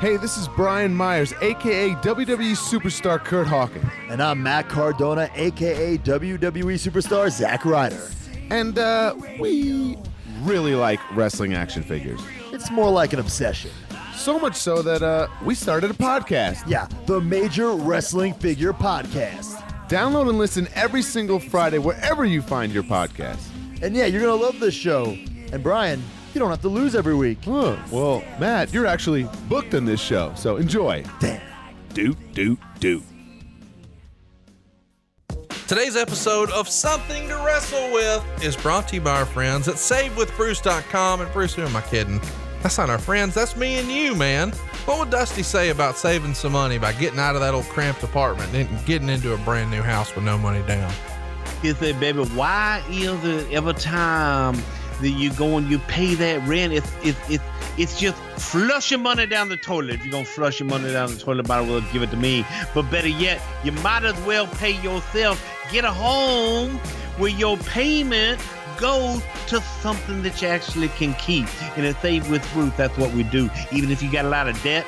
Hey, this is Brian Myers, aka WWE superstar Kurt Hawkins. And I'm Matt Cardona, aka WWE superstar Zack Ryder. And uh, we really like wrestling action figures. It's more like an obsession. So much so that uh, we started a podcast. Yeah, the Major Wrestling Figure Podcast. Download and listen every single Friday wherever you find your podcast. And yeah, you're going to love this show. And Brian, you don't have to lose every week. Huh, well, Matt, you're actually booked in this show, so enjoy. Damn. Doot, doot, doot. Today's episode of Something to Wrestle With is brought to you by our friends at SaveWithBruce.com. And Bruce, who am I kidding? That's not our friends, that's me and you, man. What would Dusty say about saving some money by getting out of that old cramped apartment and getting into a brand new house with no money down? He said, baby, why is it every time that you go and you pay that rent, it's it's it's it's just flush your money down the toilet. If you're gonna flush your money down the toilet, might as give it to me. But better yet, you might as well pay yourself. Get a home where your payment goes to something that you actually can keep. And at Save with Bruce, that's what we do. Even if you got a lot of debt,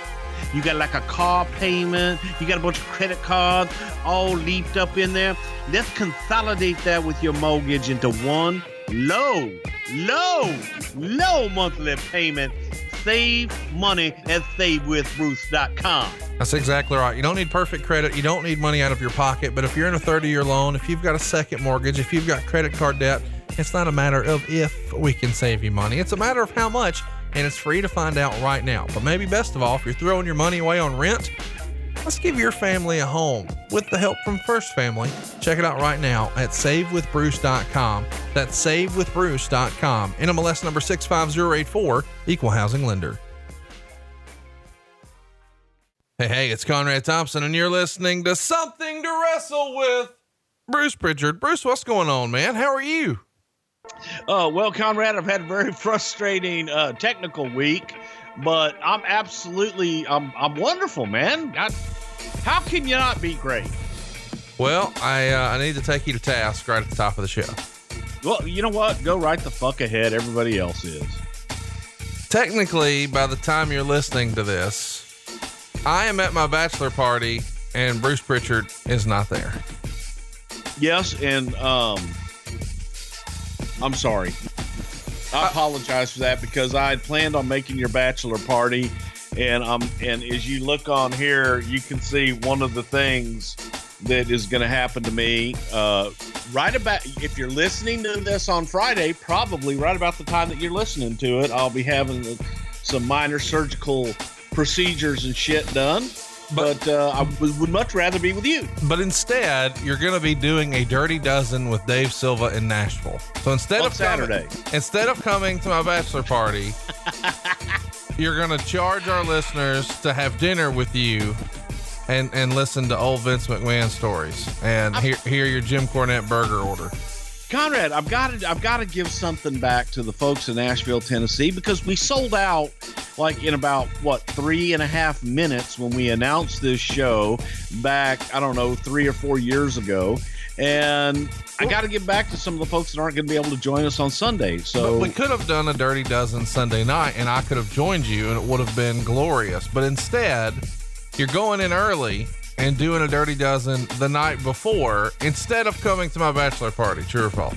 you got like a car payment, you got a bunch of credit cards all leaped up in there. Let's consolidate that with your mortgage into one low, low, low monthly payment. Save money at SaveWithBruce.com. That's exactly right. You don't need perfect credit. You don't need money out of your pocket. But if you're in a 30 year loan, if you've got a second mortgage, if you've got credit card debt, it's not a matter of if we can save you money. It's a matter of how much, and it's free to find out right now. But maybe best of all, if you're throwing your money away on rent, let's give your family a home with the help from First Family. Check it out right now at savewithbruce.com. That's savewithbruce.com. NMLS number 65084, equal housing lender. Hey, hey, it's Conrad Thompson, and you're listening to Something to Wrestle with Bruce Prichard. Bruce, what's going on, man? How are you? Uh, well, Conrad, I've had a very frustrating uh, technical week, but I'm absolutely, I'm, I'm wonderful, man. I, how can you not be great? Well, I uh, I need to take you to task right at the top of the show. Well, you know what? Go right the fuck ahead. Everybody else is. Technically, by the time you're listening to this, I am at my bachelor party, and Bruce Prichard is not there. Yes, and um, I'm sorry. I apologize for that because I had planned on making your bachelor party, and um, and as you look on here, you can see one of the things that is going to happen to me. Uh, right about if you're listening to this on Friday, probably right about the time that you're listening to it, I'll be having some minor surgical procedures and shit done. But, uh, I would, would much rather be with you. But instead, you're going to be doing a dirty dozen with Dave Silva in Nashville. So instead On of coming- Saturday. instead of coming to my bachelor party, you're to charge our listeners to have dinner with you. And, and listen to old Vince McMahon stories and hear, hear your Jim Cornette burger order. Conrad, I've got to I've got to give something back to the folks in Nashville, Tennessee, because we sold out like in about what three and a half minutes when we announced this show back, I don't know, three or four years ago. And I got to give back to some of the folks that aren't going to be able to join us on Sunday. So But we could have done a dirty dozen Sunday night and I could have joined you and it would have been glorious. But instead, you're going in early and doing a dirty dozen the night before instead of coming to my bachelor party. True or false?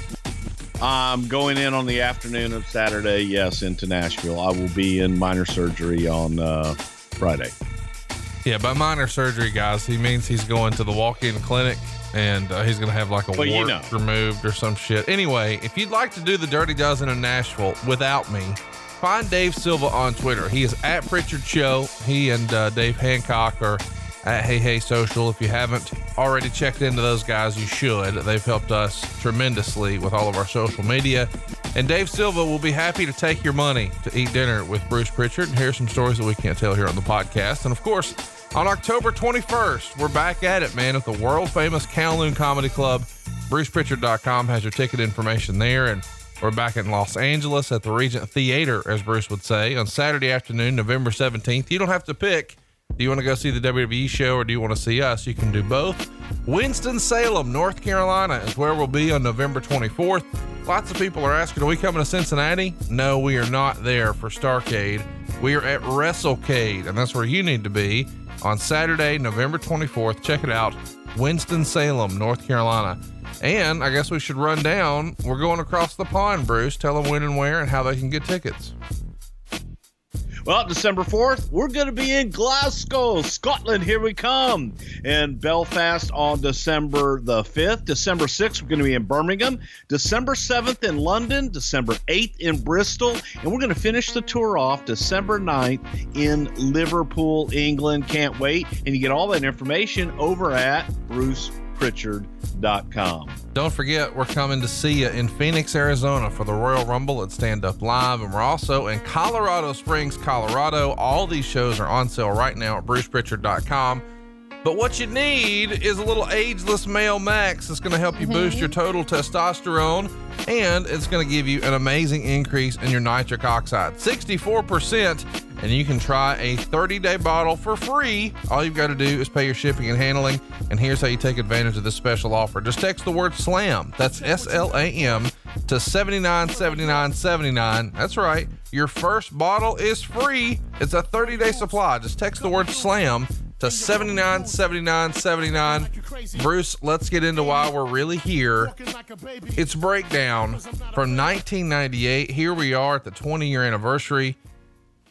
I'm going in on the afternoon of Saturday. Yes, into Nashville. I will be in minor surgery on uh, Friday. Yeah, by minor surgery, guys, he means he's going to the walk-in clinic and uh, he's going to have like a Well, you wart know. removed or some shit. Anyway, if you'd like to do the dirty dozen in Nashville without me, find Dave Silva on Twitter. He is at Prichard Show. He and uh, Dave Hancock are at Hey Hey Social. If you haven't already checked into those guys, you should. They've helped us tremendously with all of our social media. And Dave Silva will be happy to take your money to eat dinner with Bruce Prichard and hear some stories that we can't tell here on the podcast. And of course, on October 21st, we're back at it, man, at the world famous Kowloon Comedy Club. BrucePrichard.com has your ticket information there. And we're back in Los Angeles at the Regent Theater, as Bruce would say, on Saturday afternoon, November 17th. You don't have to pick. Do you want to go see the WWE show or do you want to see us? You can do both. Winston-Salem, North Carolina is where we'll be on November 24th. Lots of people are asking, are we coming to Cincinnati? No, we are not there for Starcade. We are at WrestleCade, and that's where you need to be on Saturday, November 24th. Check it out, Winston-Salem, North Carolina. And I guess we should run down. We're going across the pond, Bruce. Tell them when and where and how they can get tickets. Well, December 4th, we're going to be in Glasgow, Scotland. Here we come. And Belfast on December the 5th. December 6th, we're going to be in Birmingham. December 7th in London. December 8th in Bristol. And we're going to finish the tour off December 9th in Liverpool, England. Can't wait. And you get all that information over at bruceprichard.com. Don't forget, we're coming to see you in Phoenix, Arizona for the Royal Rumble at Stand Up Live. And we're also in Colorado Springs, Colorado. All these shows are on sale right now at bruceprichard.com. But what you need is a little ageless male max that's going to help you boost your mm-hmm. total testosterone and it's going to give you an amazing increase in your nitric oxide 64%. And you can try a 30 day bottle for free. All you've got to do is pay your shipping and handling. And here's how you take advantage of this special offer just text the word SLAM, that's S L A M, to 797979. That's right. Your first bottle is free. It's a 30 day supply. Just text the word SLAM to 79 79 79. Bruce, let's get into why we're really here. It's breakdown from 1998. Here we are at the 20 year anniversary.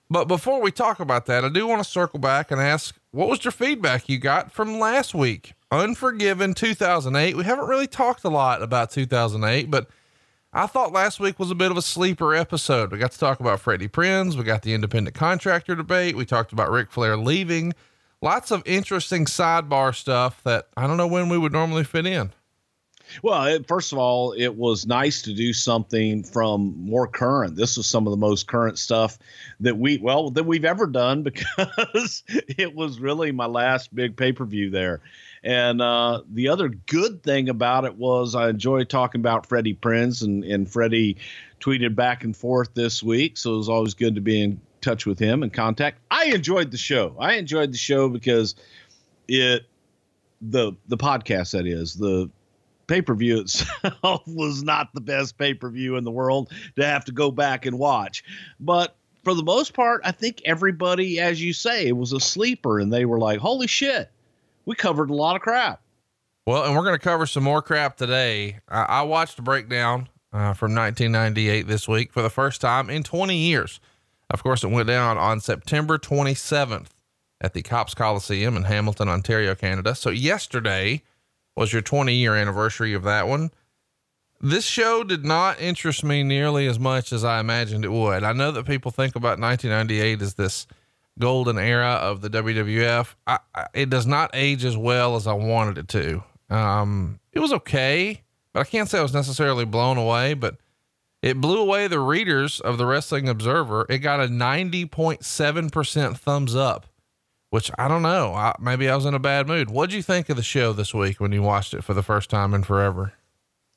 But before we talk about that, I do want to circle back and ask what was your feedback you got from last week? Unforgiven 2008. We haven't really talked a lot about 2008, but I thought last week was a bit of a sleeper episode. We got to talk about Freddie Prinze. We got the independent contractor debate. We talked about Ric Flair leaving lots of interesting sidebar stuff that I don't know when we would normally fit in. Well, it, first of all, it was nice to do something from more current. This was some of the most current stuff that we well that we've ever done because it was really my last big pay per view there. And uh, the other good thing about it was I enjoyed talking about Freddie Prinze and and Freddie tweeted back and forth this week, so it was always good to be in touch with him and contact. I enjoyed the show. I enjoyed the show because it the the podcast that is the pay per view itself was not the best pay per view in the world to have to go back and watch, but for the most part, I think everybody, as you say, was a sleeper, and they were like, "Holy shit, we covered a lot of crap." Well, and we're going to cover some more crap today. I, I watched a breakdown uh, from 1998 this week for the first time in 20 years. Of course, it went down on September 27th at the Copps Coliseum in Hamilton, Ontario, Canada. So yesterday was your 20 year anniversary of that one. This show did not interest me nearly as much as I imagined it would. I know that people think about 1998 as this golden era of the WWF. I, I, it does not age as well as I wanted it to. Um, it was okay, but I can't say I was necessarily blown away, but it blew away the readers of the Wrestling Observer. It got a 90.7% thumbs up, which I don't know. I, maybe I was in a bad mood. What'd you think of the show this week when you watched it for the first time in forever?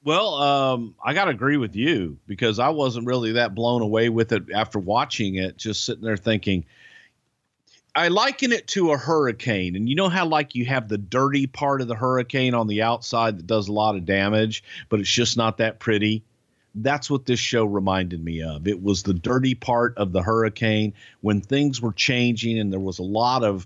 Well, um, I got to agree with you because I wasn't really that blown away with it after watching it, just sitting there thinking, I liken it to a hurricane. And you know how, like, you have the dirty part of the hurricane on the outside that does a lot of damage, but it's just not that pretty? That's what this show reminded me of. It was the dirty part of the hurricane when things were changing and there was a lot of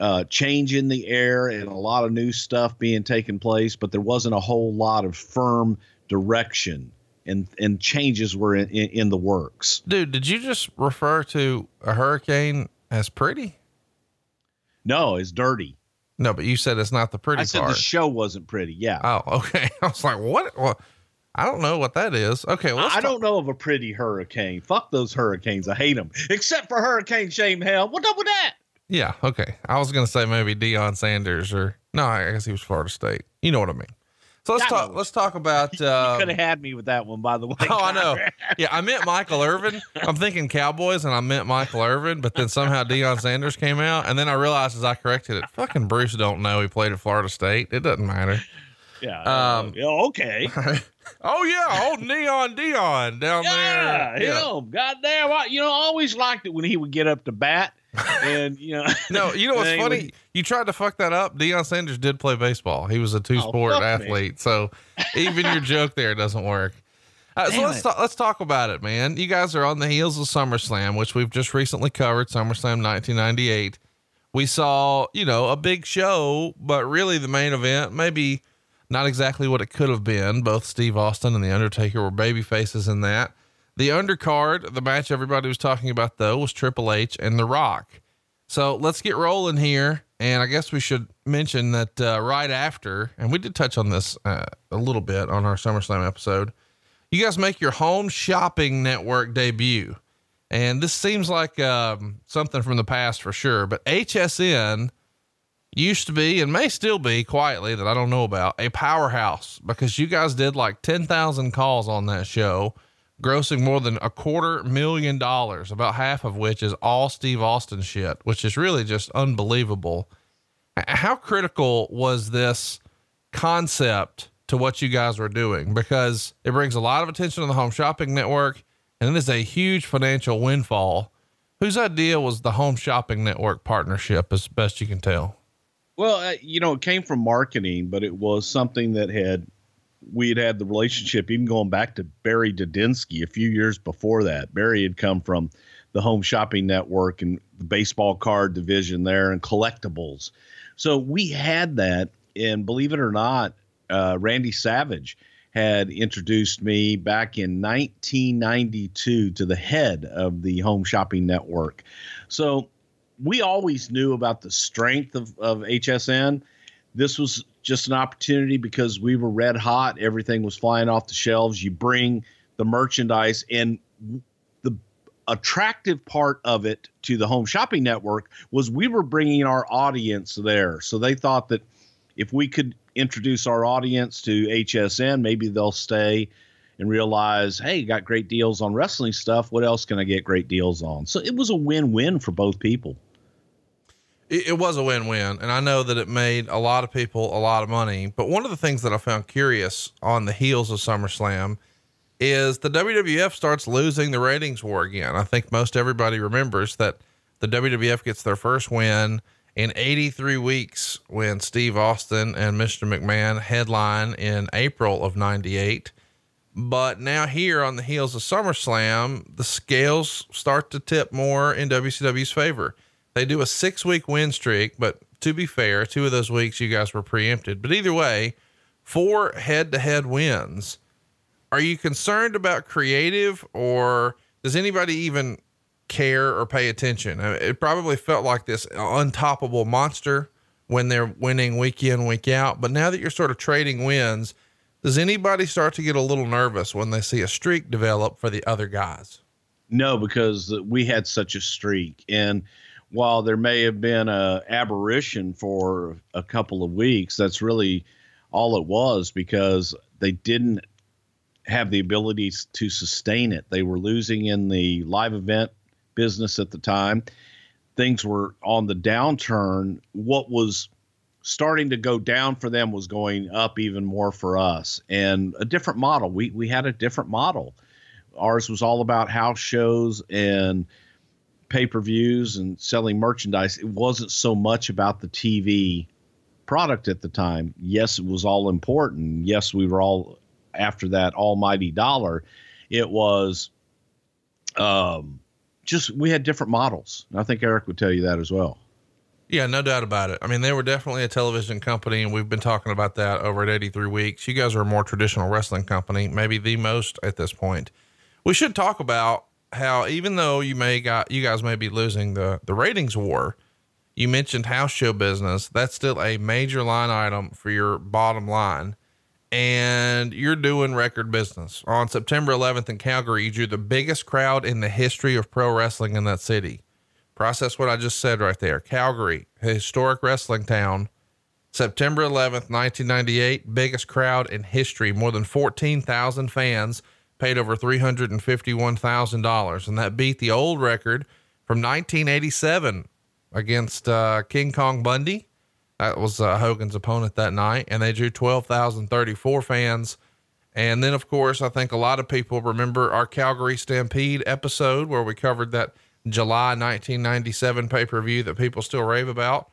uh, change in the air and a lot of new stuff being taken place, but there wasn't a whole lot of firm direction and and changes were in, in, in the works. Dude, did you just refer to a hurricane as pretty? No, it's dirty. No, but you said it's not the pretty I said part. the show wasn't pretty. Yeah. oh, okay. I was like, what? Well, I don't know what that is. Okay, well, let's I talk- don't know of a pretty hurricane. Fuck those hurricanes. I hate them. Except for Hurricane Shane Helms. What's up with that? Yeah, okay. I was gonna say maybe Deion Sanders or no, I guess he was Florida State. You know what I mean. So let's I talk. know. Let's talk about. you Uh, could have had me with that one, by the way. oh, I know. Yeah, I meant Michael Irvin. I'm thinking Cowboys, and I meant Michael Irvin, but then somehow Deion Sanders came out, and then I realized as I corrected it, fucking Bruce don't know he played at Florida State. It doesn't matter. Yeah. Um, yeah, okay. Oh yeah, old Neon Deion down Yeah, there. Yeah, him. Goddamn. I, you know, I always liked it when he would get up to bat. And, you know, No, you know what's funny? would- You tried to fuck that up. Deion Sanders did play baseball. He was a two sport Oh, fuck me. athlete. So even your joke there doesn't work. Uh, so let's talk, let's talk about it, man. You guys are on the heels of SummerSlam, which we've just recently covered. SummerSlam 1998. We saw, you know, a big show, but really the main event, maybe not exactly what it could have been. Both Steve Austin and The Undertaker were baby faces in that. The undercard, the match everybody was talking about though, was Triple H and The Rock. So let's get rolling here. And I guess we should mention that uh, right after, and we did touch on this uh, a little bit on our SummerSlam episode, you guys make your home shopping network debut. And this seems like um, something from the past for sure, but HSN used to be and may still be quietly that I don't know about a powerhouse because you guys did like 10,000 calls on that show, grossing more than a quarter million dollars, about half of which is all Steve Austin shit, which is really just unbelievable. How critical was this concept to what you guys were doing? Because it brings a lot of attention to the home shopping network and it is a huge financial windfall. Whose idea was the home shopping network partnership, as best you can tell? Well, uh, you know, it came from marketing, but it was something that had we had had the relationship even going back to Barry Didinsky a few years before that. Barry had come from the home shopping network and the baseball card division there and collectibles. So we had that, and believe it or not, uh, Randy Savage had introduced me back in 1992 to the head of the home shopping network. So we always knew about the strength of, of HSN. This was just an opportunity because we were red hot. Everything was flying off the shelves. You bring the merchandise, and the attractive part of it to the home shopping network was we were bringing our audience there. So they thought that if we could introduce our audience to HSN, maybe they'll stay and realize, hey, got great deals on wrestling stuff. What else can I get great deals on? So it was a win win for both people. It, it was a win win. And I know that it made a lot of people a lot of money. But one of the things that I found curious on the heels of SummerSlam is the WWF starts losing the ratings war again. I think most everybody remembers that the WWF gets their first win in 83 weeks when Steve Austin and Mr. McMahon headline in April of 98. But now here on the heels of SummerSlam, the scales start to tip more in WCW's favor. They do a six week win streak, but to be fair, two of those weeks you guys were preempted. But either way, four head to head wins. Are you concerned about creative or does anybody even care or pay attention? It probably felt like this untoppable monster when they're winning week in, week out. But now that you're sort of trading wins, does anybody start to get a little nervous when they see a streak develop for the other guys? No, because we had such a streak, and while there may have been a aberration for a couple of weeks, that's really all it was because they didn't have the ability to sustain it. They were losing in the live event business at the time. Things were on the downturn. What was starting to go down for them was going up even more for us and a different model. We we had a different model. Ours was all about house shows and pay-per-views and selling merchandise. It wasn't so much about the TV product at the time. Yes, it was all important. Yes, we were all after that almighty dollar. It was um just we had different models. And I think Eric would tell you that as well. Yeah, no doubt about it. I mean, they were definitely a television company, and we've been talking about that over at 83 Weeks. You guys are a more traditional wrestling company, maybe the most at this point. We should talk about how, even though you may got you guys may be losing the the ratings war, you mentioned house show business. That's still a major line item for your bottom line, and you're doing record business. On September 11th in Calgary, you drew the biggest crowd in the history of pro wrestling in that city. Process what I just said right there. Calgary, historic wrestling town. September 11th, 1998, biggest crowd in history. More than 14,000 fans paid over $351,000. And that beat the old record from 1987 against uh, King Kong Bundy. That was uh, Hogan's opponent that night. And they drew 12,034 fans. And then, of course, I think a lot of people remember our Calgary Stampede episode where we covered that July 1997 pay per view that people still rave about.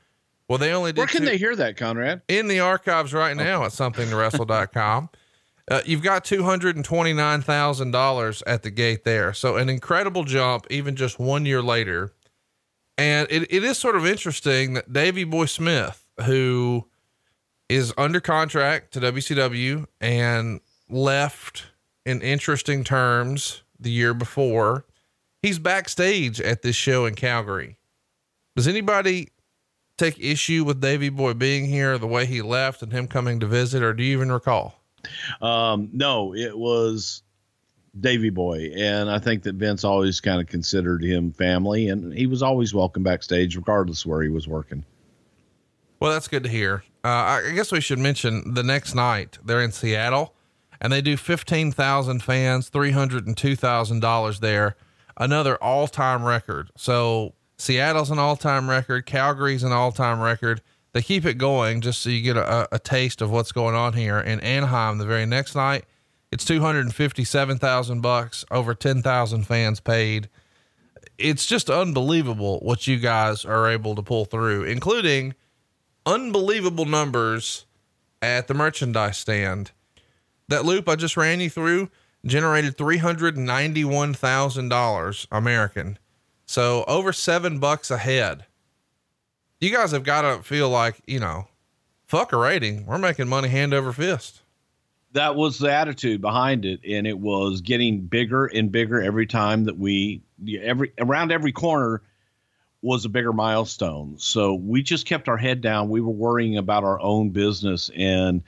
Well, they only did Where can two- they hear that, Conrad? in the archives right now at somethingtowrestle.com. Uh, you've got $229,000 at the gate there. So an incredible jump, even just one year later. And it, it is sort of interesting that Davy Boy Smith, who is under contract to WCW and left in interesting terms the year before, he's backstage at this show in Calgary. Does anybody take issue with Davy Boy being here, the way he left and him coming to visit, or do you even recall? Um, no, it was Davy Boy, and I think that Vince always kind of considered him family, and he was always welcome backstage, regardless where he was working. Well, that's good to hear. Uh, I guess we should mention the next night they're in Seattle, and they do fifteen thousand fans, three hundred and two thousand dollars there, another all-time record. So Seattle's an all-time record, Calgary's an all-time record they keep it going just so you get a, a taste of what's going on here. In Anaheim, the very next night, it's 257,000 bucks, over 10,000 fans paid. It's just unbelievable what you guys are able to pull through, including unbelievable numbers at the merchandise stand. That loop I just ran you through generated $391,000 American. So over seven bucks a head you guys have got to feel like, you know, fuck a rating. We're making money hand over fist. That was the attitude behind it. And it was getting bigger and bigger every time that we, every, around every corner was a bigger milestone. So we just kept our head down. We were worrying about our own business. And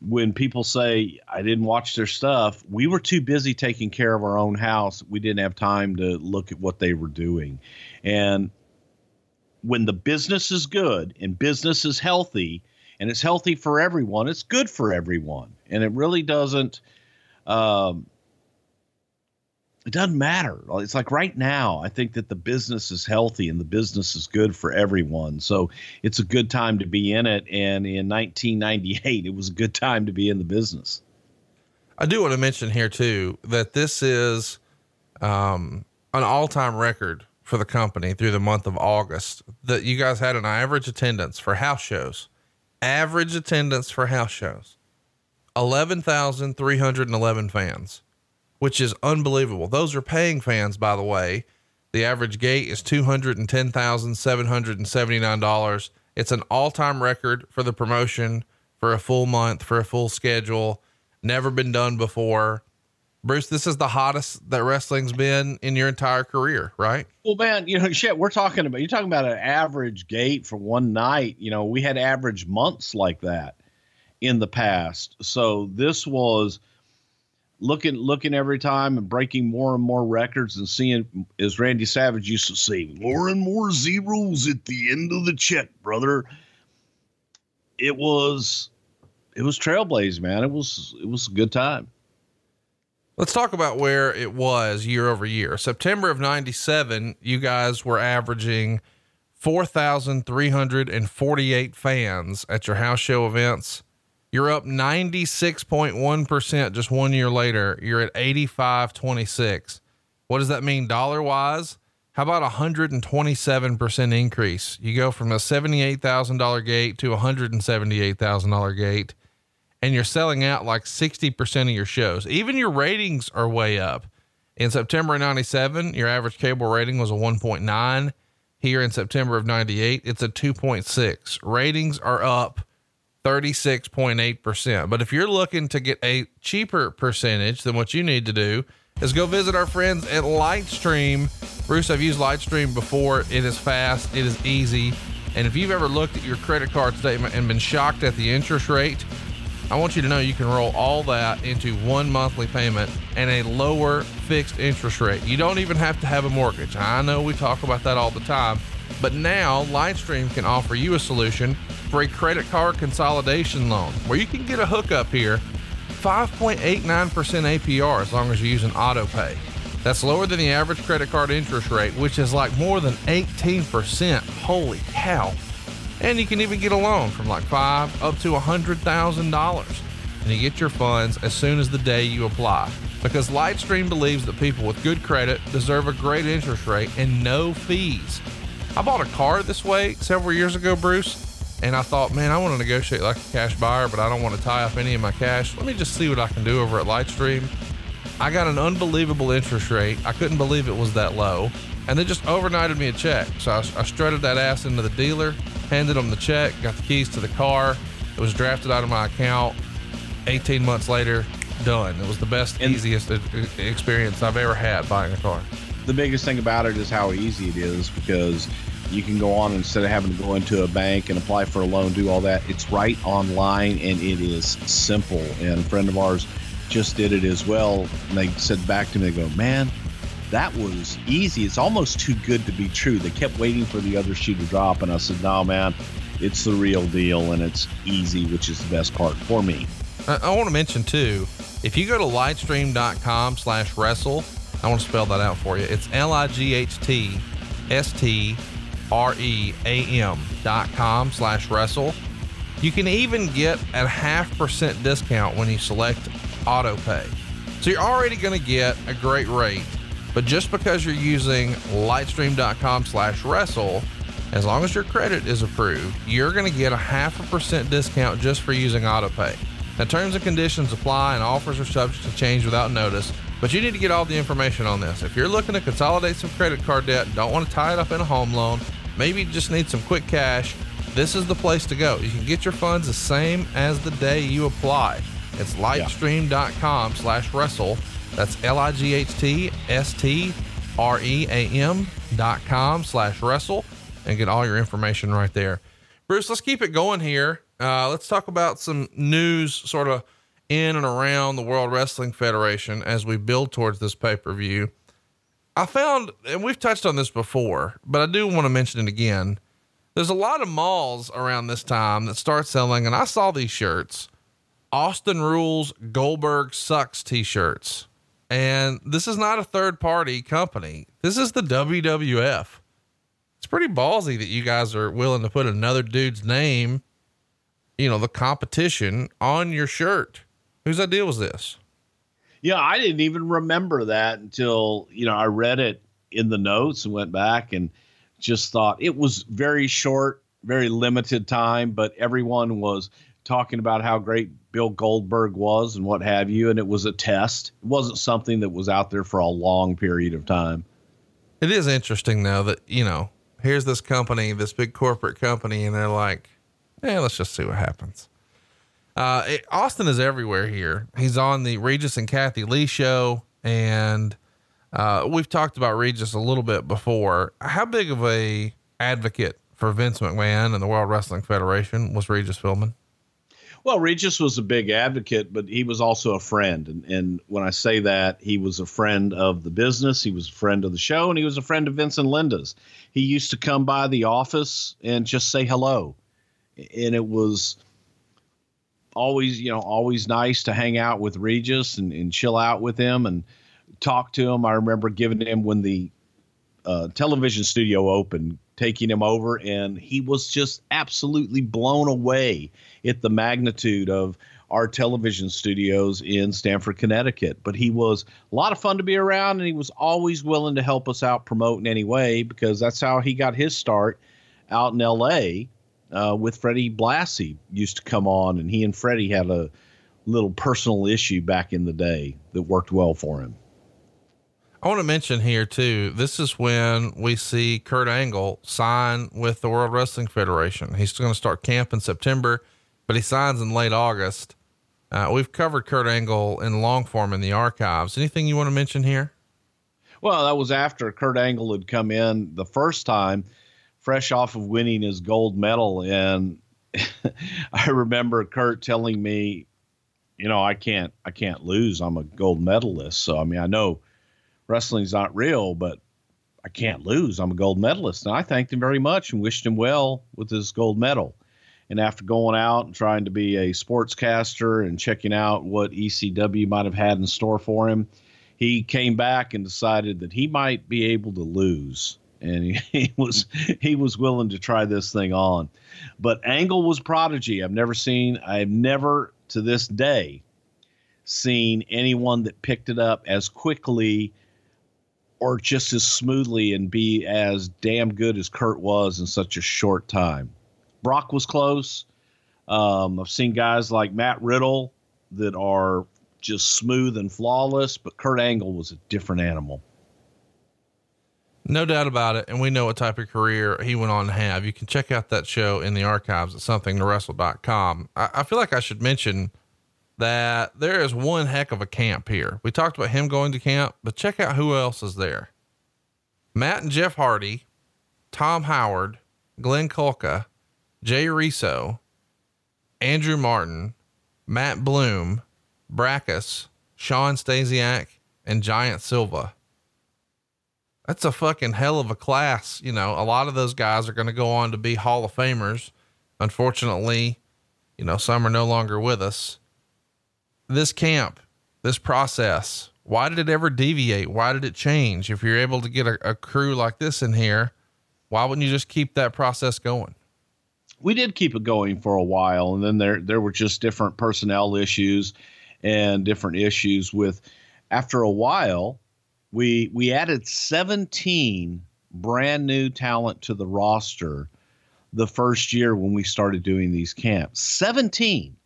when people say, I didn't watch their stuff, we were too busy taking care of our own house. We didn't have time to look at what they were doing. And when the business is good and business is healthy and it's healthy for everyone, it's good for everyone. And it really doesn't um, it doesn't matter. It's like right now, I think that the business is healthy and the business is good for everyone. So it's a good time to be in it. And in 1998, it was a good time to be in the business. I do want to mention here too that this is um, an all-time record for the company through the month of August that you guys had an average attendance for house shows. Average attendance for house shows 11,311 fans, which is unbelievable. Those are paying fans, by the way. The average gate is $210,779. It's an all time record for the promotion for a full month, for a full schedule. Never been done before. Bruce, this is the hottest that wrestling's been in your entire career, right? Well, man, you know, shit, we're talking about, you're talking about an average gate for one night. You know, we had average months like that in the past. So this was looking, looking every time and breaking more and more records and seeing, as Randy Savage used to say, more and more zeros at the end of the check, brother. It was, it was trailblaze, man. It was, it was a good time. Let's talk about where it was year over year. September of 97, you guys were averaging 4,348 fans at your house show events. You're up 96.1% just one year later. You're at 85.26. What does that mean dollar wise? How about a 127% increase? You go from a $78,000 gate to a $178,000 gate and you're selling out like 60% of your shows. Even your ratings are way up. In September of 97, your average cable rating was a 1.9. Here in September of 98, it's a 2.6. Ratings are up 36.8%. But if you're looking to get a cheaper percentage, then what you need to do is go visit our friends at Lightstream. Bruce, I've used Lightstream before. It is fast, it is easy. And if you've ever looked at your credit card statement and been shocked at the interest rate, I want you to know you can roll all that into one monthly payment and a lower fixed interest rate. You don't even have to have a mortgage. I know we talk about that all the time, but now Lightstream can offer you a solution for a credit card consolidation loan where you can get a hookup here 5.89% APR as long as you use an auto pay. That's lower than the average credit card interest rate, which is like more than 18%. Holy cow. And you can even get a loan from like five up to a hundred thousand dollars. And you get your funds as soon as the day you apply. Because Lightstream believes that people with good credit deserve a great interest rate and no fees. I bought a car this way several years ago, Bruce, And I thought, man, I want to negotiate like a cash buyer, but I don't want to tie up any of my cash. Let me just see what I can do over at Lightstream. I got an unbelievable interest rate. I couldn't believe it was that low. And they just overnighted me a check. So I, I strutted that ass into the dealer, handed them the check, got the keys to the car. It was drafted out of my account. 18 months later, done. It was the best, And- easiest experience I've ever had buying a car. the biggest thing about it is how easy it is because you can go on instead of having to go into a bank and apply for a loan, do all that. It's right online and it is simple. And a friend of ours just did it as well. And they said back to me, they go, man, that was easy. It's almost too good to be true. They kept waiting for the other shoe to drop. And I said, no, man, it's the real deal and it's easy, which is the best part for me. I, I want to mention too, if you go to lightstream.com slash wrestle, I want to spell that out for you. It's L I G H T S T R E A M dot com slash wrestle. You can even get a half percent discount when you select auto pay. So you're already going to get a great rate, but just because you're using lightstream.com slash wrestle, as long as your credit is approved, you're going to get a half a percent discount just for using auto pay. Now, terms and conditions apply and offers are subject to change without notice, but you need to get all the information on this. If you're looking to consolidate some credit card debt, don't want to tie it up in a home loan, maybe you just need some quick cash, this is the place to go. You can get your funds the same as the day you apply. It's lightstream.com slash wrestle. That's L I G H T S T R E A M dot com slash wrestle and get all your information right there. Bruce, let's keep it going here. Uh, let's talk about some news sort of in and around the World Wrestling Federation as we build towards this pay per view. I found, and we've touched on this before, but I do want to mention it again. There's a lot of malls around this time that start selling, and I saw these shirts Austin Rules Goldberg Sucks t shirts. And this is not a third party company, this is the WWF. It's pretty ballsy that you guys are willing to put another dude's name, you know, the competition on your shirt. Whose idea was this? Yeah, I didn't even remember that until, you know, I read it in the notes and went back and just thought it was very short, very limited time, but everyone was talking about how great Bill Goldberg was and what have you. And it was a test. It wasn't something that was out there for a long period of time. It is interesting though that, you know, here's this company, this big corporate company, and they're like, yeah, let's just see what happens. Uh, it, Austin is everywhere here. He's on the Regis and Kathie Lee show, and uh, we've talked about Regis a little bit before. How big of a advocate for Vince McMahon and the World Wrestling Federation was Regis Philbin? Well, Regis was a big advocate, but he was also a friend. And, and when I say that, he was a friend of the business, he was a friend of the show, and he was a friend of Vince and Linda's. He used to come by the office and just say hello. And it was always, you know, always nice to hang out with Regis and, and chill out with him and talk to him. I remember giving him when the uh, television studio opened, taking him over, and he was just absolutely blown away at the magnitude of our television studios in Stamford, Connecticut. But he was a lot of fun to be around, and he was always willing to help us out promote in any way because that's how he got his start out in L.A. Uh, with Freddie Blassie used to come on, and he and Freddie had a little personal issue back in the day that worked well for him. I want to mention here too. This is when we see Kurt Angle sign with the World Wrestling Federation. He's going to start camp in September, but he signs in late August. Uh, we've covered Kurt Angle in long form in the archives. Anything you want to mention here? Well, that was after Kurt Angle had come in the first time, fresh off of winning his gold medal. And I remember Kurt telling me, you know, I can't, I can't lose. I'm a gold medalist. So, I mean, I know wrestling's not real, but I can't lose. I'm a gold medalist. And I thanked him very much and wished him well with his gold medal. And after going out and trying to be a sportscaster and checking out what ECW might have had in store for him, he came back and decided that he might be able to lose. And he, he was he was willing to try this thing on. But Angle was prodigy. I've never seen, I've never to this day seen anyone that picked it up as quickly or just as smoothly and be as damn good as Kurt was in such a short time. Brock was close. Um, I've seen guys like Matt Riddle that are just smooth and flawless, but Kurt Angle was a different animal. No doubt about it. And we know what type of career he went on to have. You can check out that show in the archives at somethingtowrestle.com. I, I feel like I should mention that there is one heck of a camp here. We talked about him going to camp, but check out who else is there. Matt and Jeff Hardy, Tom Howard, Glenn Kulka, Jay Reso, Andrew Martin, Matt Bloom, Brackus, Shawn Stasiak, and Giant Silva. That's a fucking hell of a class. You know, a lot of those guys are going to go on to be Hall of Famers. Unfortunately, you know, some are no longer with us. This camp, this process, why did it ever deviate? Why did it change? If you're able to get a, a crew like this in here, why wouldn't you just keep that process going? We did keep it going for a while, and then there there were just different personnel issues and different issues with. After a while, we we added 17 brand new talent to the roster the first year when we started doing these camps. 17.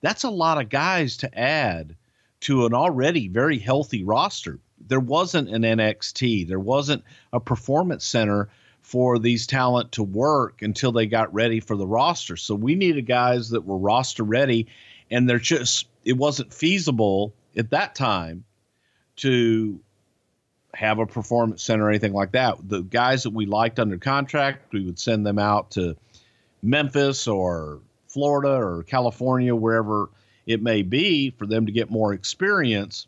That's a lot of guys to add to an already very healthy roster. There wasn't an NXT, there wasn't a performance center for these talent to work until they got ready for the roster. So we needed guys that were roster ready, and they're just it wasn't feasible at that time to have a performance center or anything like that. The guys that we liked under contract, we would send them out to Memphis or Florida or California, wherever it may be, for them to get more experience.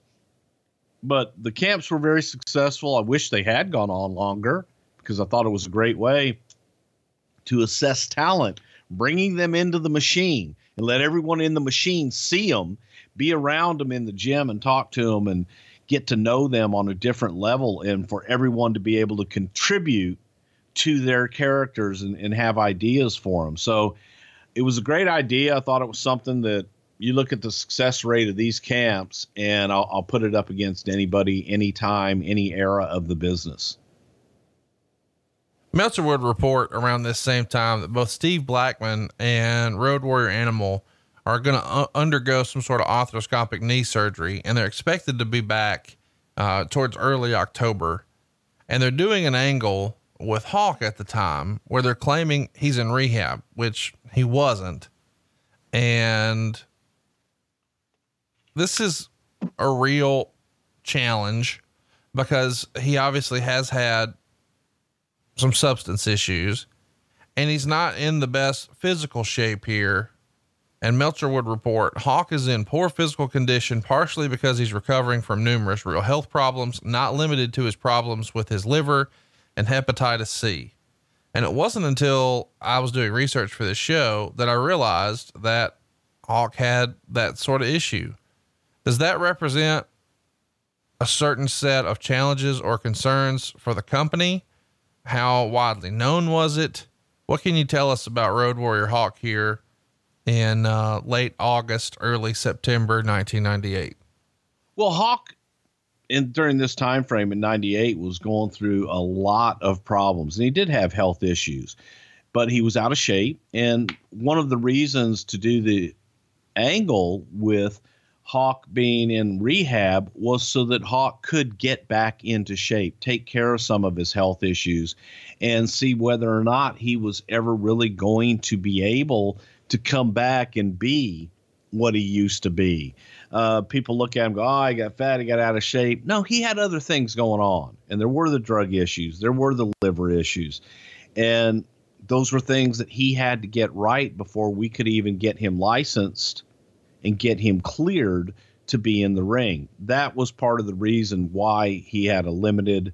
But the camps were very successful. I wish they had gone on longer because I thought it was a great way to assess talent, bringing them into the machine and let everyone in the machine see them, be around them in the gym and talk to them and get to know them on a different level, and for everyone to be able to contribute to their characters and, and have ideas for them. So it was a great idea. I thought it was something that you look at the success rate of these camps, and I'll, I'll put it up against anybody, anytime, any era of the business. Meltzer would report around this same time that both Steve Blackman and Road Warrior Animal are going to uh, undergo some sort of arthroscopic knee surgery, and they're expected to be back uh, towards early October. And they're doing an angle with Hawk at the time where they're claiming he's in rehab, which he wasn't. And this is a real challenge because he obviously has had some substance issues and he's not in the best physical shape here. And Meltzer would report Hawk is in poor physical condition, partially because he's recovering from numerous real health problems, not limited to his problems with his liver and hepatitis C. And it wasn't until I was doing research for this show that I realized that Hawk had that sort of issue. Does that represent a certain set of challenges or concerns for the company? How widely known was it? What can you tell us about Road Warrior Hawk here in uh, late August, early September 1998? Well, Hawk in during this time frame in 98 was going through a lot of problems and he did have health issues but he was out of shape and one of the reasons to do the angle with Hawk being in rehab was so that Hawk could get back into shape, take care of some of his health issues, and see whether or not he was ever really going to be able to come back and be what he used to be. Uh, people look at him go, oh, he got fat, he got out of shape. No, he had other things going on. And there were the drug issues, there were the liver issues. And those were things that he had to get right before we could even get him licensed and get him cleared to be in the ring. That was part of the reason why he had a limited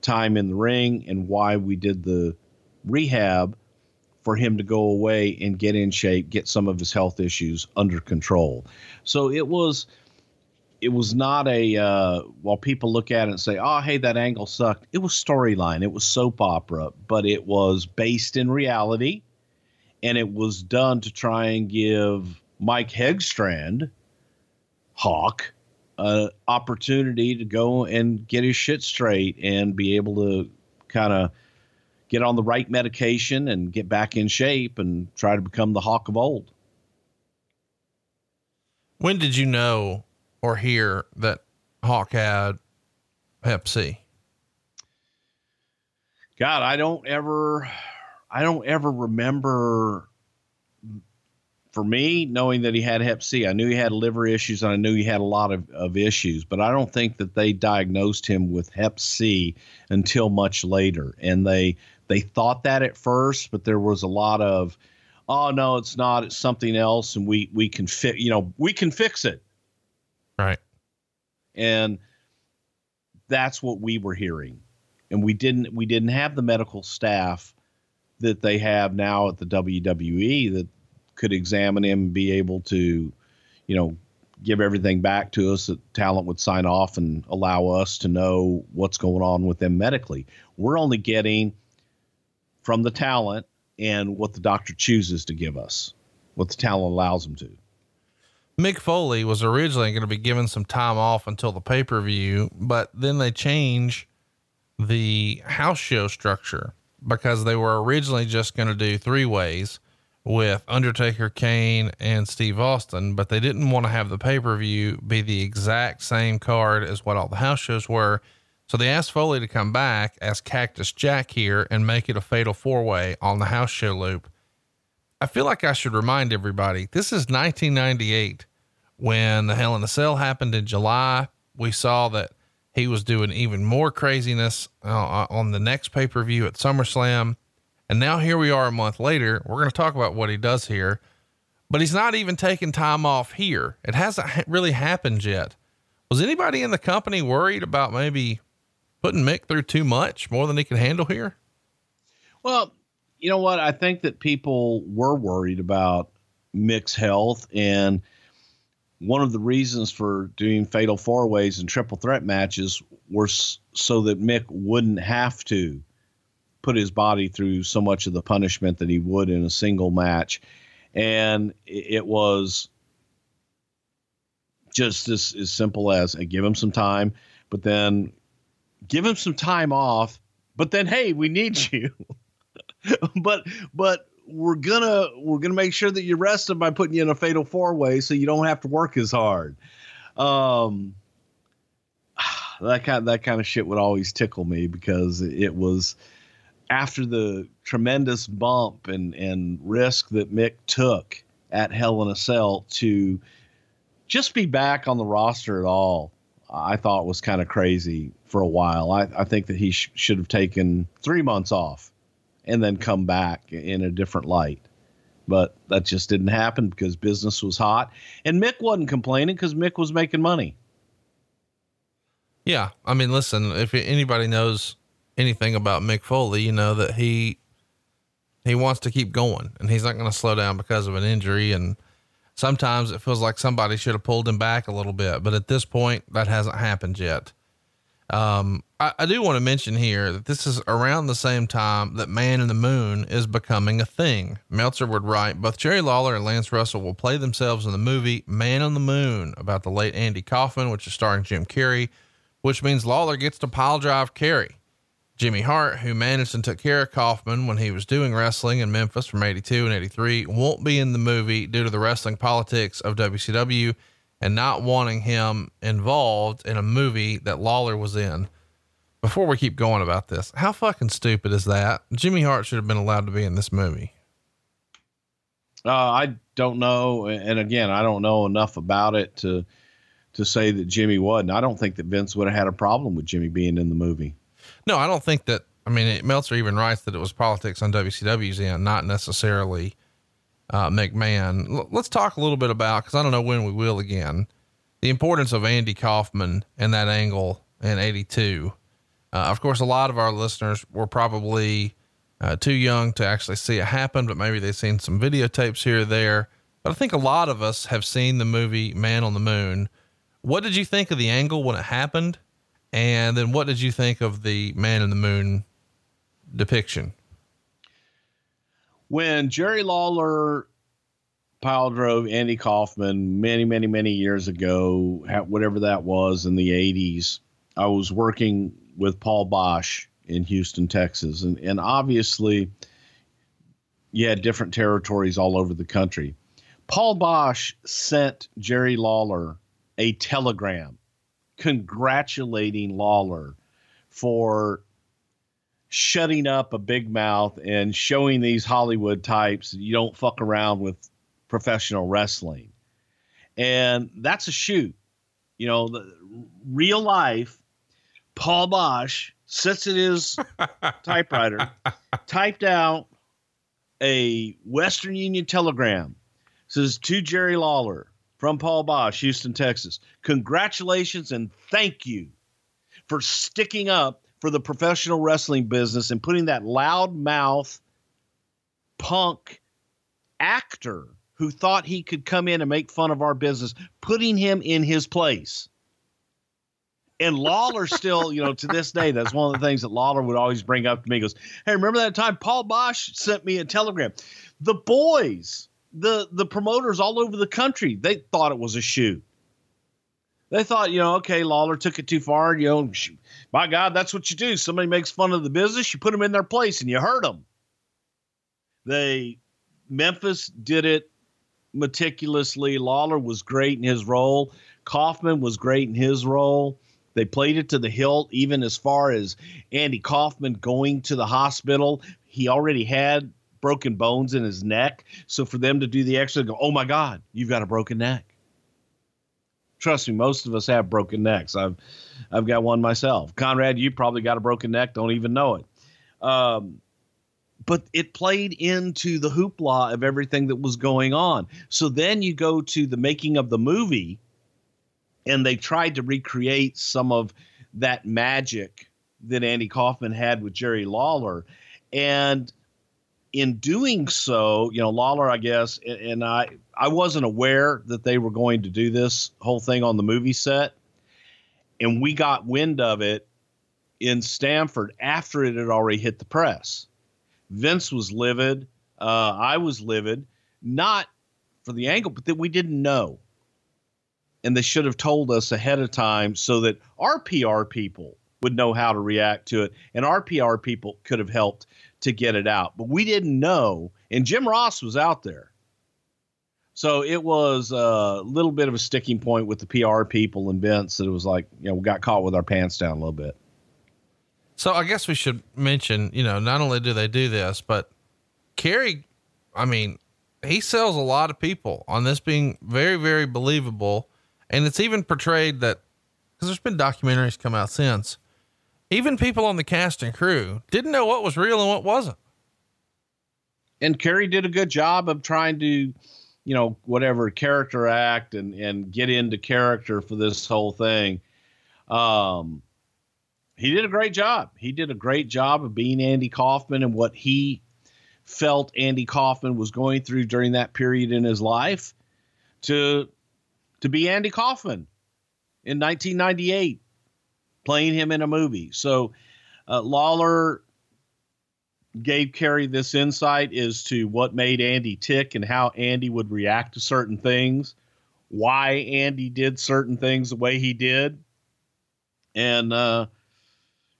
time in the ring and why we did the rehab for him to go away and get in shape, get some of his health issues under control. So it was it was not a uh, while people look at it and say, "Oh, hey, that angle sucked." It was storyline. It was soap opera, but it was based in reality, and it was done to try and give Mike Hegstrand, Hawk, an opportunity to go and get his shit straight and be able to kind of get on the right medication and get back in shape and try to become the Hawk of old. When did you know or hear that Hawk had Hep C? God, I don't ever, I don't ever remember. For me, knowing that he had Hep C, I knew he had liver issues and I knew he had a lot of, of issues, but I don't think that they diagnosed him with Hep C until much later. And they they thought that at first, but there was a lot of, oh no, it's not, it's something else, and we we can fit, you know, we can fix it. Right. And that's what we were hearing. And we didn't we didn't have the medical staff that they have now at the WWE that could examine him and be able to, you know, give everything back to us that talent would sign off and allow us to know what's going on with them medically. We're only getting from the talent and what the doctor chooses to give us, what the talent allows them to. Mick Foley was originally going to be given some time off until the pay per view, but then they change the house show structure because they were originally just going to do three ways with Undertaker, Kane, and Steve Austin, but they didn't want to have the pay per view be the exact same card as what all the house shows were. So they asked Foley to come back as Cactus Jack here and make it a fatal four way on the house show loop. I feel like I should remind everybody this is 1998 when the Hell in a Cell happened in July. We saw that he was doing even more craziness uh, on the next pay per view at SummerSlam. And now here we are a month later. We're going to talk about what he does here, but he's not even taking time off here. It hasn't really happened yet. Was anybody in the company worried about maybe putting Mick through too much, more than he can handle here? Well, you know what? I think that people were worried about Mick's health. And one of the reasons for doing fatal four ways and triple threat matches was so that Mick wouldn't have to put his body through so much of the punishment that he would in a single match. And it was just as, as simple as give him some time, but then give him some time off, but then hey, we need you. but but we're gonna we're gonna make sure that you rest him by putting you in a fatal four way so you don't have to work as hard. Um that kind that kind of shit would always tickle me because it was after the tremendous bump and and risk that Mick took at Hell in a Cell to just be back on the roster at all I thought was kind of crazy for a while. I, I think that he sh- should have taken three months off and then come back in a different light. But that just didn't happen because business was hot. And Mick wasn't complaining because Mick was making money. Yeah. I mean, listen, if anybody knows anything about Mick Foley, you know that he, he wants to keep going and he's not going to slow down because of an injury. And, sometimes it feels like somebody should have pulled him back a little bit, but at this point, that hasn't happened yet. Um, I, I do want to mention here that this is around the same time that Man in the Moon is becoming a thing. Meltzer would write both Jerry Lawler and Lance Russell will play themselves in the movie Man on the Moon about the late Andy Kaufman, which is starring Jim Carrey, which means Lawler gets to pile drive Carrey. Jimmy Hart, who managed and took care of Kaufman when he was doing wrestling in Memphis from 82 and 83, won't be in the movie due to the wrestling politics of WCW and not wanting him involved in a movie that Lawler was in. Before we keep going about this, how fucking stupid is that? Jimmy Hart should have been allowed to be in this movie. Uh, I don't know, and again, I don't know enough about it to to say that Jimmy wasn't. I don't think that Vince would have had a problem with Jimmy being in the movie. No, I don't think that. I mean, it, Meltzer even writes that it was politics on WCW's end, not necessarily uh, McMahon. L- let's talk a little bit about because I don't know when we will again the importance of Andy Kaufman and that angle in '82. Uh, of course, a lot of our listeners were probably uh, too young to actually see it happen, but maybe they've seen some videotapes here or there. But I think a lot of us have seen the movie Man on the Moon. What did you think of the angle when it happened? And then what did you think of the man in the moon depiction? When Jerry Lawler pile drove Andy Kaufman many, many, many years ago, whatever that was in the 80s, I was working with Paul Boesch in Houston, Texas, and and obviously, you had different territories all over the country. Paul Boesch sent Jerry Lawler a telegram congratulating Lawler for shutting up a big mouth and showing these Hollywood types you don't fuck around with professional wrestling. And that's a shoot. You know, the real life, Paul Boesch sits at his typewriter, typed out a Western Union telegram. Says to Jerry Lawler from Paul Boesch, Houston, Texas. Congratulations and thank you for sticking up for the professional wrestling business and putting that loudmouth punk actor who thought he could come in and make fun of our business, putting him in his place. And Lawler still, you know, to this day, that's one of the things that Lawler would always bring up to me. He goes, Hey, remember that time Paul Boesch sent me a telegram? The boys, the the promoters all over the country, they thought it was a shoot. They thought, you know, okay, Lawler took it too far. You know, my God, that's what you do. Somebody makes fun of the business, you put them in their place and you hurt them. They, Memphis did it meticulously. Lawler was great in his role. Kaufman was great in his role. They played it to the hilt, even as far as Andy Kaufman going to the hospital. He already had broken bones in his neck. So for them to do the extra, go, oh my God, you've got a broken neck. Trust me, most of us have broken necks. I've I've got one myself. Conrad, you probably got a broken neck, don't even know it. Um, but it played into the hoopla of everything that was going on. So then you go to the making of the movie, and they tried to recreate some of that magic that Andy Kaufman had with Jerry Lawler. And in doing so, you know, Lawler, I guess, and I, I wasn't aware that they were going to do this whole thing on the movie set. And we got wind of it in Stamford after it had already hit the press. Vince was livid. Uh, I was livid, not for the angle, but that we didn't know. And they should have told us ahead of time so that our PR people would know how to react to it. And our PR people could have helped to get it out. But we didn't know. And Jim Ross was out there. So it was a little bit of a sticking point with the PR people and Vince that it was like, you know, we got caught with our pants down a little bit. So I guess we should mention, you know, not only do they do this, but Carrey, I mean, he sells a lot of people on this being very, very believable. And it's even portrayed that because there's been documentaries come out since even people on the cast and crew didn't know what was real and what wasn't. And Carrey did a good job of trying to, you know, whatever character act and and get into character for this whole thing. Um, he did a great job. He did a great job of being Andy Kaufman and what he felt Andy Kaufman was going through during that period in his life to to be Andy Kaufman in 1998 playing him in a movie. So uh, Lawler gave Carrey this insight as to what made Andy tick and how Andy would react to certain things, why Andy did certain things the way he did. And, uh,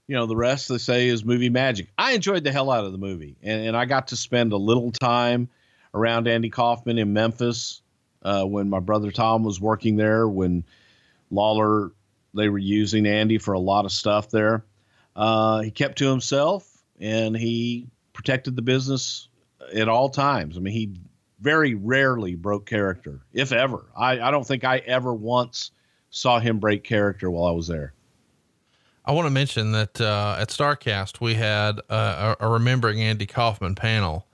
you know, the rest they say is movie magic. I enjoyed the hell out of the movie, and, and I got to spend a little time around Andy Kaufman in Memphis uh, when my brother Tom was working there, when Lawler they were using Andy for a lot of stuff there. Uh, he kept to himself and he protected the business at all times. I mean, he very rarely broke character, if ever. I, I don't think I ever once saw him break character while I was there. I want to mention that uh, at Starrcast we had a, a remembering Andy Kaufman panel,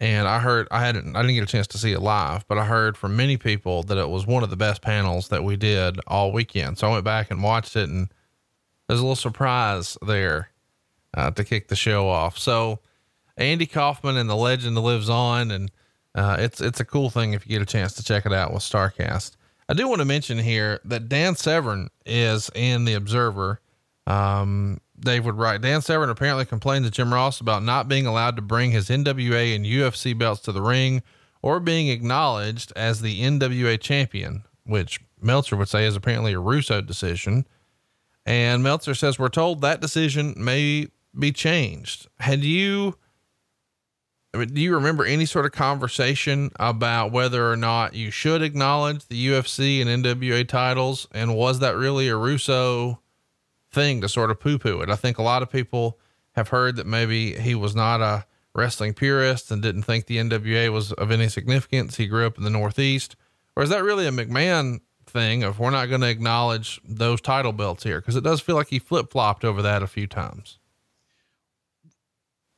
and I heard I hadn't I didn't get a chance to see it live, but I heard from many people that it was one of the best panels that we did all weekend. So I went back and watched it, and there's a little surprise there uh, to kick the show off. So Andy Kaufman and the legend lives on, and uh, it's it's a cool thing if you get a chance to check it out with Starrcast. I do want to mention here that Dan Severn is in the Observer. Um, Dave would write Dan Severn apparently complained to Jim Ross about not being allowed to bring his NWA and UFC belts to the ring or being acknowledged as the NWA champion, which Meltzer would say is apparently a Russo decision. And Meltzer says, We're told that decision may be changed. Had you, I mean, do you remember any sort of conversation about whether or not you should acknowledge the UFC and NWA titles? And was that really a Russo thing to sort of poo poo it? I think a lot of people have heard that maybe he was not a wrestling purist and didn't think the NWA was of any significance. He grew up in the Northeast. Or is that really a McMahon thing of we're not going to acknowledge those title belts here? Because it does feel like he flip flopped over that a few times.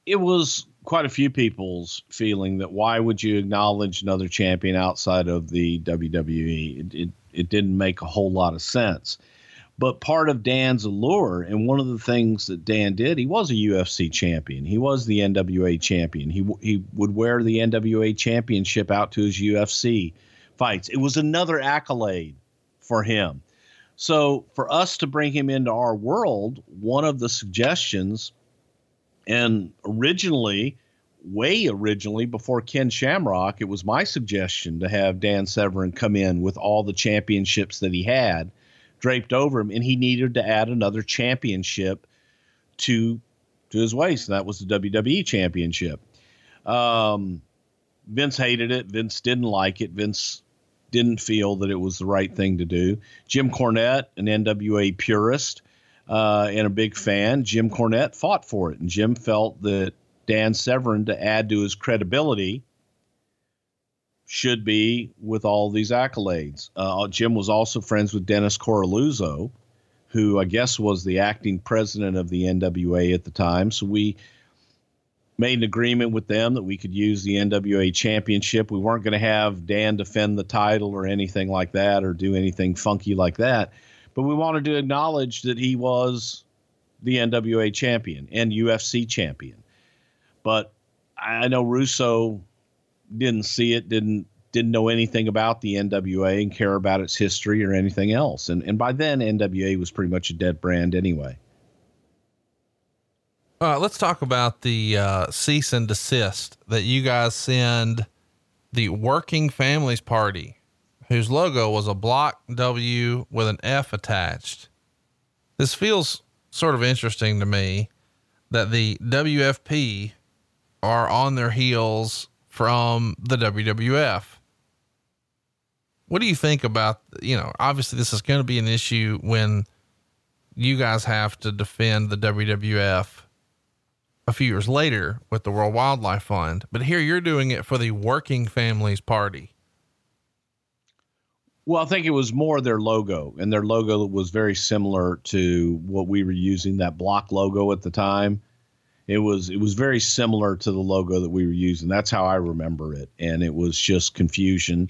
It was quite a few people's feeling that why would you acknowledge another champion outside of the WWE? It, it, it didn't make a whole lot of sense. But part of Dan's allure, and one of the things that Dan did, he was a UFC champion. He was the NWA champion. He he would wear the NWA championship out to his UFC fights. It was another accolade for him. So for us to bring him into our world, one of the suggestions, and originally, way originally before Ken Shamrock, it was my suggestion to have Dan Severn come in with all the championships that he had draped over him, and he needed to add another championship to to his waist. And that was the WWE Championship. Um, Vince hated it. Vince didn't like it. Vince didn't feel that it was the right thing to do. Jim Cornette, an NWA purist uh, and a big fan, Jim Cornette fought for it, and Jim felt that Dan Severn to add to his credibility should be with all these accolades. Uh, Jim was also friends with Dennis Coralluzzo, who I guess was the acting president of the NWA at the time. So we made an agreement with them that we could use the NWA championship. We weren't going to have Dan defend the title or anything like that or do anything funky like that. But we wanted to acknowledge that he was the NWA champion and UFC champion. But I know Russo didn't see it, didn't didn't know anything about the NWA and care about its history or anything else. And and by then NWA was pretty much a dead brand anyway. All right, let's talk about the uh, cease and desist that you guys send the Working Families Party, whose logo was a block W with an F attached. This feels sort of interesting to me that the WFP are on their heels from the WWF. What do you think about, you know, obviously this is going to be an issue when you guys have to defend the WWF a few years later with the World Wildlife Fund, but here you're doing it for the Working Families Party. Well, I think it was more their logo, and their logo was very similar to what we were using that block logo at the time it was it was very similar to the logo that we were using. That's how I remember it, and it was just confusion.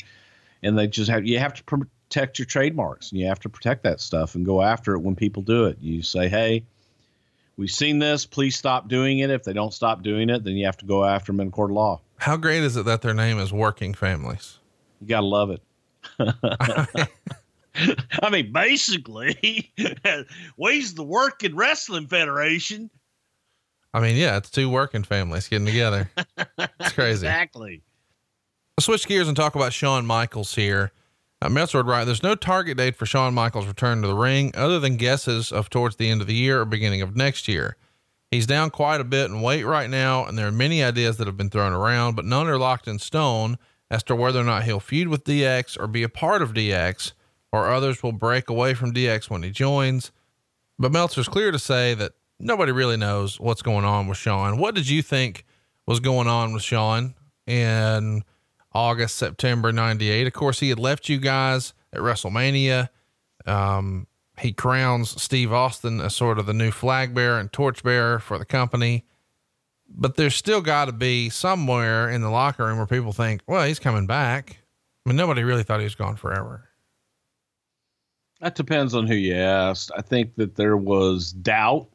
And they just have you have to protect your trademarks, and you have to protect that stuff and go after it when people do it. You say, "Hey, we've seen this. Please stop doing it." If they don't stop doing it, then you have to go after them in court of law. How great is it that their name is Working Families? You gotta love it. I mean, basically, we's the Working Wrestling Federation. I mean, yeah, it's two working families getting together. It's crazy. exactly. Let's switch gears and talk about Shawn Michaels here. Uh, Meltzer right. There's no target date for Shawn Michaels' return to the ring other than guesses of towards the end of the year or beginning of next year. He's down quite a bit in weight right now, and there are many ideas that have been thrown around, but none are locked in stone as to whether or not he'll feud with DX or be a part of DX, or others will break away from DX when he joins. But Meltzer's clear to say that nobody really knows what's going on with Shawn. What did you think was going on with Shawn in August, September 98? Of course, he had left you guys at WrestleMania. Um, he crowns Steve Austin as sort of the new flag bearer and torch bearer for the company. But there's still got to be somewhere in the locker room where people think, well, he's coming back. I mean, nobody really thought he was gone forever. That depends on who you asked. I think that there was doubt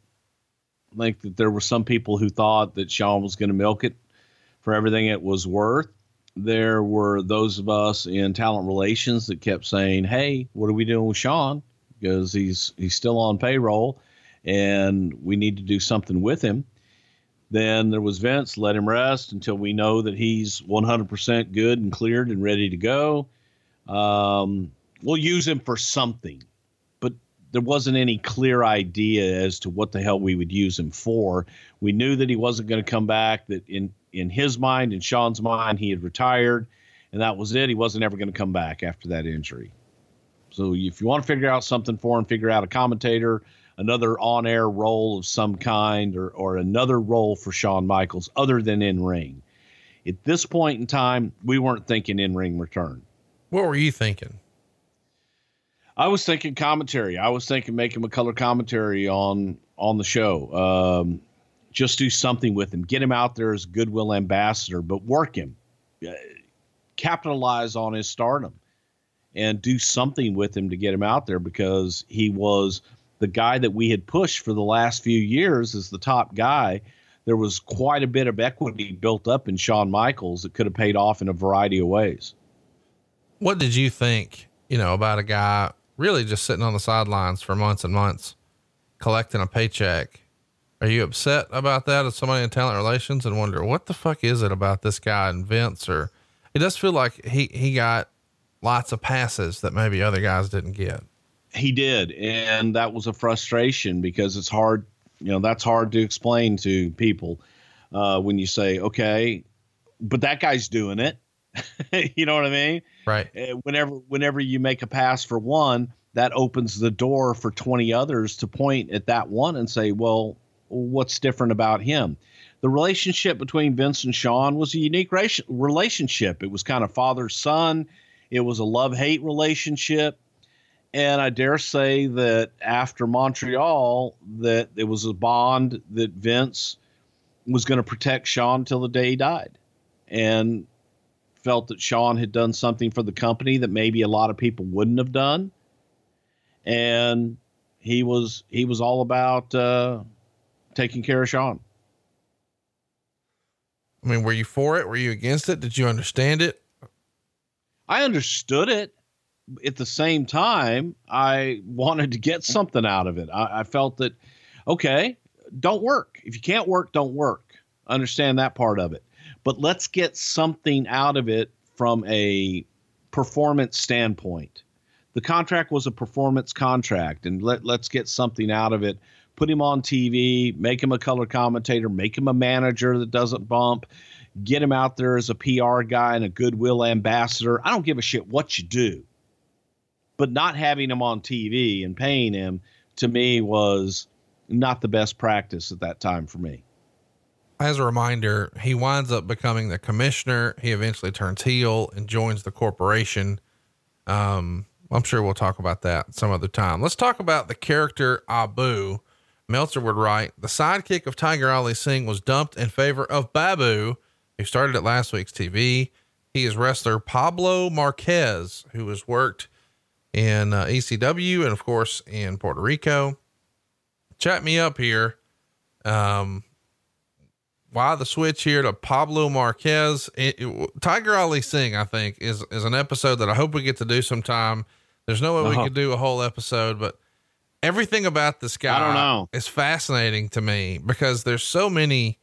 think that there were some people who thought that Shawn was going to milk it for everything it was worth. There were those of us in talent relations that kept saying, "Hey, what are we doing with Shawn? Because he's he's still on payroll, and we need to do something with him." Then there was Vince, let him rest until we know that he's 100% good and cleared and ready to go. Um, we'll use him for something, there wasn't any clear idea as to what the hell we would use him for. We knew that he wasn't going to come back. That in in his mind, in Shawn's mind, he had retired, and that was it. He wasn't ever going to come back after that injury. So if you want to figure out something for him, figure out a commentator, another on-air role of some kind, or or another role for Shawn Michaels other than in ring. At this point in time, we weren't thinking in ring return. What were you thinking? I was thinking commentary. I was thinking him a color commentary on on the show. Um, just do something with him. Get him out there as goodwill ambassador, but work him. Uh, capitalize on his stardom and do something with him to get him out there because he was the guy that we had pushed for the last few years as the top guy. There was quite a bit of equity built up in Shawn Michaels that could have paid off in a variety of ways. What did you think, you know, about a guy really just sitting on the sidelines for months and months collecting a paycheck? Are you upset about that as somebody in talent relations and wonder what the fuck is it about this guy and Vince or it does feel like he, he got lots of passes that maybe other guys didn't get. He did. And that was a frustration because it's hard, you know, that's hard to explain to people uh, when you say, okay, but that guy's doing it. you know what I mean? Right. Uh, whenever whenever you make a pass for one, that opens the door for 20 others to point at that one and say, well, what's different about him? The relationship between Vince and Shawn was a unique relationship. It was kind of father son. It was a love hate relationship. And I dare say that after Montreal, that it was a bond that Vince was going to protect Shawn till the day he died. And felt that Shawn had done something for the company that maybe a lot of people wouldn't have done, and he was he was all about uh, taking care of Shawn. I mean, were you for it? Were you against it? Did you understand it? I understood it. At the same time, I wanted to get something out of it. I, I felt that, okay, don't work. If you can't work, don't work. Understand that part of it but let's get something out of it from a performance standpoint. The contract was a performance contract, and let, let's get something out of it. Put him on TV, make him a color commentator, make him a manager that doesn't bump, get him out there as a PR guy and a goodwill ambassador. I don't give a shit what you do. But not having him on TV and paying him to me was not the best practice at that time for me as a reminder, he winds up becoming the commissioner. He eventually turns heel and joins the corporation. Um, I'm sure we'll talk about that some other time. Let's talk about the character Abu. Meltzer would write the sidekick of Tiger Ali Singh was dumped in favor of Babu, who started at last week's TV. He is wrestler Pablo Marquez, who has worked in uh, ECW and, of course, in Puerto Rico. Chat me up here. Um, why the switch here to Pablo Marquez? It, it, Tiger Ali Singh, I think, is is an episode that I hope we get to do sometime. There's no way uh-huh. we could do a whole episode, but everything about this guy I don't know. is fascinating to me because there's so many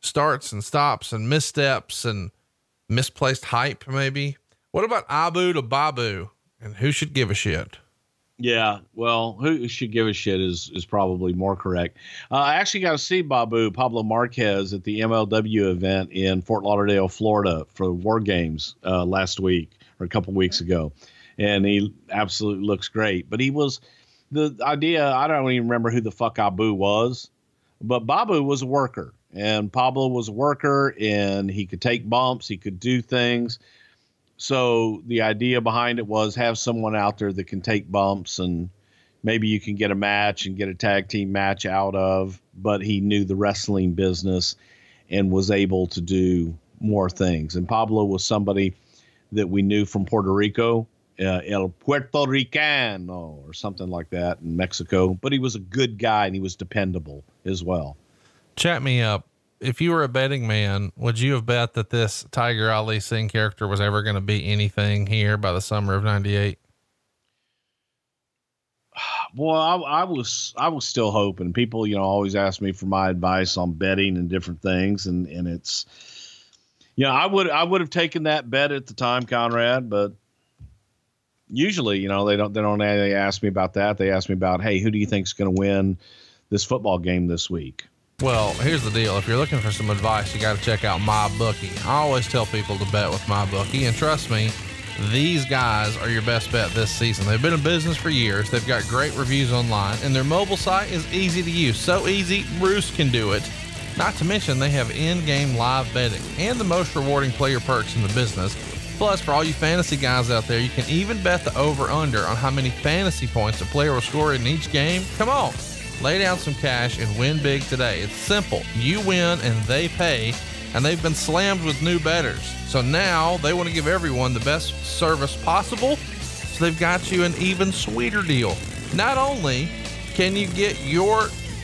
starts and stops and missteps and misplaced hype, maybe. What about Abu to Babu? And who should give a shit? Yeah, well, who should give a shit is is probably more correct. Uh, I actually got to see Babu Pablo Marquez at the MLW event in Fort Lauderdale, Florida, for War Games uh, last week or a couple weeks ago, and he absolutely looks great. But he was the idea. I don't even remember who the fuck Abu was, but Babu was a worker, and Pablo was a worker, and he could take bumps, he could do things. So the idea behind it was have someone out there that can take bumps and maybe you can get a match and get a tag team match out of. But he knew the wrestling business and was able to do more things. And Pablo was somebody that we knew from Puerto Rico, uh, El Puerto Ricano, or something like that in Mexico. But he was a good guy and he was dependable as well. Chat me up if you were a betting man, would you have bet that this Tiger Ali Singh character was ever going to be anything here by the summer of '98? Boy, I, I, was I was still hoping. People, you know, always ask me for my advice on betting and different things, and and it's, you know, I would I would have taken that bet at the time, Conrad, but usually, you know, they don't they don't they ask me about that. They ask me about, hey, who do you think's going to win this football game this week? Well, here's the deal. If you're looking for some advice, you got to check out MyBookie. I always tell people to bet with MyBookie, and trust me, these guys are your best bet this season. They've been in business for years. They've got great reviews online, and their mobile site is easy to use. So easy, Bruce can do it. Not to mention, they have in game live betting and the most rewarding player perks in the business. Plus, for all you fantasy guys out there, you can even bet the over under on how many fantasy points a player will score in each game. Come on, lay down some cash and win big today. It's simple. You win and they pay, and they've been slammed with new betters. So now they want to give everyone the best service possible. So they've got you an even sweeter deal. Not only can you get your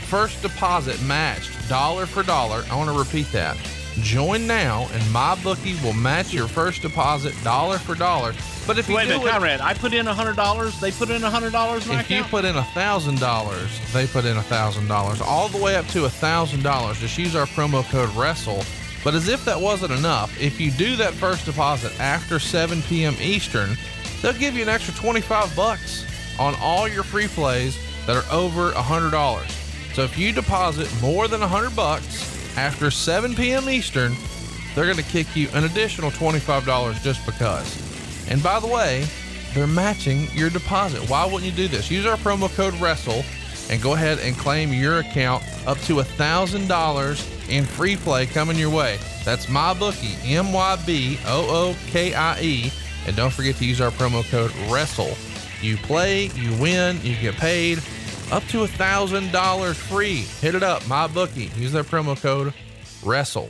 first deposit matched dollar for dollar, I want to repeat that. Join now, and MyBookie will match your first deposit dollar for dollar. But if you Wait a do minute, it, Conrad, I put in a hundred dollars. They put in a hundred dollars. if you put in a thousand dollars, they put in a thousand dollars, all the way up to a thousand dollars. Just use our promo code WRESTLE. But as if that wasn't enough, if you do that first deposit after 7 p.m. Eastern, they'll give you an extra 25 bucks on all your free plays that are over a hundred dollars. So if you deposit more than a hundred bucks after 7 p.m. Eastern, they're going to kick you an additional $25 just because. And by the way, they're matching your deposit. Why wouldn't you do this? Use our promo code WRESTLE and go ahead and claim your account up to a $1,000 in free play coming your way. That's MyBookie, M Y B O O K I E. And don't forget to use our promo code WRESTLE. You play, you win, you get paid up to a $1,000 free. Hit it up, MyBookie. Use their promo code WRESTLE.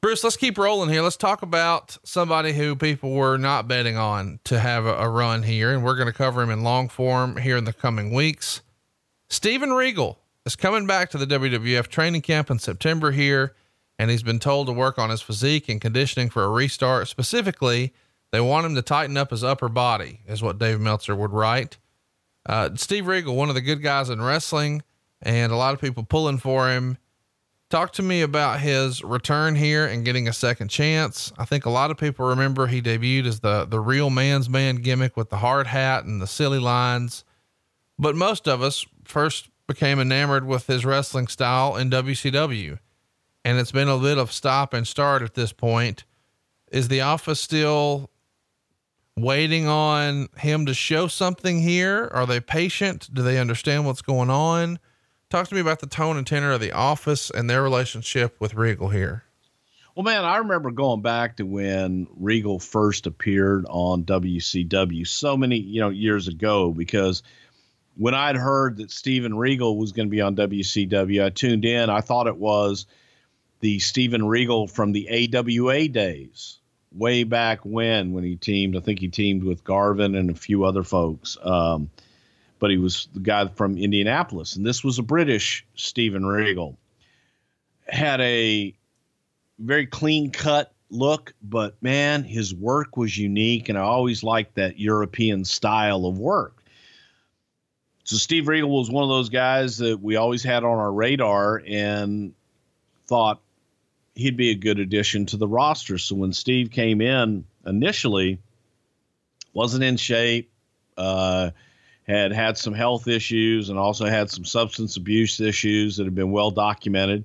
Bruce, let's keep rolling here. Let's talk about somebody who people were not betting on to have a, a run here, and we're going to cover him in long form here in the coming weeks. Steven Regal is coming back to the WWF training camp in September here, and he's been told to work on his physique and conditioning for a restart. Specifically, they want him to tighten up his upper body, is what Dave Meltzer would write. Uh, Steve Regal, one of the good guys in wrestling, and a lot of people pulling for him. Talk to me about his return here and getting a second chance. I think a lot of people remember he debuted as the the real man's man gimmick with the hard hat and the silly lines, but most of us first became enamored with his wrestling style in WCW, and it's been a bit of stop and start at this point. Is the office still waiting on him to show something here? Are they patient? Do they understand what's going on? Talk to me about the tone and tenor of the office and their relationship with Regal here. Well, man, I remember going back to when Regal first appeared on WCW so many, you know, years ago because when I'd heard that Steven Regal was going to be on WCW, I tuned in. I thought it was the Steven Regal from the AWA days, way back when, when he teamed. I think he teamed with Garvin and a few other folks. Um, but he was the guy from Indianapolis, and this was a British Steven Regal. Had a very clean cut look, but man, his work was unique, and I always liked that European style of work. So Steve Regal was one of those guys that we always had on our radar and thought he'd be a good addition to the roster. So when Steve came in initially, wasn't in shape, uh, had had some health issues and also had some substance abuse issues that have been well documented.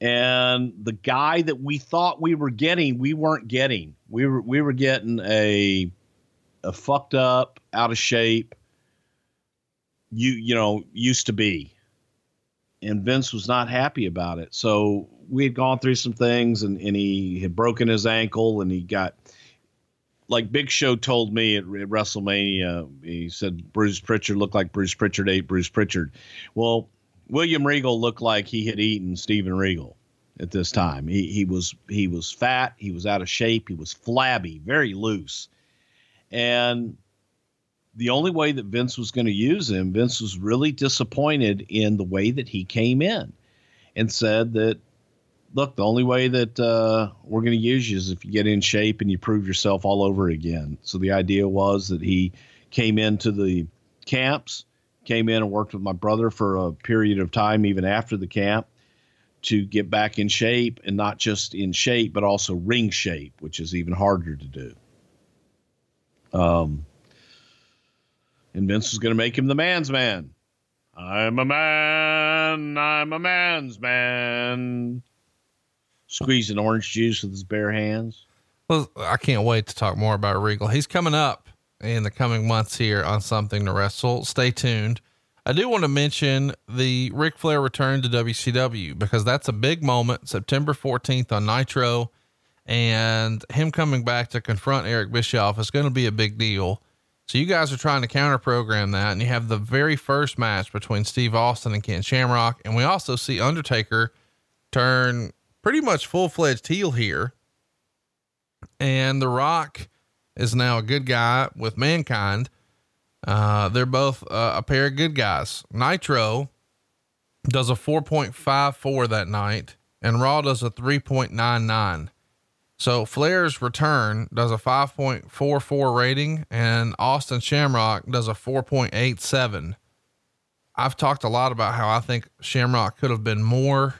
And the guy that we thought we were getting, we weren't getting. We were we were getting a a fucked up, out of shape, you you know, used to be. And Vince was not happy about it. So we had gone through some things and, and he had broken his ankle and he got like Big Show told me at, at WrestleMania, he said Bruce Prichard looked like Bruce Prichard ate Bruce Prichard. Well, William Regal looked like he had eaten Steven Regal at this time. He he was he was fat, he was out of shape, he was flabby, very loose. And the only way that Vince was going to use him, Vince was really disappointed in the way that he came in and said that look, the only way that uh, we're going to use you is if you get in shape and you prove yourself all over again. So the idea was that he came into the camps, came in and worked with my brother for a period of time, even after the camp, to get back in shape and not just in shape, but also ring shape, which is even harder to do. Um, and Vince was going to make him the man's man. I'm a man. I'm a man's man. Squeezing orange juice with his bare hands. Well, I can't wait to talk more about Regal. He's coming up in the coming months here on something to wrestle. Stay tuned. I do want to mention the Ric Flair return to WCW because that's a big moment. September 14th on Nitro and him coming back to confront Eric Bischoff is going to be a big deal. So you guys are trying to counter program that, and you have the very first match between Steve Austin and Ken Shamrock, and we also see Undertaker turn pretty much full fledged heel here, and The Rock is now a good guy with Mankind. Uh, they're both uh, a pair of good guys. Nitro does a 4.54 that night, and Raw does a 3.99. So Flair's return does a 5.44 rating and Austin Shamrock does a 4.87. I've talked a lot about how I think Shamrock could have been more.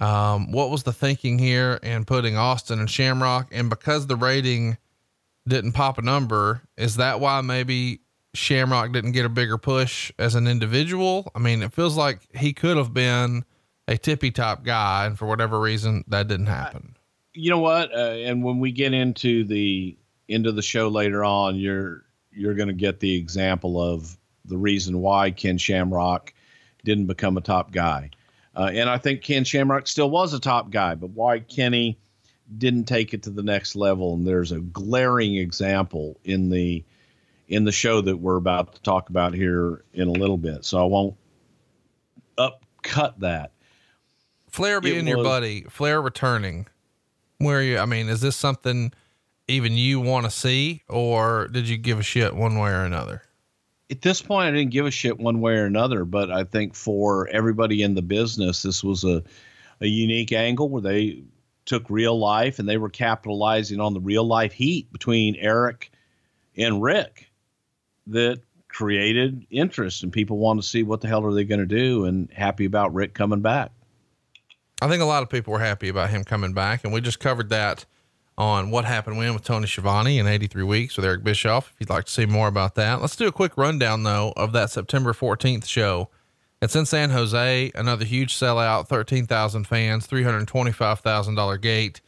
Um, what was the thinking here in putting Austin and Shamrock? And because the rating didn't pop a number, is that why maybe Shamrock didn't get a bigger push as an individual? I mean, it feels like he could have been a tippy top guy, and for whatever reason, that didn't happen you know what? Uh, and when we get into the into the show later on, you're you're going to get the example of the reason why Ken Shamrock didn't become a top guy. Uh, and I think Ken Shamrock still was a top guy, but why Kenny didn't take it to the next level. And there's a glaring example in the in the show that we're about to talk about here in a little bit. So I won't upcut that. Flair being was, your buddy, Flair returning where you, I mean, is this something even you want to see, or did you give a shit one way or another? At this point, I didn't give a shit one way or another, but I think for everybody in the business, this was a, a unique angle where they took real life and they were capitalizing on the real life heat between Eric and Ric that created interest and people want to see what the hell are they going to do and happy about Ric coming back. I think a lot of people were happy about him coming back, and we just covered that on what happened when with Tony Schiavone in 83 weeks with Eric Bischoff. If you'd like to see more about that, let's do a quick rundown though of that September 14th show. It's in San Jose, another huge sellout, 13,000 fans, $325,000 gate.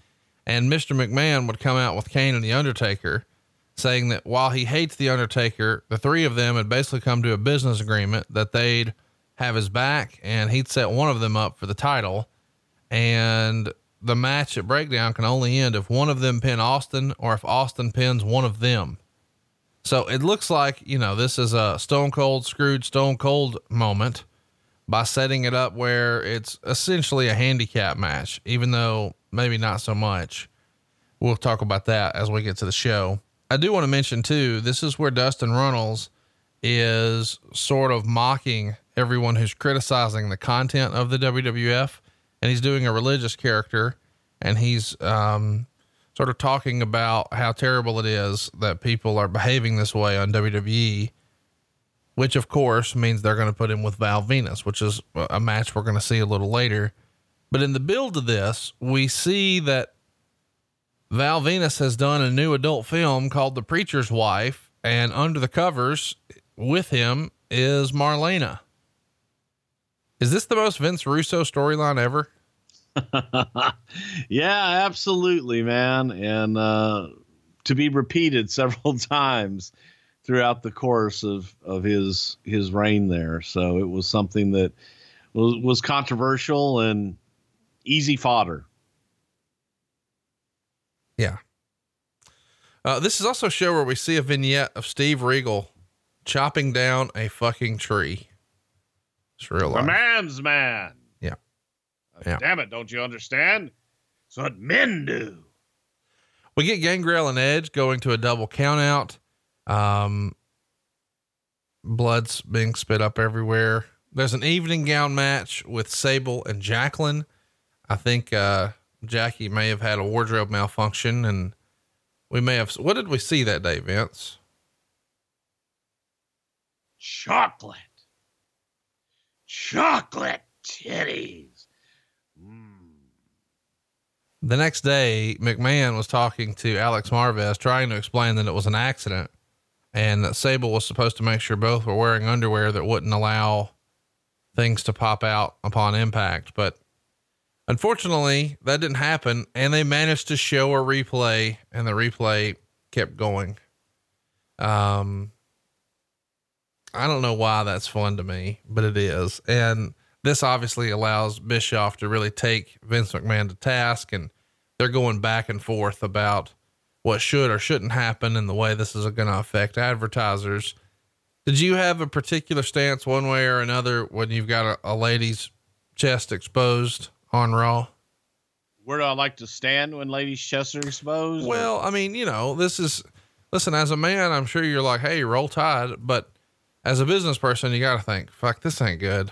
And Mr. McMahon would come out with Kane and The Undertaker saying that while he hates The Undertaker, the three of them had basically come to a business agreement that they'd have his back and he'd set one of them up for the title and the match at breakdown can only end if one of them pin Austin or if Austin pins one of them. So it looks like, you know, this is a stone cold screwed stone cold moment by setting it up where it's essentially a handicap match, even though maybe not so much. We'll talk about that as we get to the show. I do want to mention too, this is where Dustin Runnels is sort of mocking everyone who's criticizing the content of the WWF and he's doing a religious character and he's um, sort of talking about how terrible it is that people are behaving this way on WWE, which of course means they're going to put him with Val Venis, which is a match we're going to see a little later. But in the build to this, we see that Val Venis has done a new adult film called The Preacher's Wife, and under the covers with him is Marlena. Is this the most Vince Russo storyline ever? yeah, absolutely, man. And uh, to be repeated several times throughout the course of, of his his reign there. So it was something that was, was controversial and easy fodder. Yeah. Uh, this is also a show where we see a vignette of Steve Regal chopping down a fucking tree. It's real life. A man's man. Yeah. yeah. Damn it. Don't you understand? It's what men do. We get Gangrel and Edge going to a double countout. Um, blood's being spit up everywhere. There's an evening gown match with Sable and Jacqueline. I think, uh, Jackie may have had a wardrobe malfunction and we may have, what did we see that day, Vince? Chocolate chocolate titties. Mm. The next day, McMahon was talking to Alex Marvez, trying to explain that it was an accident. and that Sable was supposed to make sure both were wearing underwear that wouldn't allow things to pop out upon impact. But unfortunately, that didn't happen, and they managed to show a replay, and the replay kept going. Um, I don't know why that's fun to me, but it is. And this obviously allows Bischoff to really take Vince McMahon to task, and they're going back and forth about what should or shouldn't happen and the way this is going to affect advertisers. Did you have a particular stance one way or another when you've got a, a lady's chest exposed on Raw? Where do I like to stand when ladies' chests are exposed? Well, I mean, you know, this is, listen, as a man, I'm sure you're like, hey, roll tide. But as a business person, you got to think, fuck, this ain't good.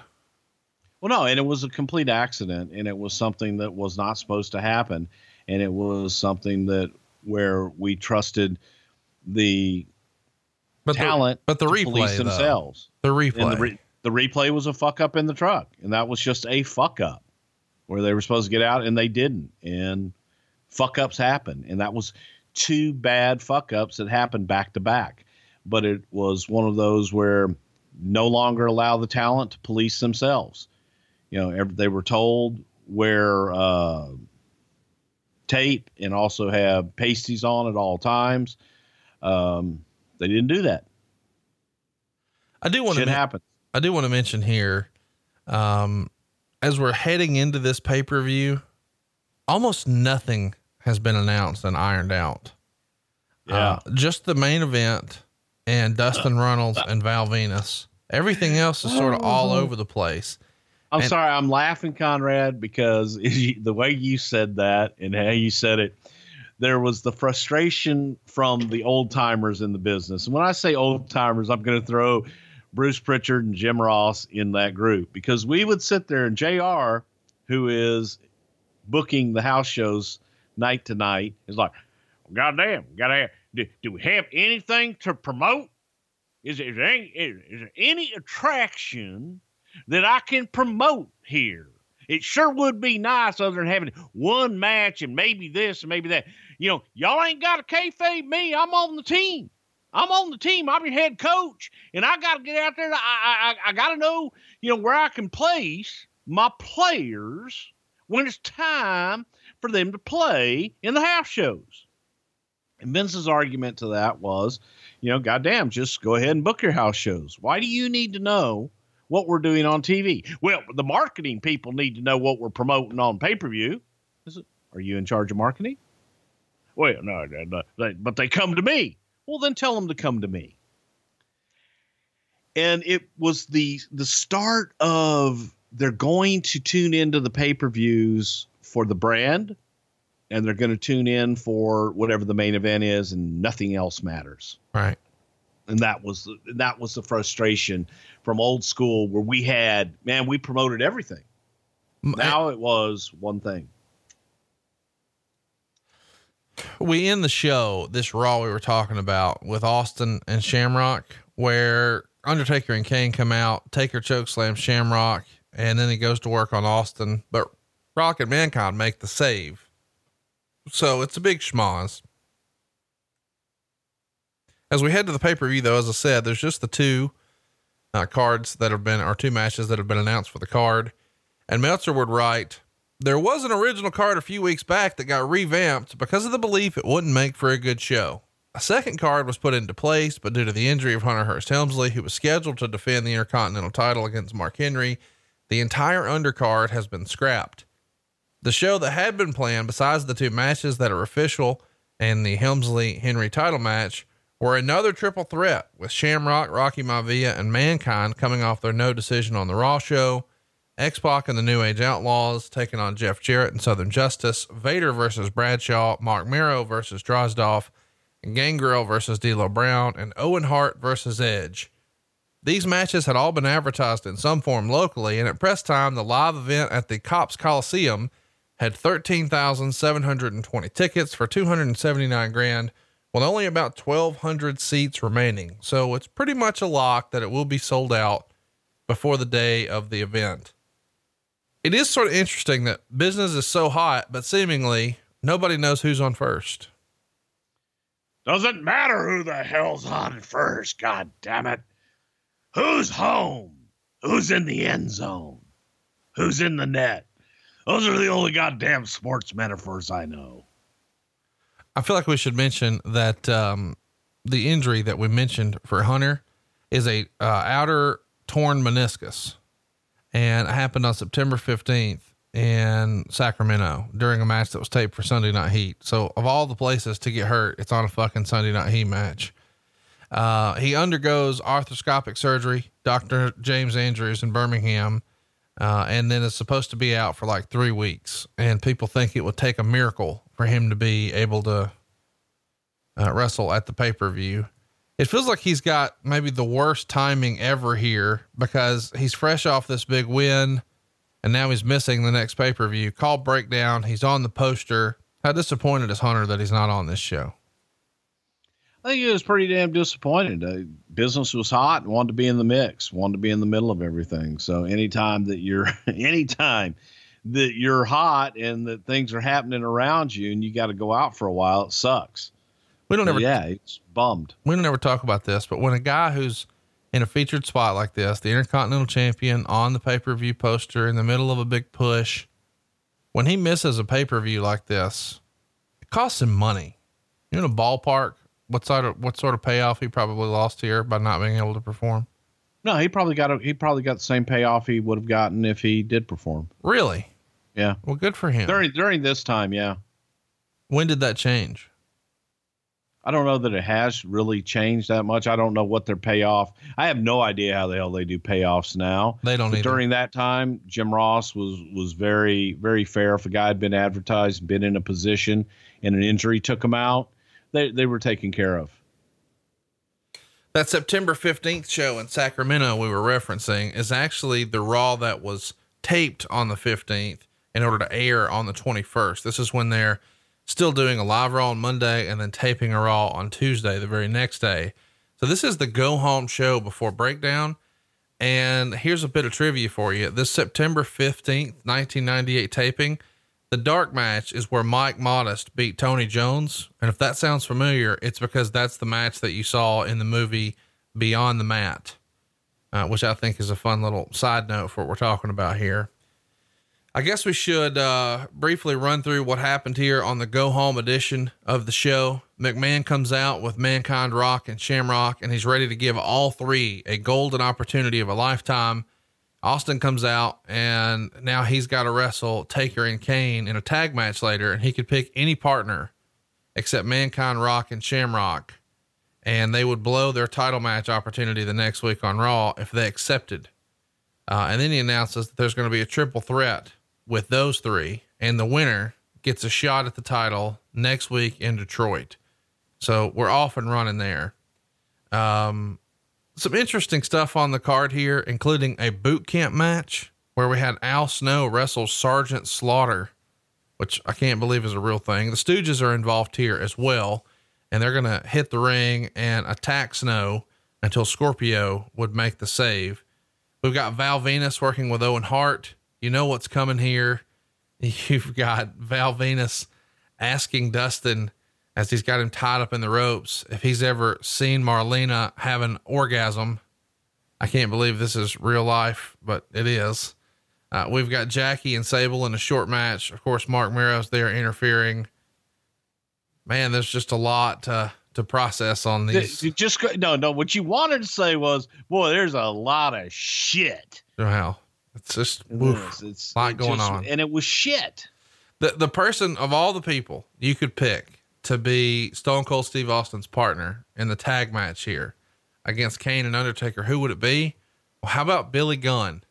Well, no, and it was a complete accident, and it was something that was not supposed to happen, and it was something that where we trusted the but talent, the, but the replay police though. themselves. the replay, the, re- the replay was a fuck up in the truck, and that was just a fuck up where they were supposed to get out and they didn't, and fuck ups happen, and that was two bad fuck ups that happened back to back. But it was one of those where no longer allow the talent to police themselves. You know, they were told wear uh, tape and also have pasties on at all times. Um, they didn't do that. I do want Shit to, happens. I do want to mention here, um, as we're heading into this pay per view, almost nothing has been announced and ironed out. Yeah. Uh, just the main event and Dustin Runnels and Val Venis. Everything else is sort of all oh. over the place. I'm And- sorry, I'm laughing, Conrad, because the way you said that and how you said it, there was the frustration from the old timers in the business. And when I say old timers, I'm going to throw Bruce Prichard and Jim Ross in that group because we would sit there and JR, who is booking the house shows night to night, is like, God damn, gotta do, do we have anything to promote? Is, is, there any, is, is there any attraction that I can promote here. It sure would be nice other than having one match and maybe this and maybe that. You know, y'all ain't got to kayfabe me. I'm on the team. I'm on the team. I'm your head coach, and I got to get out there. I I, I got to know, you know, where I can place my players when it's time for them to play in the house shows. And Vince's argument to that was, you know, goddamn, just go ahead and book your house shows. Why do you need to know what we're doing on TV? Well, the marketing people need to know what we're promoting on pay per view. Are you in charge of marketing? Well, no, no, no, they- but they come to me. Well, then tell them to come to me. And it was the the start of they're going to tune into the pay per views for the brand, and they're going to tune in for whatever the main event is, and nothing else matters Right. and that was the, that was the frustration from old school where we had man we promoted everything eh, now it was one thing we end the show, this Raw we were talking about with Austin and Shamrock, where Undertaker and Kane come out, Taker choke slam Shamrock, and then he goes to work on Austin, but Rock and Mankind make the save. So it's a big schmoz. As we head to the pay per view, though, as I said, there's just the two uh, cards that have been, or two matches that have been announced for the card. And Meltzer would write, there was an original card a few weeks back that got revamped because of the belief it wouldn't make for a good show. A second card was put into place, but due to the injury of Hunter Hearst Helmsley, who was scheduled to defend the Intercontinental title against Mark Henry, the entire undercard has been scrapped. The show that had been planned, besides the two matches that are official and the Helmsley Henry title match, were another triple threat with Shamrock, Rocky Maivia, and Mankind coming off their no decision on the Raw show. X Pac and the New Age Outlaws taking on Jeff Jarrett and Southern Justice, Vader versus Bradshaw, Mark Mero versus Drozdov, and Gangrel versus D'Lo Brown, and Owen Hart versus Edge. These matches had all been advertised in some form locally, and at press time, the live event at the Copps Coliseum had 13,720 tickets for 279 grand, with only about 1,200 seats remaining. So it's pretty much a lock that it will be sold out before the day of the event. It is sort of interesting that business is so hot, but seemingly nobody knows who's on first. Doesn't matter who the hell's on first, god damn it. Who's home? Who's in the end zone? Who's in the net? Those are the only goddamn sports metaphors I know. I feel like we should mention that um, the injury that we mentioned for Hunter is a uh, outer torn meniscus, and it happened on September fifteenth in Sacramento during a match that was taped for Sunday Night Heat. So, of all the places to get hurt, it's on a fucking Sunday Night Heat match. Uh, he undergoes arthroscopic surgery, Dr. James Andrews in Birmingham, uh, and then it's supposed to be out for like three weeks. And people think it would take a miracle for him to be able to uh, wrestle at the pay per view. It feels like he's got maybe the worst timing ever here because he's fresh off this big win and now he's missing the next pay per view. Call breakdown. He's on the poster. How disappointed is Hunter that he's not on this show? I think he was pretty damn disappointed. Uh, business was hot and wanted to be in the mix, wanted to be in the middle of everything. So anytime that you're, anytime that you're hot and that things are happening around you and you got to go out for a while, it sucks. We don't So, ever, yeah, it's bummed. we don't ever talk about this, but when a guy who's in a featured spot like this, the Intercontinental Champion on the pay per view poster in the middle of a big push, when he misses a pay per view like this, it costs him money. You know, a ballpark, what sort of what sort of payoff he probably lost here by not being able to perform? No, he probably got a, he probably got the same payoff he would have gotten if he did perform. Really? Yeah. Well, good for him. During during this time, yeah. when did that change? I don't know that it has really changed that much. I don't know what their payoff. I have no idea how the hell they do payoffs now. They don't either. during that time, Jim Ross was was very very fair. If a guy had been advertised, been in a position, and an injury took him out, they they were taken care of. That September 15th show in Sacramento we were referencing is actually the Raw that was taped on the 15th in order to air on the 21st. This is when they're still doing a live Raw on Monday and then taping a Raw on Tuesday, the very next day. So this is the go home show before breakdown. And here's a bit of trivia for you. This September 15th, 1998 taping, the dark match is where Mike Modest beat Tony Jones. And if that sounds familiar, it's because that's the match that you saw in the movie Beyond the Mat, uh, which I think is a fun little side note for what we're talking about here. I guess we should uh, briefly run through what happened here on the go home edition of the show. McMahon comes out with Mankind Rock and Shamrock, and he's ready to give all three a golden opportunity of a lifetime. Austin comes out, and now he's got to wrestle Taker and Kane in a tag match later, and he could pick any partner except Mankind Rock and Shamrock, and they would blow their title match opportunity the next week on Raw if they accepted. Uh, and then he announces that there's going to be a triple threat with those three, and the winner gets a shot at the title next week in Detroit. So we're off and running there. Um, some interesting stuff on the card here, including a boot camp match where we had Al Snow wrestle Sergeant Slaughter, which I can't believe is a real thing. The Stooges are involved here as well, and they're going to hit the ring and attack Snow until Scorpio would make the save. We've got Val Venis working with Owen Hart. You know what's coming here. You've got Val Venis asking Dustin as he's got him tied up in the ropes if he's ever seen Marlena have an orgasm. I can't believe this is real life, but it is. Uh, we've got Jackie and Sable in a short match. Of course, Mark Mero's there interfering. Man, there's just a lot to, to process on these. You just no no. What you wanted to say was, boy, there's a lot of shit. Wow. It's just this. It's lot going just- on. and it was shit. the the person of all the people you could pick to be Stone Cold Steve Austin's partner in the tag match here against Kane and Undertaker, who would it be? Well, how about Billy Gunn?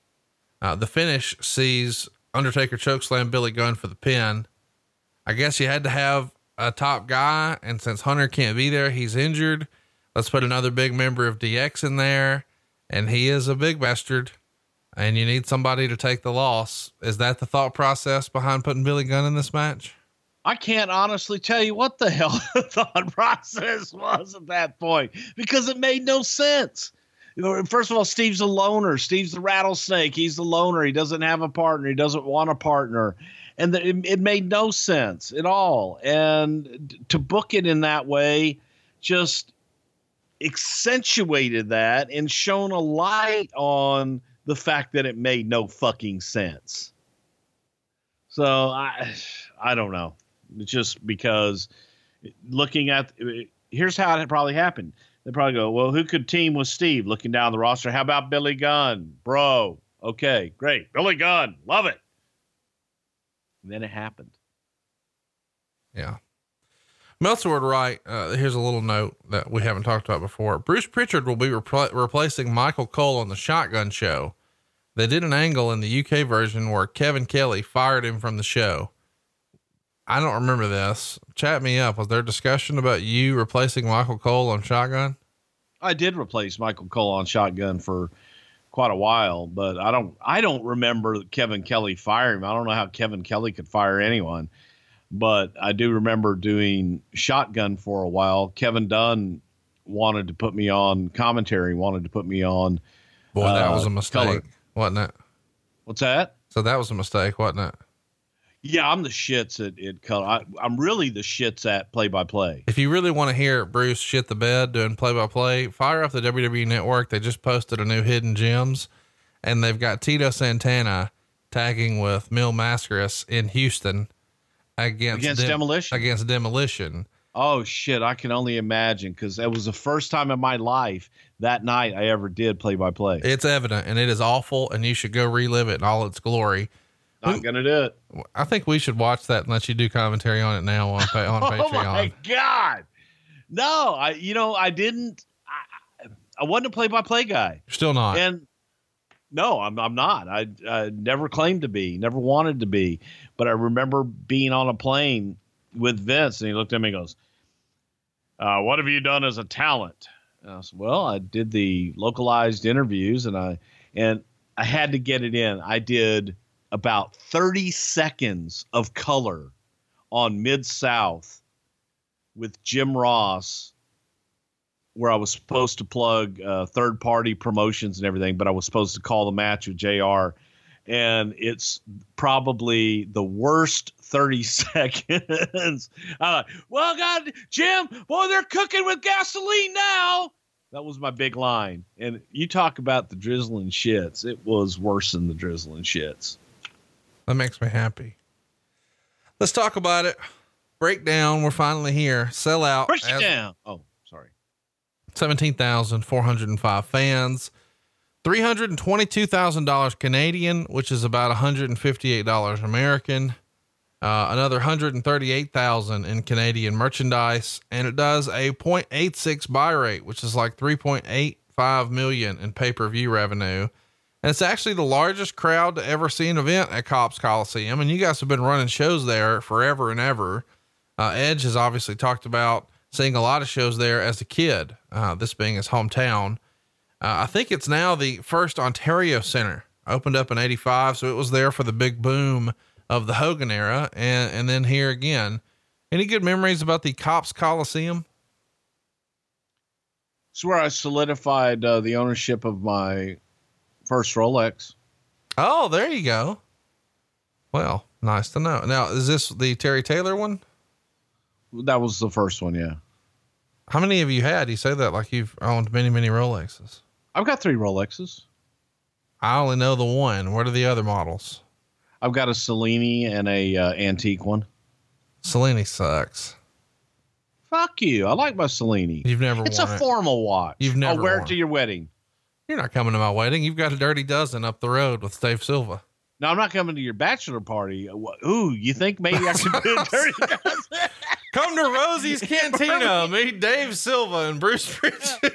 Uh, the finish sees Undertaker chokeslam Billy Gunn for the pin. I guess you had to have a top guy, and since Hunter can't be there, he's injured. Let's put another big member of DX in there, and he is a big bastard and you need somebody to take the loss. Is that the thought process behind putting Billy Gunn in this match? I can't honestly tell you what the hell the thought process was at that point because it made no sense. First of all, Steve's a loner. Steve's the rattlesnake. He's the loner. He doesn't have a partner. He doesn't want a partner. And the, it, it made no sense at all. And to book it in that way just accentuated that and shone a light on the fact that it made no fucking sense. So I I don't know. Just because looking at here's how it probably happened. They probably go, well, who could team with Steve? Looking down the roster, how about Billy Gunn, bro? Okay, great, Billy Gunn, love it. And then it happened. Yeah. Meltzer would write, uh, here's a little note that we haven't talked about before. Bruce Prichard will be repl- replacing Michael Cole on the Shotgun Show. They did an angle in the UK version where Kevin Kelly fired him from the show. I don't remember this. Chat me up. Was there discussion about you replacing Michael Cole on Shotgun? I did replace Michael Cole on Shotgun for quite a while, but I don't I don't remember Kevin Kelly firing him. I don't know how Kevin Kelly could fire anyone but I do remember doing shotgun for a while. Kevin Dunn wanted to put me on commentary, wanted to put me on. Boy, that uh, was a mistake, color. wasn't it? What's that? So that was a mistake, wasn't it? Yeah, I'm the shits at, at color. I, am really the shits at play by play. If you really want to hear Bruce shit the bed doing play by play, fire up the WWE Network. They just posted a new Hidden Gems, and they've got Tito Santana tagging with Mil Mascaras in Houston against, against dem- demolition against demolition. Oh shit! I can only imagine because it was the first time in my life that night I ever did play by play. It's evident, and it is awful, and you should go relive it in all its glory. Not gonna do it. I think we should watch that and let you do commentary on it now on on oh Patreon. Oh my god! No, I you know I didn't. I, I wasn't a play by play guy. Still not. And no, I'm I'm not. I, I never claimed to be, never wanted to be. But I remember being on a plane with Vince, and he looked at me and goes, uh, "What have you done as a talent?" And I said, "Well, I did the localized interviews, and I and I had to get it in. I did about 30 seconds of color on Mid South with Jim Ross where I was supposed to plug uh, third party promotions and everything, but I was supposed to call the match with JR. And it's probably the worst 30 seconds. uh, well, God, Jim, boy, they're cooking with gasoline now. That was my big line. And you talk about the drizzling shits. It was worse than the drizzling shits. That makes me happy. Let's talk about it. Breakdown. We're finally here. Sell out. Break it down. Oh. 17,405 fans, $322,000 Canadian, which is about $158 American. Uh, another 138,000 in Canadian merchandise, and it does a 0.86 buy rate, which is like 3.85 million in pay-per-view revenue. And it's actually the largest crowd to ever see an event at Copps Coliseum. And you guys have been running shows there forever and ever. Uh, Edge has obviously talked about seeing a lot of shows there as a kid, uh, this being his hometown. Uh, I think it's now the first Ontario Center opened up in 85. So it was there for the big boom of the Hogan era. And, and then here again, any good memories about the Copps Coliseum? It's where I solidified uh, the ownership of my first Rolex. Oh, there you go. Well, nice to know. Now, is this the Terry Taylor one? That was the first one, yeah. How many have you had? You say that like you've owned many, many Rolexes. I've got three Rolexes. I only know the one. What are the other models? I've got a Cellini and a uh, antique one. Cellini sucks. Fuck you. I like my Cellini. You've never. It's a it. formal watch. You've never. I'll wear it to your wedding. You're not coming to my wedding. You've got a dirty dozen up the road with Dave Silva. No, I'm not coming to your bachelor party. Ooh, you think maybe I could do a dirty dozen? Come to Rosie's Cantina. Meet Dave Silva and Bruce Prichard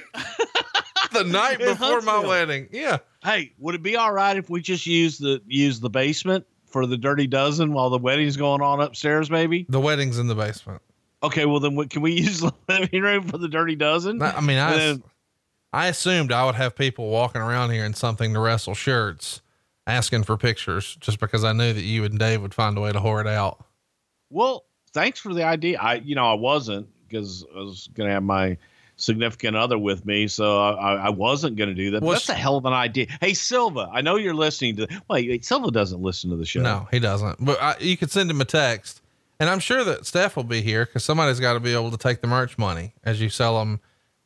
the night before my wedding. Yeah. Hey, would it be all right if we just use the use the basement for the dirty dozen while the wedding's going on upstairs? Maybe the wedding's in the basement. Okay, well then what, can we use the living room for the dirty dozen? I mean, I then, I assumed I would have people walking around here in something to wrestle shirts, asking for pictures, just because I knew that you and Dave would find a way to whore it out. Well, thanks for the idea. I, you know, I wasn't because I was going to have my significant other with me, so I, I wasn't going to do that. But that's a hell of an idea. Hey, Silva, I know you're listening to. Wait, Silva doesn't listen to the show. No, he doesn't. But I, you could send him a text And I'm sure that Steph will be here because somebody's got to be able to take the merch money as you sell them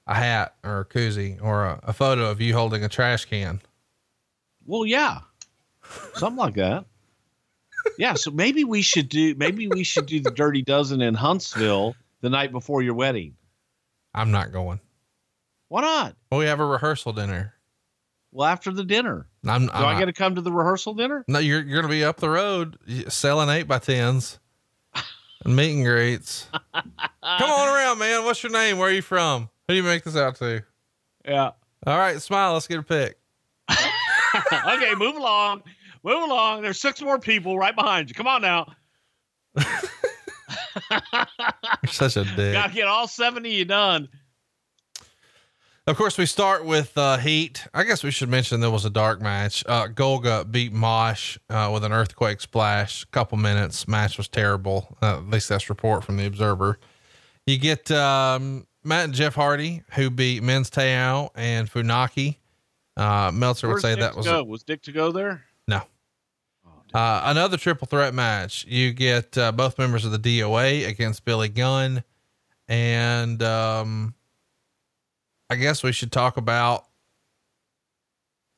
a hat or a koozie or a, a photo of you holding a trash can. Well, yeah, something like that. Yeah, so maybe we should do maybe we should do the Dirty Dozen in Huntsville the night before your wedding. I'm not going. Why not? Well, we have a rehearsal dinner. Well, after the dinner, I'm, do I'm I to come to the rehearsal dinner? no, you're, you're going to be up the road selling eight by tens and meet and greets. Come on around, man. What's your name? Where are you from? Who do you make this out to? Yeah. All right, smile. Let's get a pick. okay, move along. Move along. There's six more people right behind you. Come on now. You're such a dick. Gotta get all 70 of you done. Of course, we start with uh, Heat. I guess we should mention there was a dark match. Uh, Golga beat Mosh uh, with an earthquake splash. couple minutes. Match was terrible. Uh, at least that's report from the Observer. You get um, Matt and Jeff Hardy, who beat Men's Teioh and Funaki. Uh, Meltzer would say Dick that was go? was Dick to go there? no. Uh, another triple threat match. You get uh, both members of the DOA against Billy Gunn. And um, I guess we should talk about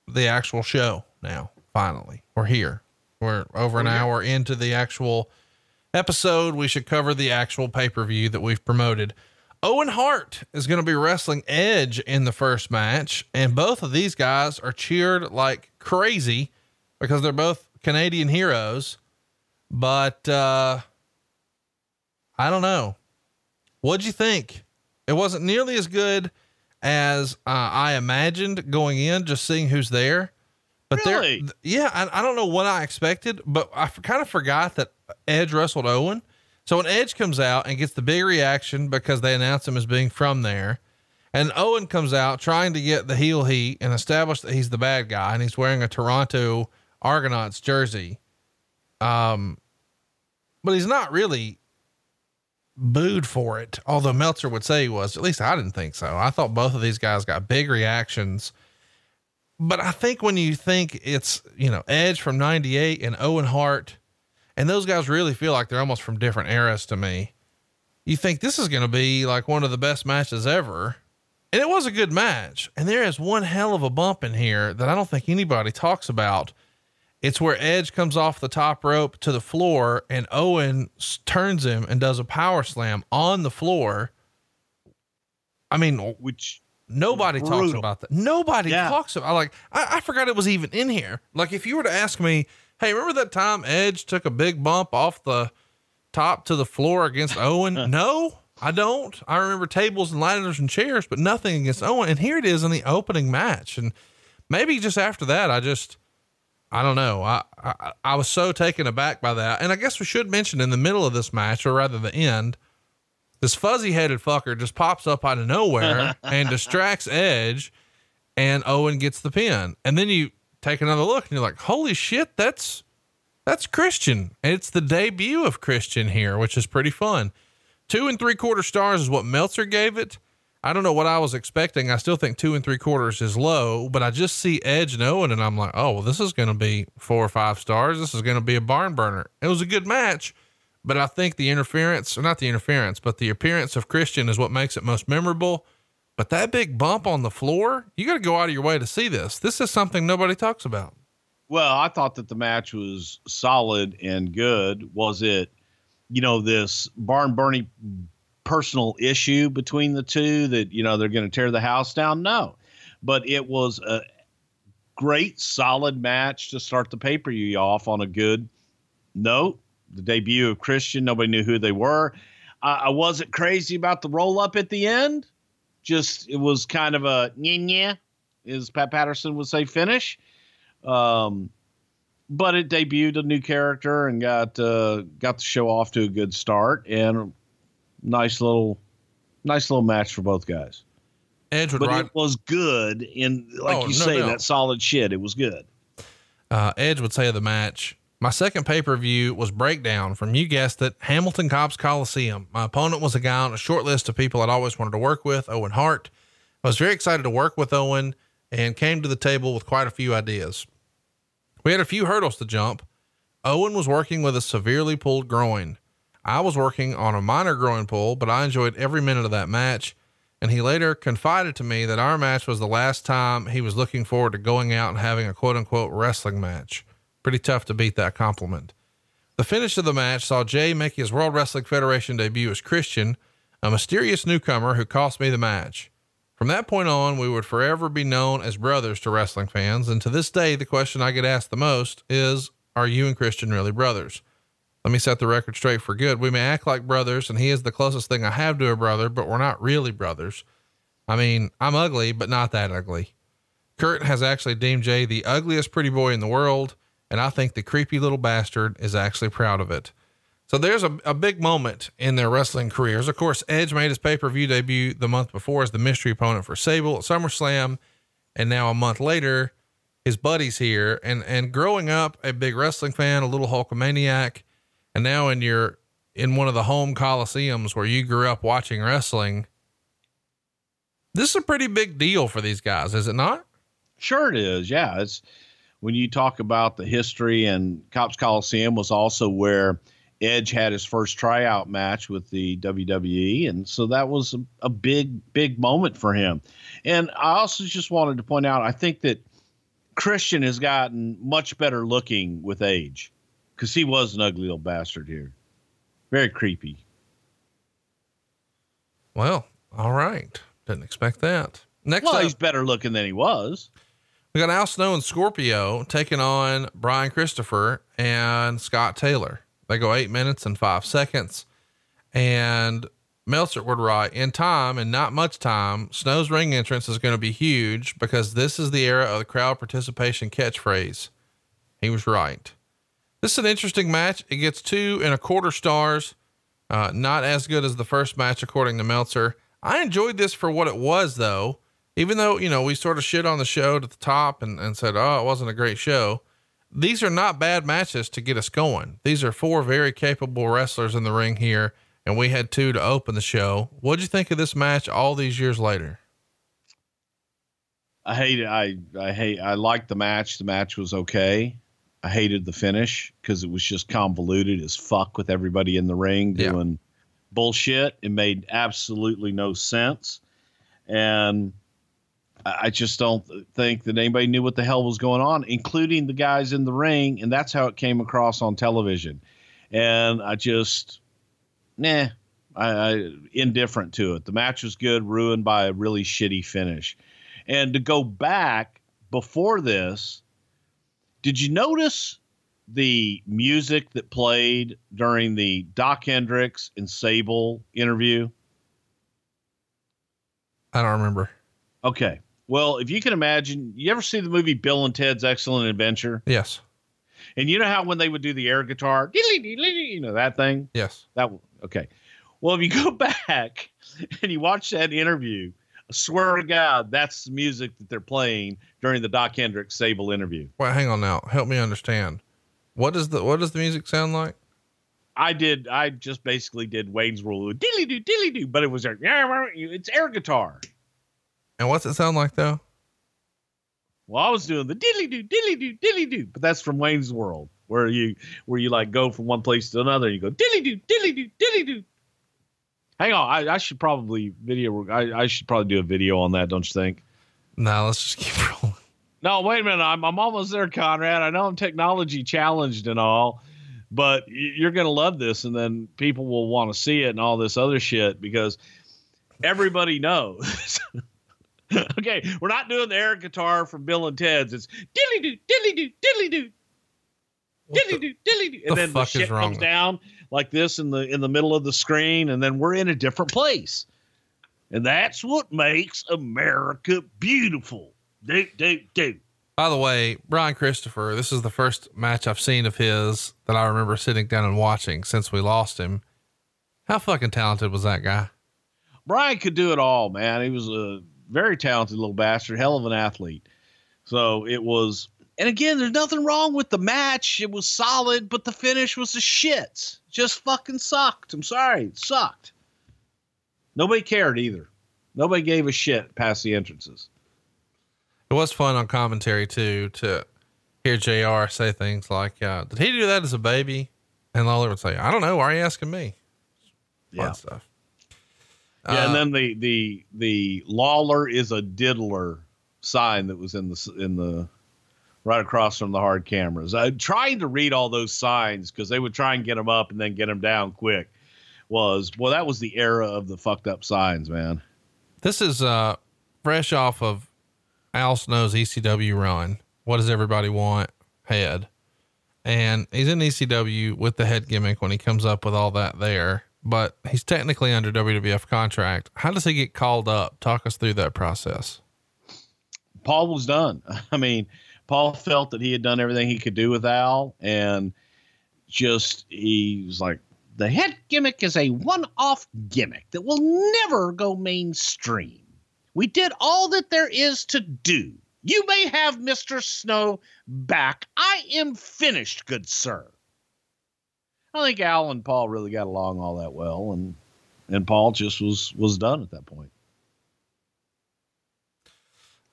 the actual show now. Finally, we're here. We're over an We're here. hour into the actual episode. We should cover the actual pay per view that we've promoted. Owen Hart is going to be wrestling Edge in the first match, and both of these guys are cheered like crazy because they're both Canadian heroes. But uh, I don't know. What'd you think? It wasn't nearly as good as uh, I imagined going in, just seeing who's there. But there, Really? th- yeah, I, I don't know what I expected, but I kind of forgot that Edge wrestled Owen. So when Edge comes out and gets the big reaction because they announce him as being from there, and Owen comes out trying to get the heel heat and establish that he's the bad guy, and he's wearing a Toronto Argonauts jersey. Um, but he's not really booed for it, although Meltzer would say he was. At least I didn't think so. I thought both of these guys got big reactions. But I think when you think it's, you know, Edge from 98 and Owen Hart, and those guys really feel like they're almost from different eras to me, you think this is going to be like one of the best matches ever. And it was a good match. And there is one hell of a bump in here that I don't think anybody talks about. It's where Edge comes off the top rope to the floor and Owen turns him and does a power slam on the floor. I mean, oh, Which nobody talks about that. Nobody Yeah. talks about like I, I forgot it was even in here. Like if you were to ask me, hey, remember that time Edge took a big bump off the top to the floor against Owen? no, I don't. I remember tables and ladders and chairs, but nothing against Owen. And here it is in the opening match. And maybe just after that, I just I don't know. I, I I was so taken aback by that. And I guess we should mention in the middle of this match, or rather the end, this fuzzy headed fucker just pops up out of nowhere and distracts Edge, and Owen gets the pin. And then you take another look and you're like, holy shit, that's that's Christian. And it's the debut of Christian here, which is pretty fun. Two and three quarter stars is what Meltzer gave it. I don't know what I was expecting. I still think two and three quarters is low, but I just see Edge and Owen, and I'm like, oh, well, this is going to be four or five stars. This is going to be a barn burner. It was a good match, but I think the interference, or not the interference, but the appearance of Christian is what makes it most memorable. But that big bump on the floor, you got to go out of your way to see this. This is something nobody talks about. Well, I thought that the match was solid and good. Was it, you know, this barn burning personal issue between the two that, you know, they're going to tear the house down? No. But it was a great, solid match to start the pay per view off on a good note. The debut of Christian, nobody knew who they were. I, I wasn't crazy about the roll up at the end. Just, it was kind of a nya, as Pat Patterson would say, finish. Um, but it debuted a new character and got uh, got the show off to a good start and nice little nice little match for both guys. Edge would But ride, it was good in like Oh, you no say doubt. that solid shit. It was good. uh, Edge would say of the match, my second pay per view was Breakdown from, you guessed it, Hamilton Copps Coliseum. My opponent was a guy on a short list of people I'd always wanted to work with, Owen Hart. I was very excited to work with Owen and came to the table with quite a few ideas. We had a few hurdles to jump. Owen was working with a severely pulled groin. I was working on a minor groin pull, but I enjoyed every minute of that match. And he later confided to me that our match was the last time he was looking forward to going out and having a quote unquote wrestling match. Pretty tough to beat that compliment. The finish of the match saw Jay make his World Wrestling Federation debut as Christian, a mysterious newcomer who cost me the match. From that point on, we would forever be known as brothers to wrestling fans. And to this day, the question I get asked the most is, are you and Christian really brothers? Let me set the record straight for good. We may act like brothers, and he is the closest thing I have to a brother, but we're not really brothers. I mean, I'm ugly, but not that ugly. Kurt has actually deemed Jay the ugliest pretty boy in the world, and I think the creepy little bastard is actually proud of it. So there's a, a big moment in their wrestling careers. Of course, Edge made his pay per view debut the month before as the mystery opponent for Sable at SummerSlam. And now a month later, his buddy's here. And, and growing up a big wrestling fan, a little Hulkamaniac, and now in your, in one of the home coliseums where you grew up watching wrestling, this is a pretty big deal for these guys, is it not? Sure, it is. Yeah. It's when you talk about the history, and Copps Coliseum was also where Edge had his first tryout match with the WWE. And so that was a, a big, big moment for him. And I also just wanted to point out I think that Christian has gotten much better looking with age because he was an ugly little bastard here. Very creepy. Well, all right. Didn't expect that. Next well, up, he's better looking than he was. We got Al Snow and Scorpio taking on Brian Christopher and Scott Taylor. They go eight minutes and five seconds. And Meltzer would write in time and not much time, Snow's ring entrance is going to be huge because this is the era of the crowd participation catchphrase. He was right. This is an interesting match. It gets two and a quarter stars. Uh, not as good as the first match, according to Meltzer. I enjoyed this for what it was, though. Even though, you know, we sort of shit on the show at the top and, and said, oh, it wasn't a great show. These are not bad matches to get us going. These are four very capable wrestlers in the ring here, and we had two to open the show. What'd you think of this match all these years later? I hate it. I I hate. I liked the match. The match was okay. I hated the finish because it was just convoluted as fuck with everybody in the ring Yeah. doing bullshit. It made absolutely no sense, and I just don't think that anybody knew what the hell was going on, including the guys in the ring. And that's how it came across on television. And I just, nah, I, I indifferent to it. The match was good, ruined by a really shitty finish. And to go back before this, did you notice the music that played during the Doc Hendrix and Sable interview? I don't remember. Okay. Well, if you can imagine, you ever see the movie Bill and Ted's Excellent Adventure? Yes. And you know how when they would do the air guitar, you know that thing? Yes. That okay. Well, if you go back and you watch that interview, I swear to God, that's the music that they're playing during the Doc Hendrix Sable interview. Well, hang on now. Help me understand. What does the what does the music sound like? I did. I just basically did Wayne's World, dilly doo, dilly doo, but it was like, it's air guitar. And what's it sound like though? Well, I was doing the dilly doo, dilly doo, dilly doo, but that's from Wayne's World, where you where you like go from one place to another. And you go dilly doo, dilly doo, dilly doo. Hang on, I, I should probably video. I, I should probably do a video on that. Don't you think? No, let's just keep rolling. No, wait a minute. I'm I'm almost there, Conrad. I know I'm technology challenged and all, but you're gonna love this, and then people will want to see it and all this other shit because everybody knows. okay, we're not doing the air guitar from Bill and Ted's. It's dilly doo, dilly doo, dilly doo, dilly the- doo, dilly doo, the and then the fuck is shit comes down like this in the in the middle of the screen, and then we're in a different place, and that's what makes America beautiful. Do do do. By the way, Brian Christopher, this is the first match I've seen of his that I remember sitting down and watching since we lost him. How fucking talented was that guy? Brian could do it all, man. He was a very talented little bastard, hell of an athlete. So it was, and again, there's nothing wrong with the match. It was solid, but the finish was the shits. Just fucking sucked. I'm sorry, it sucked. Nobody cared either. Nobody gave a shit past the entrances. It was fun on commentary too to hear JR say things like, uh, did he do that as a baby? And Lawler would say, I don't know. Why are you asking me? Yeah. Stuff. Yeah, Uh, and then the the the Lawler is a diddler sign that was in the in the right across from the hard cameras. I trying to read all those signs because they would try and get them up and then get them down quick. Was well, that was the era of the fucked up signs, man. This is uh fresh off of Al Snow's ECW run. What does everybody want? Head. And he's in ECW with the head gimmick when he comes up with all that there, but he's technically under WWF contract. How does he get called up? Talk us through that process. Paul was done. I mean, Paul felt that he had done everything he could do with Al, and just he was like, the head gimmick is a one-off gimmick that will never go mainstream. We did all that there is to do. You may have Mr. Snow back. I am finished, good sir. I think Al and Paul really got along all that well, and and Paul just was was done at that point.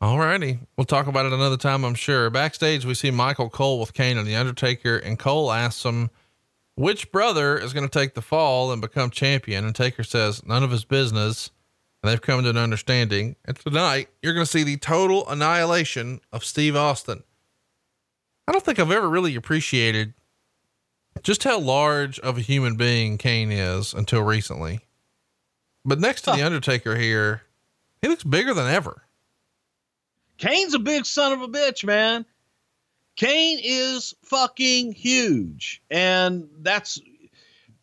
Alrighty. We'll talk about it another time, I'm sure. Backstage, we see Michael Cole with Kane and The Undertaker, and Cole asks him which brother is going to take the fall and become champion. And Taker says, none of his business. And they've come to an understanding. And tonight, you're going to see the total annihilation of Steve Austin. I don't think I've ever really appreciated just how large of a human being Kane is until recently. But next to The Undertaker here, he looks bigger than ever. Kane's a big son of a bitch, man. Kane is fucking huge. And that's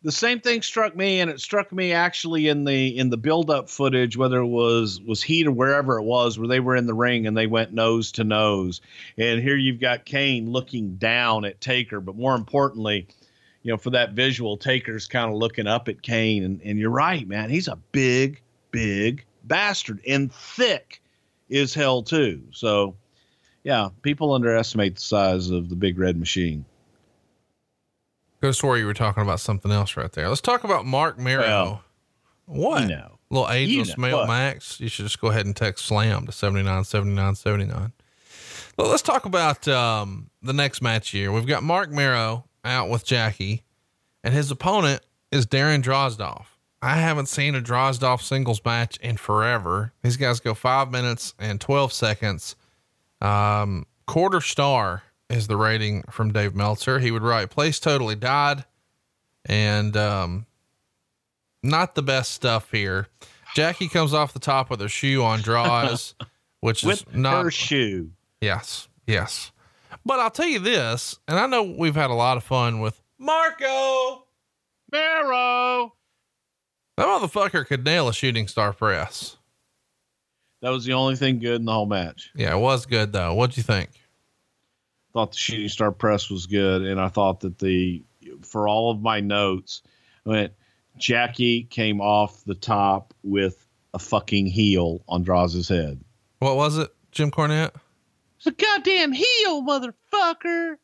the same thing struck me and it struck me actually in the in the build up footage whether it was was heat or wherever it was where they were in the ring and they went nose to nose. And here you've got Kane looking down at Taker, but more importantly, you know, for that visual, Taker's kind of looking up at Kane and and you're right, man. He's a big big bastard and thick is hell too. So, yeah, people underestimate the size of the big red machine. Go swore you were talking about something else right there. Let's talk about Mark Mero. Well, what? You know, Little ageless know male? Max. You should just go ahead and text slam to 79 79 79. Well, let's talk about um, the next match here. We've got Mark Miro out with Jackie, and his opponent is Darren Drozdov. I haven't seen a Drozdov singles match in forever. These guys go five minutes and 12 seconds. Um, quarter star is the rating from Dave Meltzer. He would write place totally died and, um, not the best stuff here. Jackie comes off the top with her shoe on Droz, which with is not her shoe. Yes, yes. But I'll tell you this, and I know we've had a lot of fun with Marco. Barrow. That motherfucker could nail a shooting star press. That was the only thing good in the whole match. Yeah, it was good though. What'd you think? Thought the shooting star press was good, and I thought that the for all of my notes, I went Jackie came off the top with a fucking heel on Droz's head. What was it, Jim Cornette? It's a goddamn heel, motherfucker.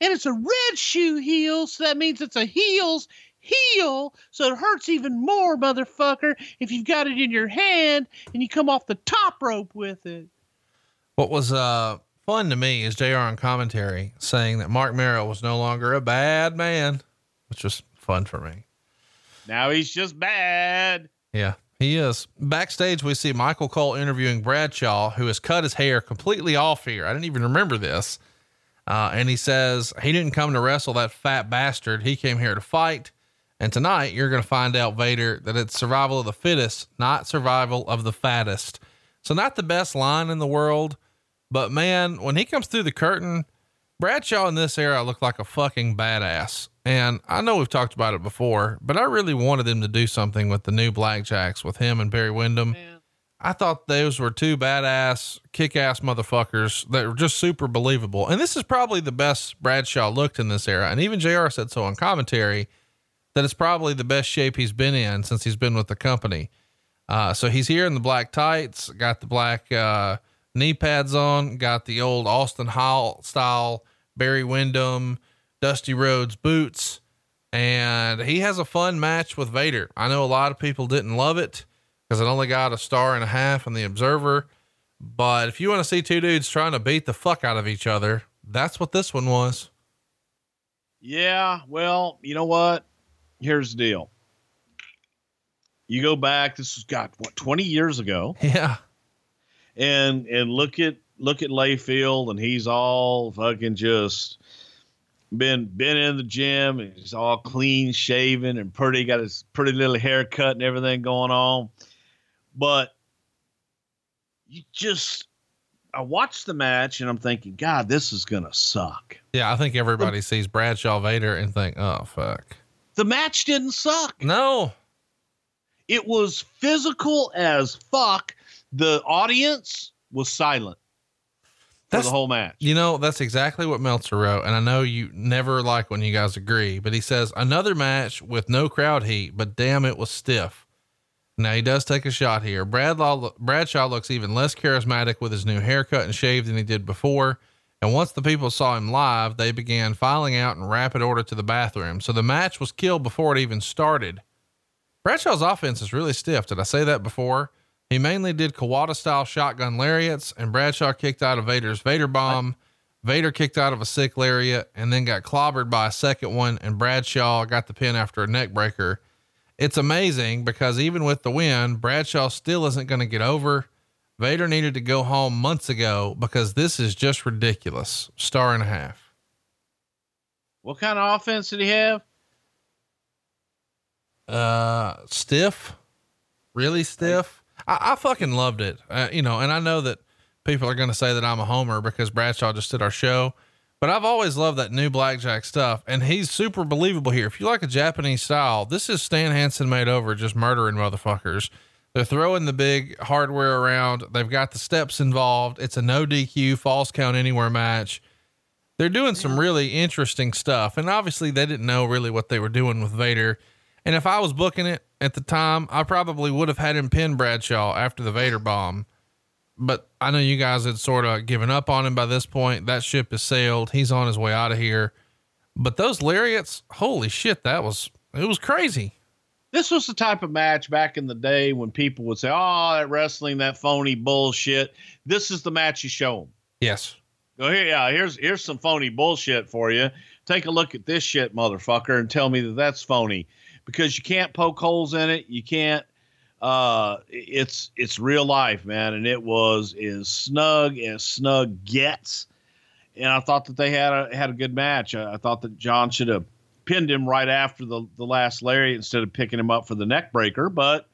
And it's a red shoe heel, so that means it's a heel's heel, so it hurts even more, motherfucker, if you've got it in your hand and you come off the top rope with it. What was uh fun to me is JR on commentary saying that Mark Mero was no longer a bad man, which was fun for me. Now he's just bad. Yeah, he is. Backstage, we see Michael Cole interviewing Bradshaw, who has cut his hair completely off here. I didn't even remember this. Uh, and he says he didn't come to wrestle that fat bastard. He came here to fight. And tonight, you're going to find out, Vader, that it's survival of the fittest, not survival of the fattest. So, not the best line in the world, but man, when he comes through the curtain, Bradshaw in this era looked like a fucking badass. And I know we've talked about it before, but I really wanted them to do something with the new Blackjacks with him and Barry Windham. I thought those were two badass, kick ass motherfuckers that were just super believable. And this is probably the best Bradshaw looked in this era. And even JR said so on commentary that it's probably the best shape he's been in since he's been with the company. Uh, so he's here in the black tights, got the black uh, knee pads on, got the old Austin Hall style Barry Windham, Dusty Rhodes boots, and he has a fun match with Vader. I know a lot of people didn't love it because it only got a star and a half in the Observer. But if you want to see two dudes trying to beat the fuck out of each other, that's what this one was. Yeah, well, you know what? Here's the deal. you go back. This was got what twenty years ago, Yeah. and and look at look at Layfield, and he's all fucking just been been in the gym, and he's all clean shaven and pretty, got his pretty little haircut and everything going on. But you just, I watched the match, and I'm thinking, God, this is gonna suck. Yeah. I think everybody sees Bradshaw Vader and think, oh, fuck. The match didn't suck. No. It was physical as fuck. The audience was silent That's the whole match. You know, that's exactly what Meltzer wrote. And I know you never like when you guys agree, but he says another match with no crowd heat, but damn, it was stiff. Now he does take a shot here. Bradlaw, Bradshaw looks even less charismatic with his new haircut and shave than he did before. And once the people saw him live, they began filing out in rapid order to the bathroom. So the match was killed before it even started. Bradshaw's offense is really stiff. Did I say that before? He mainly did Kawada style shotgun lariats, and Bradshaw kicked out of Vader's Vader bomb. Vader kicked out of a sick lariat and then got clobbered by a second one, and Bradshaw got the pin after a neck breaker. It's amazing because even with the win, Bradshaw still isn't going to get over. Vader needed to go home months ago because this is just ridiculous. Star and a half. What kind of offense did he have? Uh, stiff, really stiff. I, I fucking loved it. Uh, you know, and I know that people are going to say that I'm a homer because Bradshaw just did our show, but I've always loved that new blackjack stuff, and he's super believable here. If you like a Japanese style, this is Stan Hansen made over, just murdering motherfuckers. They're throwing the big hardware around. They've got the steps involved. It's a no DQ, false count anywhere match. They're doing some really interesting stuff. And obviously, they didn't know really what they were doing with Vader. And if I was booking it at the time, I probably would have had him pin Bradshaw after the Vader bomb. But I know you guys had sort of given up on him by this point. That ship has sailed. He's on his way out of here. But those lariats, holy shit, that was it was crazy. This was the type of match back in the day when people would say, "Oh, that wrestling, that phony bullshit." This is the match you show them. Yes. Go here, yeah. Here's here's some phony bullshit for you. Take a look at this shit, motherfucker, and tell me that that's phony, because you can't poke holes in it. You can't. Uh, it's it's real life, man, and it was as snug as snug gets. And I thought that they had a had a good match. I, I thought that John should have pinned him right after the the last Larry instead of picking him up for the neck breaker, but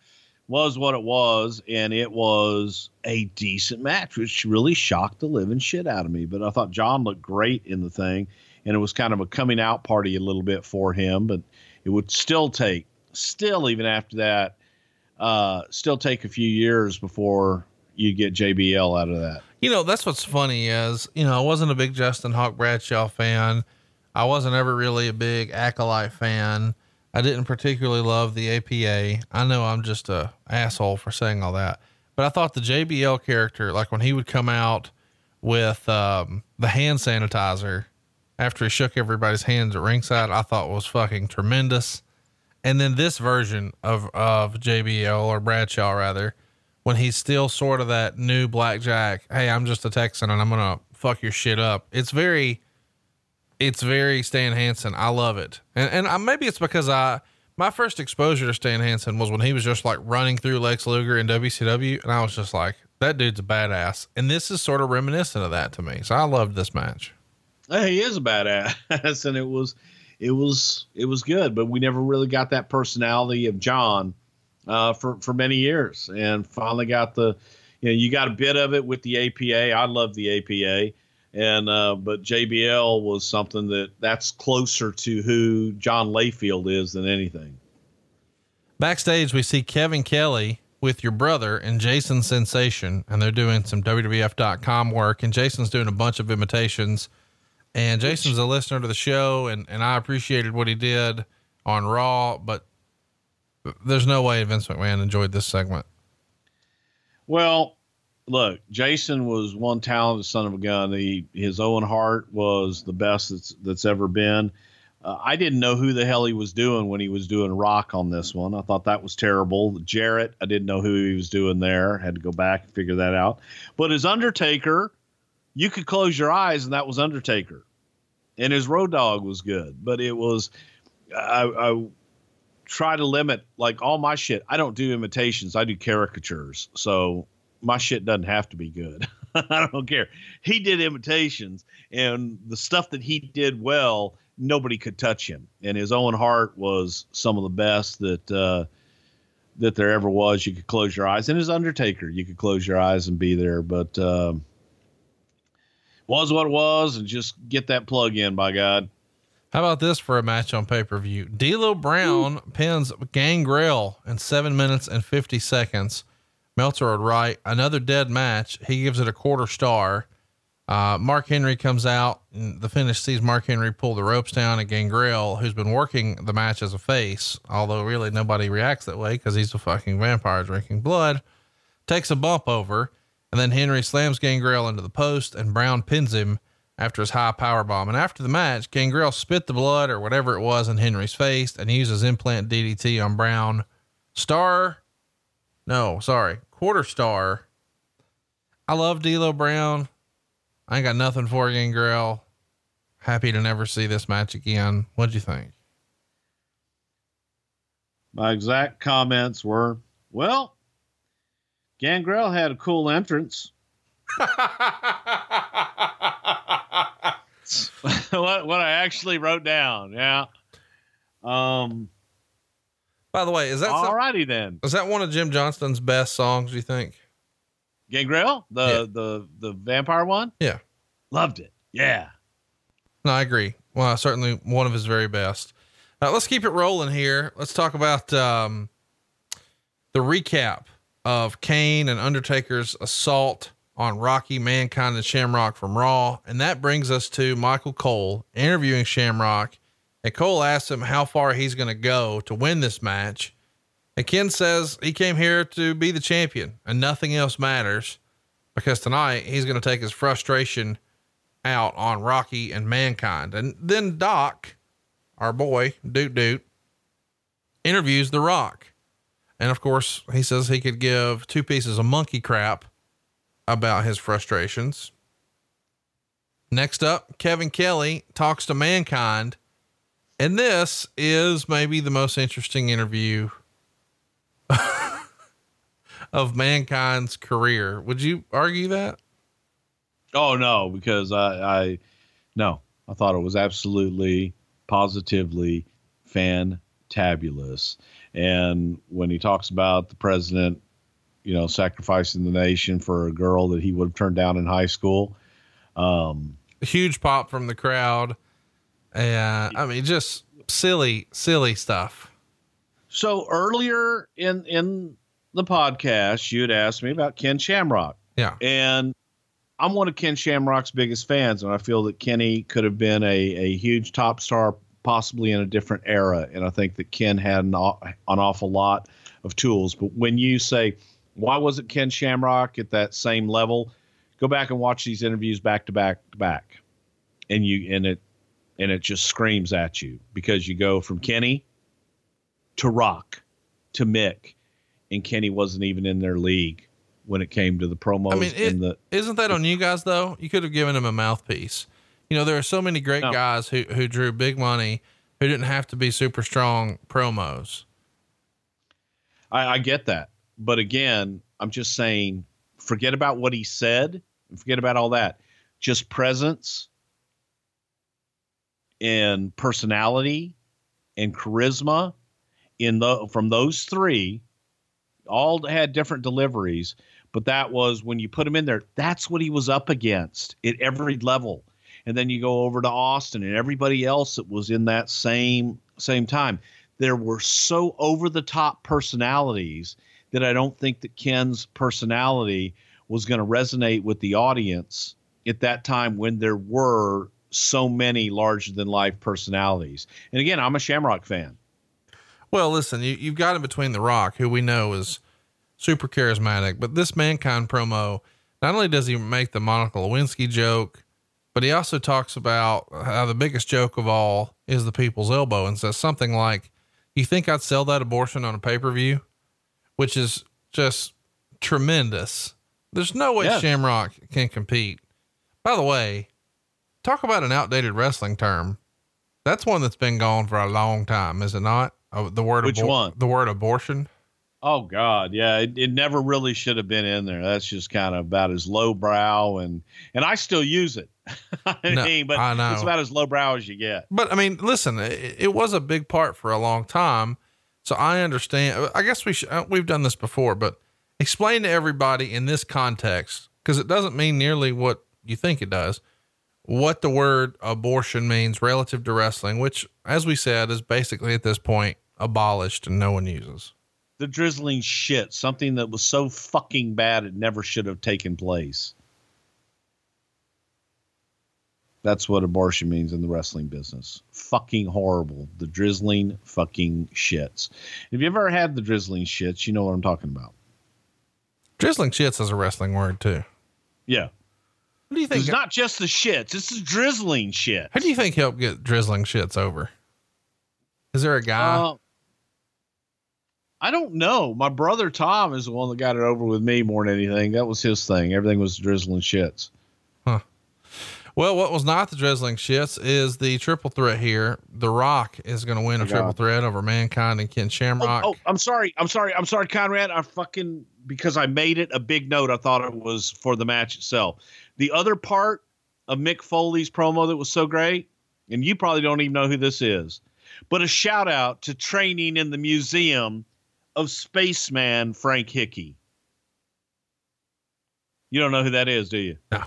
was what it was, and it was a decent match, which really shocked the living shit out of me. But I thought John looked great in the thing, and it was kind of a coming out party a little bit for him. But it would still take, still even after that, uh, still take a few years before you get JBL out of that. You know, that's what's funny is, you know, I wasn't a big Justin Hawk Bradshaw fan. I wasn't ever really a big Acolyte fan. I didn't particularly love the APA. I know I'm just a asshole for saying all that, but I thought the JBL character, like when he would come out with um, the hand sanitizer after he shook everybody's hands at ringside, I thought was fucking tremendous. And then this version of of JBL or Bradshaw rather, when he's still sort of that new blackjack. Hey, I'm just a Texan and I'm gonna fuck your shit up. It's very it's very Stan Hansen. I love it. And and I, maybe it's because I my first exposure to Stan Hansen was when he was just like running through Lex Luger in WCW, and I was just like, that dude's a badass. And this is sort of reminiscent of that to me. So I loved this match. He is a badass, and it was, it was, it was good. But we never really got that personality of John uh, for for many years, and finally got the, you know, you got a bit of it with the APA. I love the APA, and uh, but JBL was something that that's closer to who John Layfield is than anything. Backstage, we see Kevin Kelly with your brother and Jason Sensation, and they're doing some WWF.com work. And Jason's doing a bunch of imitations. And Jason's a listener to the show, and, and I appreciated what he did on Raw, but there's no way Vince McMahon enjoyed this segment. Well, look, Jason was one talented son of a gun. He, his Owen Hart was the best that's that's ever been. Uh, I didn't know who the hell he was doing when he was doing Rock on this one. I thought that was terrible. Jarrett, I didn't know who he was doing there. Had to go back and figure that out. But his Undertaker, you could close your eyes and that was Undertaker. And his Road Dog was good, but it was I, I try to limit like all my shit. I don't do imitations. I do caricatures. So my shit doesn't have to be good. I don't care. He did imitations and the stuff that he did well, nobody could touch him. And his Owen Hart was some of the best that uh that there ever was. You could close your eyes. And his Undertaker, you could close your eyes and be there. But um was what it was and just get that plug in by God. How about this for a match on pay per view? D'Lo Brown pins Gangrel in seven minutes and 50 seconds. Meltzer would write another dead match. He gives it a quarter star. Uh, Mark Henry comes out and the finish sees Mark Henry pull the ropes down and Gangrel, who's been working the match as a face, although really nobody reacts that way because he's a fucking vampire drinking blood, takes a bump over. And then Henry slams Gangrel into the post and Brown pins him after his high power bomb. And after the match, Gangrel spit the blood or whatever it was in Henry's face and uses implant DDT on Brown. Star, no, sorry, quarter star. I love D'Lo Brown. I ain't got nothing for Gangrel. Happy to never see this match again. What'd you think? My exact comments were, well, Gangrel had a cool entrance. what what I actually wrote down. Yeah. Um. By the way, is that some- Alrighty then. is that one of Jim Johnston's best songs? You think? Gangrel, the Yeah. the the vampire one. Yeah. Loved it. Yeah. No, I agree. Well, certainly one of his very best. Uh, let's keep it rolling here. Let's talk about um, the recap of Kane and Undertaker's assault on Rocky, Mankind, and Shamrock from Raw. And that brings us to Michael Cole interviewing Shamrock. And Cole asks him how far he's going to go to win this match. And Ken says he came here to be the champion and nothing else matters because tonight he's going to take his frustration out on Rocky and Mankind. And then Doc, our boy, Doot Doot, interviews The Rock. And of course, he says he could give two pieces of monkey crap about his frustrations. Next up, Kevin Kelly talks to Mankind. And this is maybe the most interesting interview of Mankind's career. Would you argue that? Oh no, because I I no, I thought it was absolutely positively fantabulous. And when he talks about the president, you know, sacrificing the nation for a girl that he would have turned down in high school, um, huge pop from the crowd. And I mean, just silly, silly stuff. So earlier in in the podcast, you had asked me about Ken Shamrock, Yeah. and I'm one of Ken Shamrock's biggest fans, and I feel that Kenny could have been a a huge top star, possibly in a different era. And I think that Ken had an, an awful lot of tools. But when you say why wasn't Ken Shamrock at that same level, go back and watch these interviews back to back to back, and you and it and it just screams at you because you go from Kenny to Rock to Mick, and Kenny wasn't even in their league when it came to the promos I mean, it, the isn't that on you guys though? You could have given him a mouthpiece. You know, there are so many great No. guys who, who drew big money who didn't have to be super strong promos. I, I get that. But again, I'm just saying, forget about what he said and forget about all that. Just presence and personality and charisma in the from those three all had different deliveries but that was when you put him in there that's what he was up against at every level and then you go over to austin and everybody else that was in that same same time. There were so over the top personalities that i don't think that ken's personality was going to resonate with the audience at that time when there were so many larger than life personalities. And again i'm a shamrock fan. Well, listen, you, you've got him between The Rock, who we know is super charismatic, but this Mankind promo, not only does he make the Monica Lewinsky joke, but he also talks about how the biggest joke of all is the people's elbow and says something like, You think I'd sell that abortion on a pay per view? Which is just tremendous. There's no way Yeah. Shamrock can compete. By the way, talk about an outdated wrestling term. That's one that's been gone for a long time, is it not? Uh, the word Which one? The word abortion. Oh God, yeah, it, it never really should have been in there. That's just kind of about as lowbrow and and I still use it. I No, mean, but I know. it's about as lowbrow as you get. But I mean, listen, it, it was a big part for a long time. So I understand. I guess we should, uh, we've done this before, but explain to everybody in this context, because it doesn't mean nearly what you think it does, what the word abortion means relative to wrestling, which, as we said, is basically at this point abolished and no one uses. The drizzling shit, something that was so fucking bad it never should have taken place. That's what abortion means in the wrestling business. Fucking horrible. The drizzling fucking shits. If you ever had the drizzling shits, you know what I'm talking about. Drizzling shits is a wrestling word too. Yeah. What do you think? It's not just the shits, it's the drizzling shit. Who do you think helped get drizzling shits over? Is there a guy? Uh, I don't know. My brother Tom is the one that got it over with me more than anything. That was his thing. Everything was drizzling shits. Huh. Well, what was not the drizzling shits is the triple threat here. The Rock is going to win a My triple threat over Mankind and Ken Oh, Shamrock. oh, I'm sorry. I'm sorry. I'm sorry, Conrad. I fucking because I made it a big note. I thought it was for the match itself. The other part of Mick Foley's promo that was so great, and you probably don't even know who this is, but a shout out to training in the museum of Spaceman Frank Hickey. You don't know who that is, do you? No.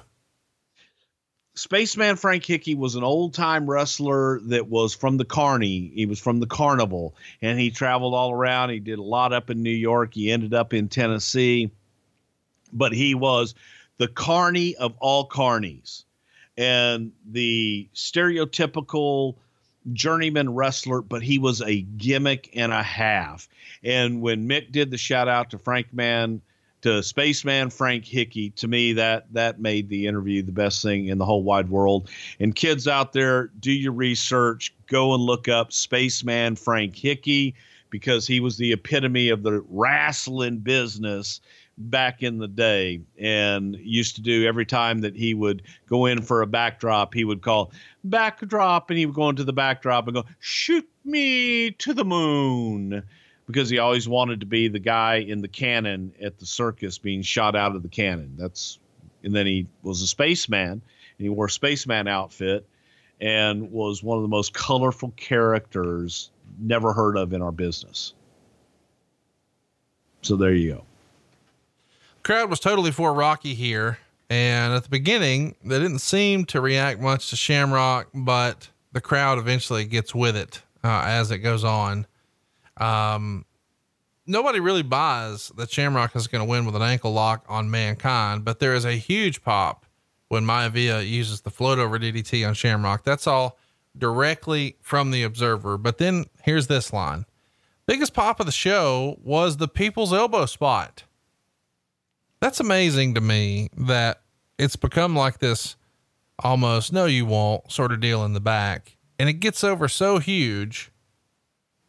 Spaceman Frank Hickey was an old time wrestler that was from the Carney. He was from the Carnival and he traveled all around. He did a lot up in New York. He ended up in Tennessee, but he was the Carney of all Carnies and the stereotypical journeyman wrestler, but he was a gimmick and a half. And when Mick did the shout out to Frank Man, to Spaceman Frank Hickey, to me that that made the interview the best thing in the whole wide world. And kids out there, do your research, go and look up Spaceman Frank Hickey because he was the epitome of the wrestling business back in the day and used to do every time that he would go in for a backdrop, he would call backdrop and he would go into the backdrop and go, shoot me to the moon. Because he always wanted to be the guy in the cannon at the circus being shot out of the cannon. That's and then he was a spaceman and he wore a spaceman outfit and was one of the most colorful characters never heard of in our business. So there you go. crowd was totally for Rocky here. And at the beginning, they didn't seem to react much to Shamrock, but the crowd eventually gets with it uh, as it goes on. Um, nobody really buys that Shamrock is going to win with an ankle lock on Mankind, but there is a huge pop when Maivia uses the float over DDT on Shamrock. That's all directly from the observer. But then here's this line biggest pop of the show was the people's elbow spot that's amazing to me that it's become like this almost no you won't sort of deal in the back and it gets over so huge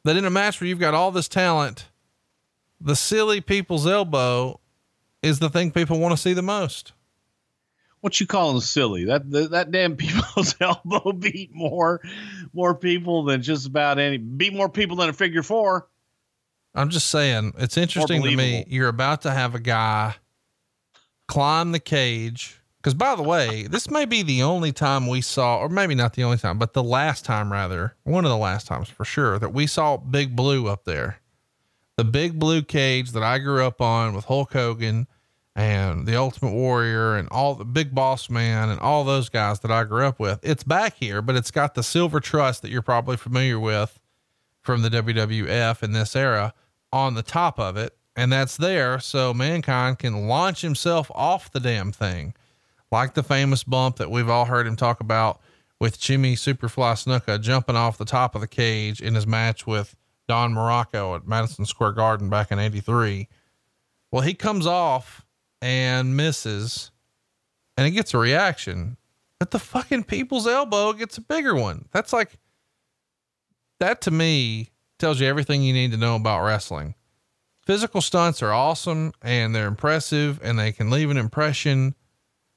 that in a match where you've got all this talent the silly people's elbow is the thing people want to see the most What you calling silly? That that, that damn people's elbow beat more more people than just about any beat more people than a figure four. i'm just saying it's interesting to me you're about to have a guy climb the cage because by the way this may be the only time we saw or maybe not the only time but the last time rather one of the last times for sure that we saw big blue up there. The big blue cage that i grew up on with hulk hogan and the ultimate warrior and all the big boss man and all those guys that i grew up with. It's back here but it's got the silver truss that you're probably familiar with from the wwf in this era on the top of it and that's there so mankind can launch himself off the damn thing like the famous bump that we've all heard him talk about with Jimmy Superfly Snuka jumping off the top of the cage in his match with Don Muraco at Madison Square Garden back in 83. Well, he comes off and misses and it gets a reaction, but the fucking people's elbow gets a bigger one. That's like, that to me tells you everything you need to know about wrestling. Physical stunts are awesome and they're impressive and they can leave an impression.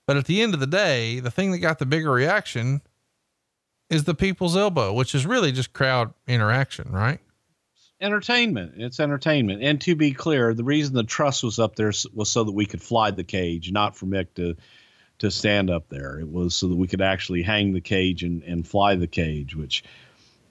But at the end of the day, the thing that got the bigger reaction is the people's elbow, which is really just crowd interaction, right? entertainment. It's entertainment. And to be clear, the reason the truss was up there was so that we could fly the cage, not for Mick to to stand up there. It was so that we could actually hang the cage and, and fly the cage, which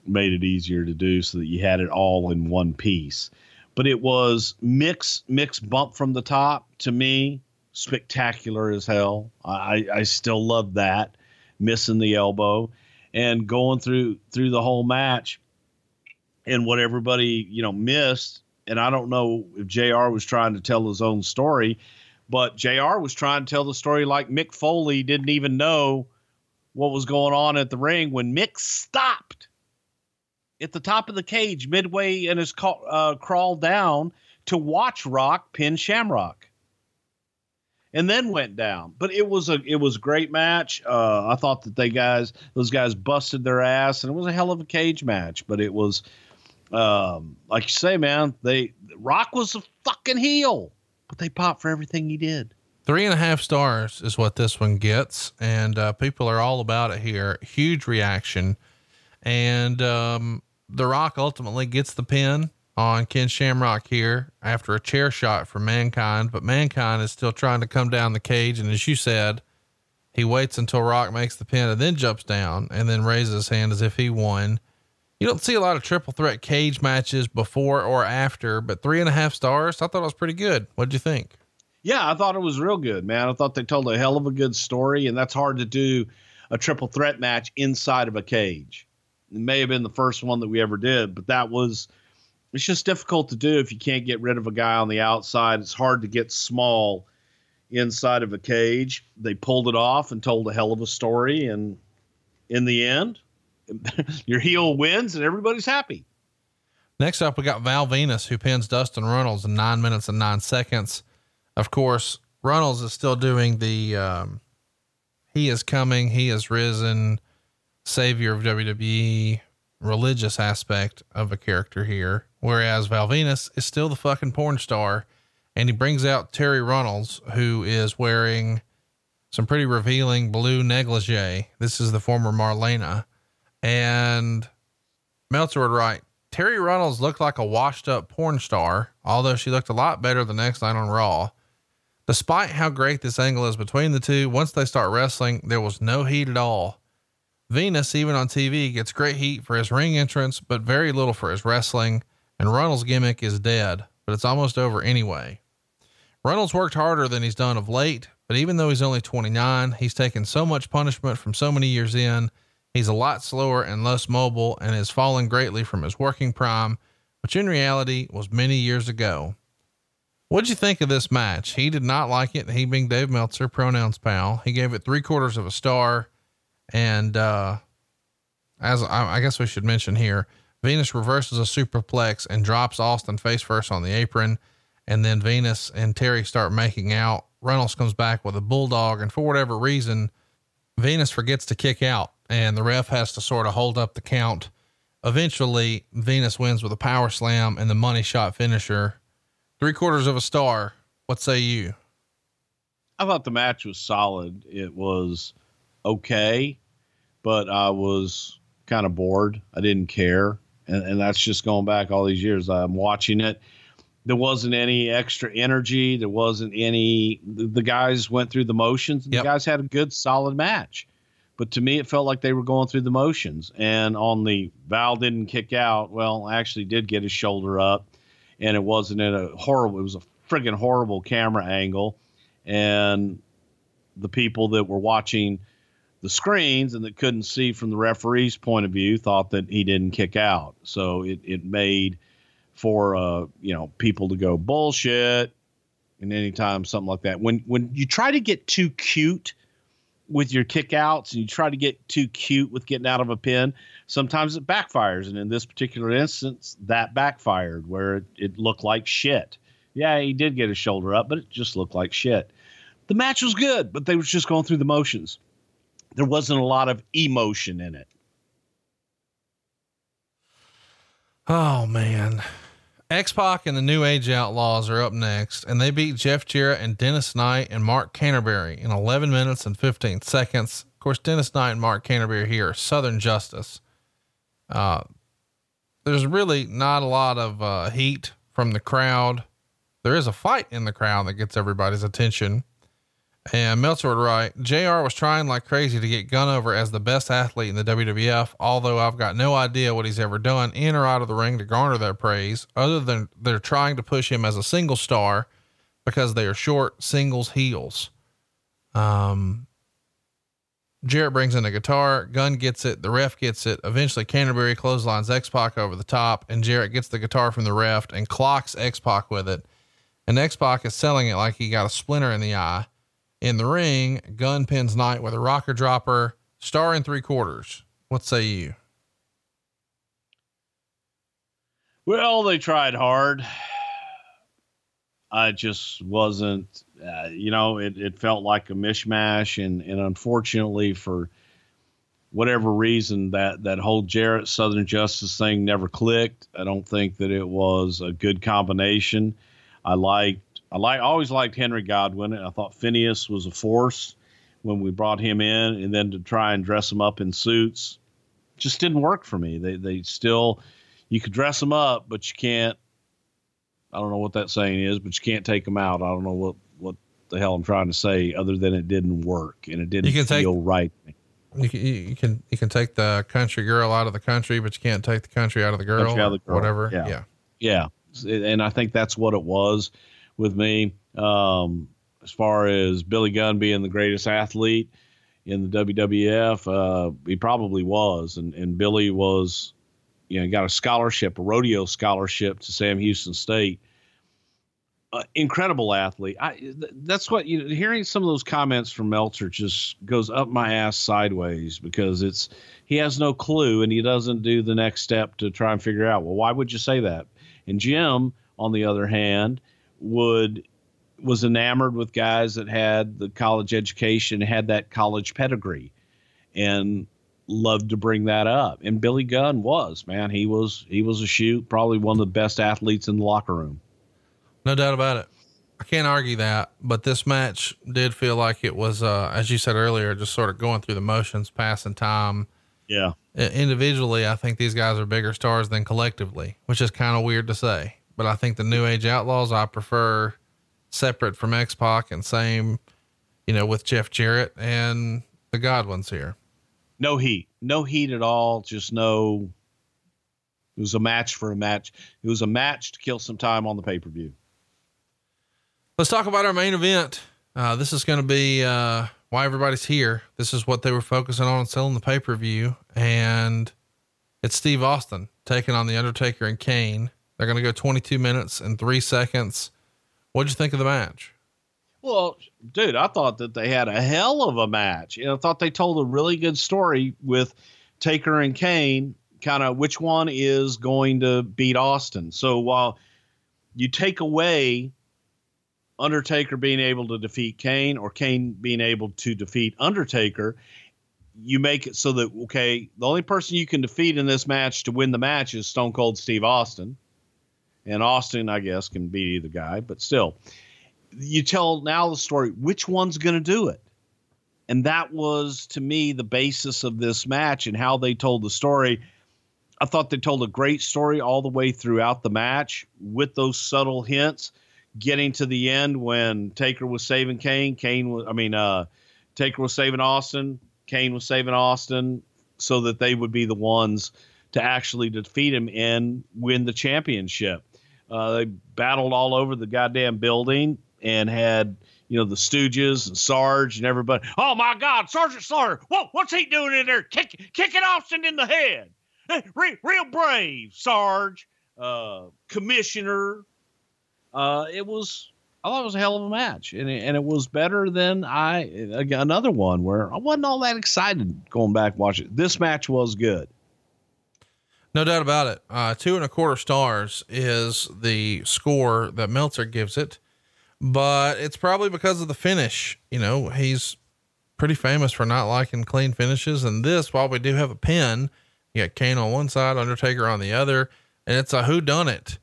made it easier to do so that you had it all in one piece. But it was mix mix bump from the top to me, spectacular as hell. I, I still love that. Missing the elbow and going through through the whole match and what everybody, you know, missed. And I don't know if JR was trying to tell his own story, but JR was trying to tell the story like Mick Foley didn't even know what was going on at the ring when Mick stopped at the top of the cage midway and has ca- uh, crawled down to watch Rock pin Shamrock and then went down. But it was a it was a great match. Uh, I thought that they guys those guys busted their ass, and it was a hell of a cage match. But it was um, like you say, man. They Rock was a fucking heel, but they popped for everything he did. Three and a half stars is what this one gets, and uh, people are all about it here. Huge reaction, and um, The Rock ultimately gets the pin on Ken Shamrock here after a chair shot from Mankind, but Mankind is still trying to come down the cage, and as you said, he waits until Rock makes the pin and then jumps down and then raises his hand as if he won. You don't see a lot of triple threat cage matches before or after, but three and a half stars. I thought it was pretty good. What'd you think? Yeah, I thought it was real good, man. I thought they told a hell of a good story, and that's hard to do a triple threat match inside of a cage. It may have been the first one that we ever did, but that was it's just difficult to do if you can't get rid of a guy on the outside. It's hard to get small inside of a cage. They pulled it off and told a hell of a story, and in the end, your heel wins and everybody's happy. Next up, we got Val Venis, who pins Dustin Runnels in nine minutes and nine seconds. Of course, Runnels is still doing the um, he is coming, he is risen, savior of WWE religious aspect of a character here. Whereas Val Venis is still the fucking porn star. And he brings out Terri Runnels, who is wearing some pretty revealing blue negligee. This is the former Marlena. And Meltzer would write, Terri Runnels looked like a washed up porn star, although she looked a lot better the next night on Raw. Despite how great this angle is between the two, once they start wrestling, there was no heat at all. Venis, even on TV, gets great heat for his ring entrance, but very little for his wrestling, and Runnels' gimmick is dead, but it's almost over anyway. Runnels worked harder than he's done of late, but even though he's only 29, he's taken so much punishment from so many years in. He's a lot slower and less mobile and has fallen greatly from his working prime, which in reality was many years ago. What'd you think of this match? He did not like it. He being Dave Meltzer, pronouns pal. He gave it three quarters of a star. And, uh, as I, I guess we should mention here, Venis reverses a superplex and drops Dustin face first on the apron. And then Venis and Terri start making out. Runnels comes back with a bulldog. And for whatever reason, Venis forgets to kick out and the ref has to sort of hold up the count. Eventually, Venis wins with a power slam and the money shot finisher. Three quarters of a star. What say you? I thought the match was solid. It was okay, but I was kind of bored. I didn't care. And, and that's just going back all these years. I'm watching it. There wasn't any extra energy. There wasn't any. The, the guys went through the motions. Yep. The guys had a good, solid match. But to me, it felt like they were going through the motions. And on the Val didn't kick out. Well, actually did get his shoulder up, and it wasn't in a horrible. It was a friggin' horrible camera angle, and the people that were watching the screens and that couldn't see from the referee's point of view thought that he didn't kick out. So it, it made for uh, you know people to go bullshit and anytime something like that. When when you try to get too cute with your kickouts and you try to get too cute with getting out of a pin, sometimes it backfires. And in this particular instance, that backfired where it, it looked like shit. Yeah, he did get his shoulder up, but it just looked like shit. The match was good, but they was just going through the motions. There wasn't a lot of emotion in it. Oh man. X Pac and the New Age Outlaws are up next, and they beat Jeff Jarrett and Dennis Knight and Mark Canterbury in 11 minutes and 15 seconds. Of course, Dennis Knight and Mark Canterbury here Southern Justice. Uh, there's really not a lot of uh, heat from the crowd. There is a fight in the crowd that gets everybody's attention. And Meltzer would write, JR was trying like crazy to get Gunn over as the best athlete in the WWF, although I've got no idea what he's ever done in or out of the ring to garner that praise, other than they're trying to push him as a single star because they are short singles heels. Um, Jarrett brings in a guitar, Gunn gets it, the ref gets it. Eventually, Canterbury clotheslines X Pac over the top, and Jarrett gets the guitar from the ref and clocks X Pac with it. And X Pac is selling it like he got a splinter in the eye. In the ring, Gunn pins Knight with a rocker dropper, star in three quarters. What say you? Well, they tried hard. I just wasn't, uh, you know, it, it felt like a mishmash. And, and unfortunately, for whatever reason, that, that whole Jarrett Southern Justice thing never clicked. I don't think that it was a good combination. I liked, I like, always liked Henry Godwinn. I thought Phineas was a force when we brought him in, and then to try and dress him up in suits just didn't work for me. They, they still, you could dress them up, but you can't. I don't know what that saying is, but you can't take them out. I don't know what what the hell I'm trying to say, other than it didn't work and it didn't You can take- feel right. You can, you can you can take the country girl out of the country, but you can't take the country out of the girl. Country out of the girl, Whatever. yeah. yeah. Yeah, and I think that's what it was with me. Um, as far as Billy Gunn being the greatest athlete in the WWF, uh, he probably was, and and Billy was, you know, got a scholarship, a rodeo scholarship to Sam Houston State. Uh, incredible athlete. I th- that's what you know, hearing some of those comments from Meltzer just goes up my ass sideways because it's he has no clue and he doesn't do the next step to try and figure out. Well, why would you say that? And Jim, on the other hand, would was enamored with guys that had the college education, had that college pedigree, and loved to bring that up. And Billy Gunn was man, he was he was a shoot, probably one of the best athletes in the locker room. No doubt about it. I can't argue that, but this match did feel like it was, uh, as you said earlier, just sort of going through the motions, passing time. Yeah, Individually, I think these guys are bigger stars than collectively, which is kind of weird to say. But I think the New Age Outlaws I prefer separate from X Pac and same, you know, with Jeff Jarrett and the Godwinns here. no heat, no heat at all. Just no. It was a match for a match. It was a match to kill some time on the pay per view. Let's talk about our main event. Uh, this is going to be uh, why everybody's here. This is what they were focusing on selling the pay per view, and it's Steve Austin taking on the Undertaker and Kane. They're going to go 22 minutes and three seconds. What'd you think of the match? Well, dude, I thought that they had a hell of a match. You know, I thought they told a really good story with Taker and Kane, kind of which one is going to beat Austin. So while you take away Undertaker being able to defeat Kane or Kane being able to defeat Undertaker, you make it so that okay, the only person you can defeat in this match to win the match is Stone Cold Steve Austin. And Austin, I guess, can be either guy, but still. You tell now the story which one's going to do it? And that was to me the basis of this match and how they told the story. I thought they told a great story all the way throughout the match with those subtle hints getting to the end when taker was saving kane. Kane was i mean uh taker was saving austin. Kane was saving austin so that they would be the ones to actually defeat him and win the championship uh, they battled all over the goddamn building and had you know the Stooges and Sarge and everybody. Oh my God, Sergeant Slaughter! Whoa, what's he doing in there? Kick, kicking Austin in the head. Real, real brave, Sarge. Uh, commissioner. Uh, it was. I thought it was a hell of a match, and it, and it was better than I another one where I wasn't all that excited going back watching. This match was good. No doubt about it. Uh, two and a quarter stars is the score that Meltzer gives it, but it's probably because of the finish. You know, he's pretty famous for not liking clean finishes. And this, while we do have a pin, you got Kane on one side, Undertaker on the other, and it's a who done it.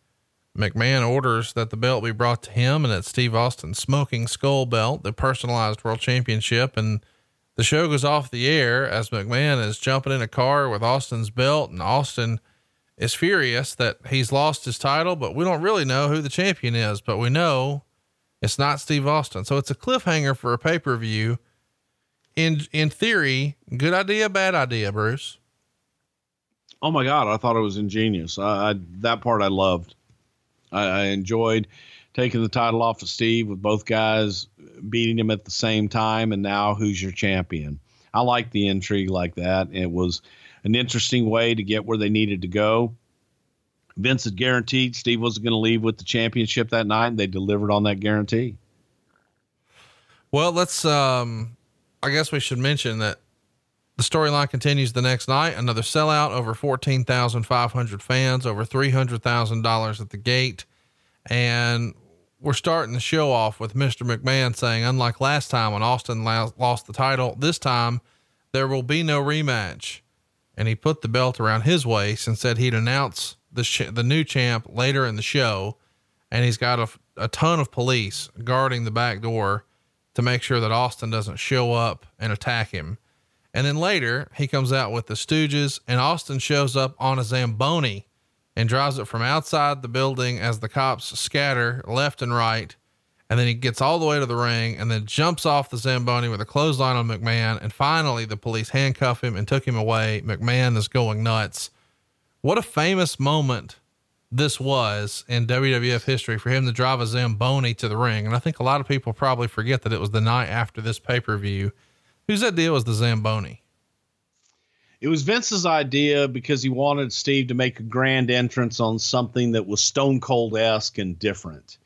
McMahon orders that the belt be brought to him, and it's Steve Austin's smoking skull belt, the personalized world championship. And the show goes off the air as McMahon is jumping in a car with Austin's belt, and Austin is furious that he's lost his title, but we don't really know who the champion is, but we know it's not Steve Austin. So it's a cliffhanger for a pay per view. In, in theory, good idea, bad idea, Bruce. Oh my God, I thought it was ingenious. I, I that part I loved. I, I enjoyed taking the title off of Steve with both guys beating him at the same time, and now who's your champion? I like the intrigue like that. It was an interesting way to get where they needed to go. Vince had guaranteed Steve wasn't going to leave with the championship that night, and they delivered on that guarantee. Well, let's, um, I guess we should mention that the storyline continues the next night. Another sellout, over 14,500 fans, over $300,000 at the gate. And we're starting the show off with Mr. McMahon saying, unlike last time when Austin lost the title, this time there will be no rematch. And he put the belt around his waist and said he'd announce the sh- the new champ later in the show. And he's got a, a ton of police guarding the back door to make sure that Austin doesn't show up and attack him. And then later he comes out with the Stooges and Austin shows up on a Zamboni and drives it from outside the building as the cops scatter left and right. And then he gets all the way to the ring and then jumps off the Zamboni with a clothesline on McMahon. And finally, the police handcuff him and took him away. McMahon is going nuts. What a famous moment this was in WWF history for him to drive a Zamboni to the ring. And I think a lot of people probably forget that it was the night after this pay per view. Whose idea was the Zamboni? It was Vince's idea because he wanted Steve to make a grand entrance on something that was Stone Cold esque and different.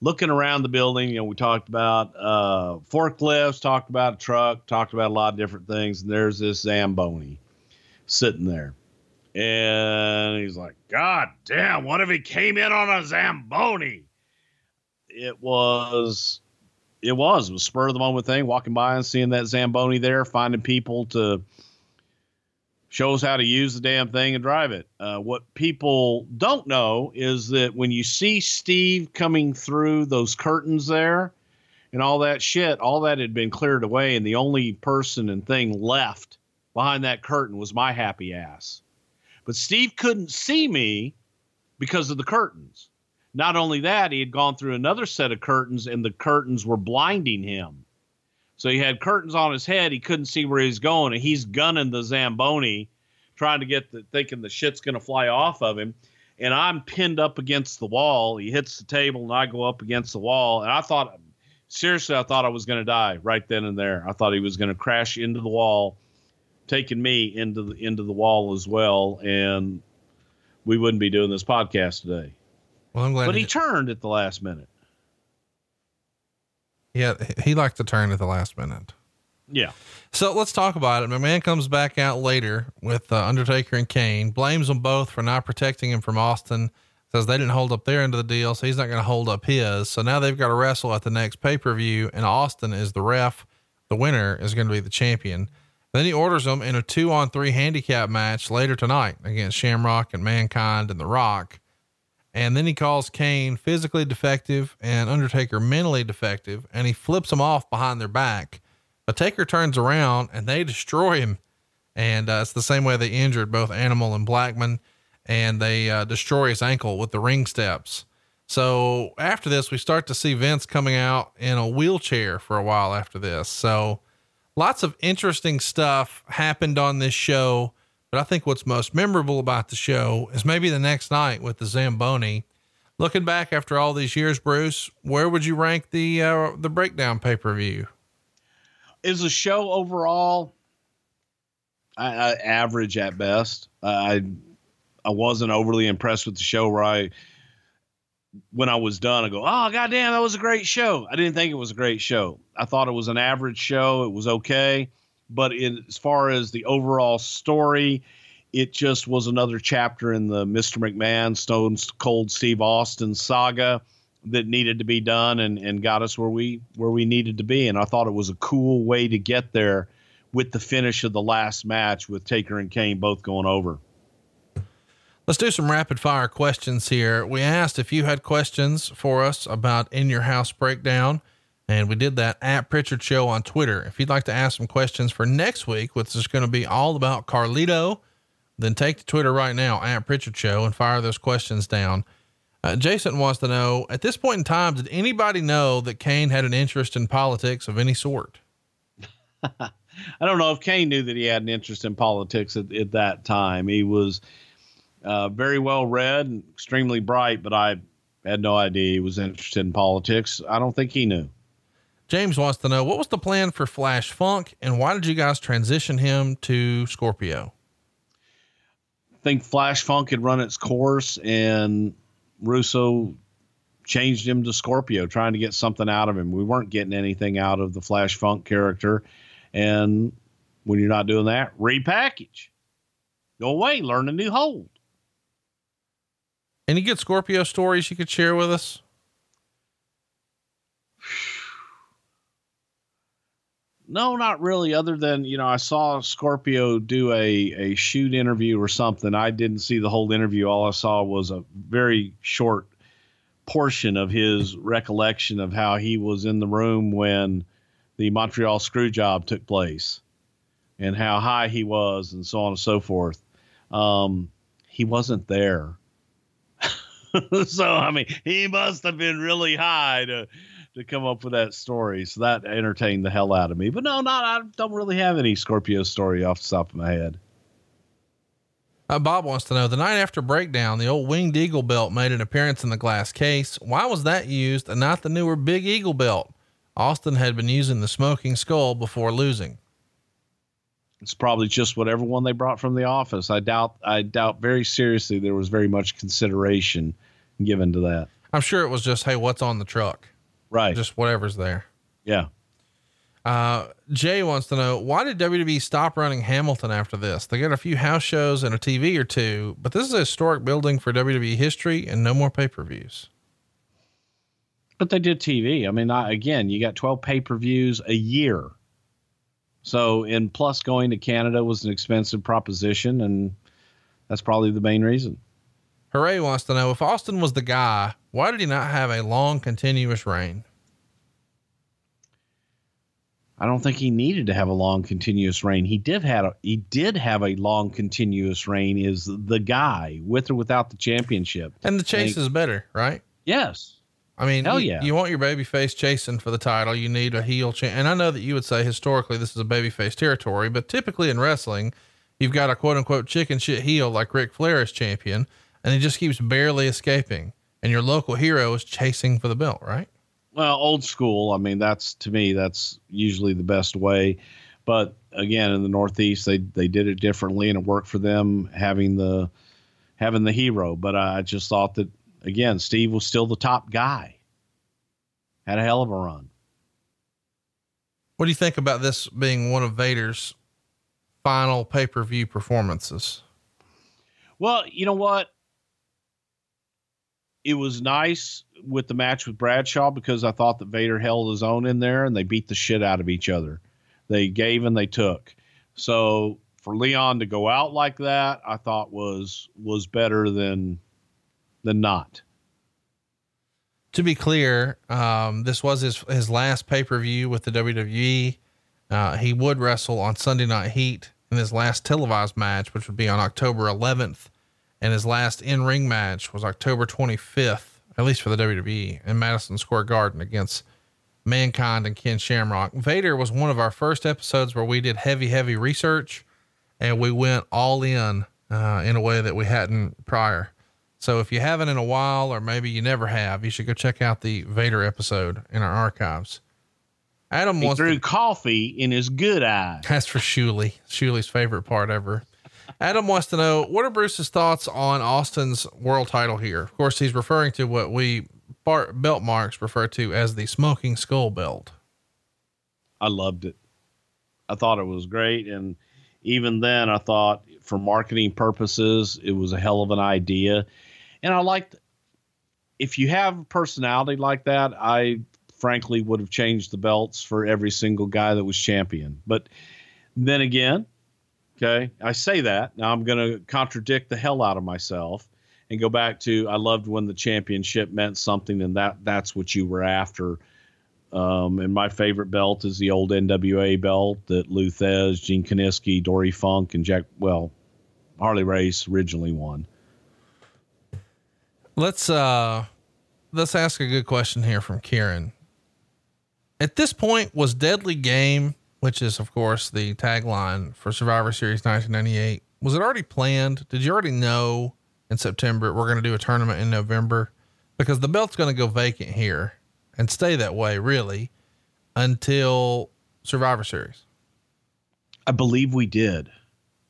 Looking around the building, you know, we talked about uh, forklifts, talked about a truck, talked about a lot of different things, and there's this Zamboni sitting there. And he's like, God damn, what if he came in on a Zamboni? It was it was it was spur of the moment thing, walking by and seeing that Zamboni there, finding people to shows how to use the damn thing and drive it. Uh, what people don't know is that when you see Steve coming through those curtains there and all that shit, all that had been cleared away, and the only person and thing left behind that curtain was my happy ass. But Steve couldn't see me because of the curtains. Not only that, he had gone through another set of curtains, and the curtains were blinding him. So he had curtains on his head. He couldn't see where he's going, and he's gunning the Zamboni, trying to get the thinking the shit's gonna fly off of him. And I'm pinned up against the wall. He hits the table, and I go up against the wall. And I thought, seriously, I thought I was gonna die right then and there. I thought he was gonna crash into the wall, taking me into the into the wall as well, and we wouldn't be doing this podcast today. Well, I'm glad. But he turned at the last minute. Yeah, he liked to turn at the last minute. Yeah. So let's talk about it. McMahon comes back out later with uh, Undertaker and Kane, blames them both for not protecting him from Austin, says they didn't hold up their end of the deal, so he's not going to hold up his. So now they've got to wrestle at the next pay per view, and Austin is the ref. The winner is going to be the champion. Then he orders them in a two on three handicap match later tonight against Shamrock and Mankind and The Rock. And then he calls Kane physically defective and Undertaker mentally defective, and he flips them off behind their back. But Taker turns around and they destroy him. And uh, it's the same way they injured both Animal and Blackman, and they uh, destroy his ankle with the ring steps. So after this, we start to see Vince coming out in a wheelchair for a while after this. So lots of interesting stuff happened on this show. But I think what's most memorable about the show is maybe the next night with the Zamboni. Looking back after all these years, Bruce, where would you rank the uh, the breakdown pay per view? Is the show overall I, I, average at best? I I wasn't overly impressed with the show. Where I when I was done, I go, "Oh goddamn, that was a great show." I didn't think it was a great show. I thought it was an average show. It was okay but as far as the overall story, it just was another chapter in the Mr. McMahon Stone Cold Steve Austin saga that needed to be done and, and got us where we where we needed to be. And I thought it was a cool way to get there with the finish of the last match with Taker and Kane both going over. Let's do some rapid fire questions here. We asked if you had questions for us about in your house breakdown. And we did that at Prichard Show on Twitter. If you'd like to ask some questions for next week, which is going to be all about Carlito, then take to Twitter right now at Prichard Show and fire those questions down. Uh, Jason wants to know at this point in time, did anybody know that Kane had an interest in politics of any sort? I don't know if Kane knew that he had an interest in politics at, at that time. He was uh, very well read and extremely bright, but I had no idea he was interested in politics. I don't think he knew. James wants to know what was the plan for Flash Funk and why did you guys transition him to Scorpio? I think Flash Funk had run its course and Russo changed him to Scorpio, trying to get something out of him. We weren't getting anything out of the Flash Funk character. And when you're not doing that, repackage. Go away, learn a new hold. Any good Scorpio stories you could share with us? No, not really. Other than you know, I saw Scorpio do a a shoot interview or something. I didn't see the whole interview. All I saw was a very short portion of his recollection of how he was in the room when the Montreal screw job took place, and how high he was, and so on and so forth. Um, he wasn't there. so I mean, he must have been really high to to come up with that story. So that entertained the hell out of me. But no, not I don't really have any Scorpio story off the top of my head. Uh, Bob wants to know the night after breakdown, the old winged eagle belt made an appearance in the glass case. Why was that used and not the newer big eagle belt? Austin had been using the smoking skull before losing. It's probably just whatever one they brought from the office. I doubt I doubt very seriously there was very much consideration given to that. I'm sure it was just, hey, what's on the truck? Right. Just whatever's there. Yeah. Uh, Jay wants to know why did WWE stop running Hamilton after this? They got a few house shows and a TV or two, but this is a historic building for WWE history and no more pay per views. But they did TV. I mean, I, again, you got 12 pay per views a year. So, and plus going to Canada was an expensive proposition, and that's probably the main reason. Hooray wants to know if Austin was the guy, why did he not have a long, continuous reign? I don't think he needed to have a long, continuous reign. He did have a, he did have a long, continuous reign. Is the guy with or without the championship? And the chase is better, right? Yes. I mean, Hell you, yeah. you want your baby face chasing for the title. You need a heel champ. And I know that you would say historically this is a baby face territory, but typically in wrestling, you've got a quote unquote chicken shit heel like Ric Flair is champion, and he just keeps barely escaping. And your local hero is chasing for the belt, right? Well, old school. I mean, that's to me, that's usually the best way. But again, in the Northeast, they they did it differently, and it worked for them having the having the hero. But I just thought that again, Steve was still the top guy. Had a hell of a run. What do you think about this being one of Vader's final pay per view performances? Well, you know what? It was nice with the match with Bradshaw because I thought that Vader held his own in there and they beat the shit out of each other. They gave and they took. So for Leon to go out like that, I thought was was better than than not. To be clear, um, this was his his last pay per view with the WWE. Uh, he would wrestle on Sunday Night Heat in his last televised match, which would be on October 11th, and his last in ring match was October 25th, at least for the WWE, in Madison Square Garden against Mankind and Ken Shamrock. Vader was one of our first episodes where we did heavy, heavy research, and we went all in uh, in a way that we hadn't prior. So if you haven't in a while, or maybe you never have, you should go check out the Vader episode in our archives. Adam He wants threw to, coffee in his good eye. that's for Shuley, Shuley's favorite part ever. Adam wants to know what are Bruce's thoughts on Austin's world title here. Of course, he's referring to what we belt marks refer to as the smoking skull belt. I loved it. I thought it was great. And even then, I thought for marketing purposes, it was a hell of an idea. And I liked, if you have a personality like that, I frankly would have changed the belts for every single guy that was champion. But then again, okay, I say that. Now I'm going to contradict the hell out of myself and go back to I loved when the championship meant something and that that's what you were after. Um, and my favorite belt is the old NWA belt that Lou Thesz, Gene Kiniski, Dory Funk, and Jack, well, Harley Race originally won. Let's uh let's ask a good question here from Kieran. At this point, was Deadly Game, which is of course the tagline for Survivor Series 1998, was it already planned? Did you already know in September we're going to do a tournament in November? Because the belt's going to go vacant here and stay that way really until Survivor Series. I believe we did.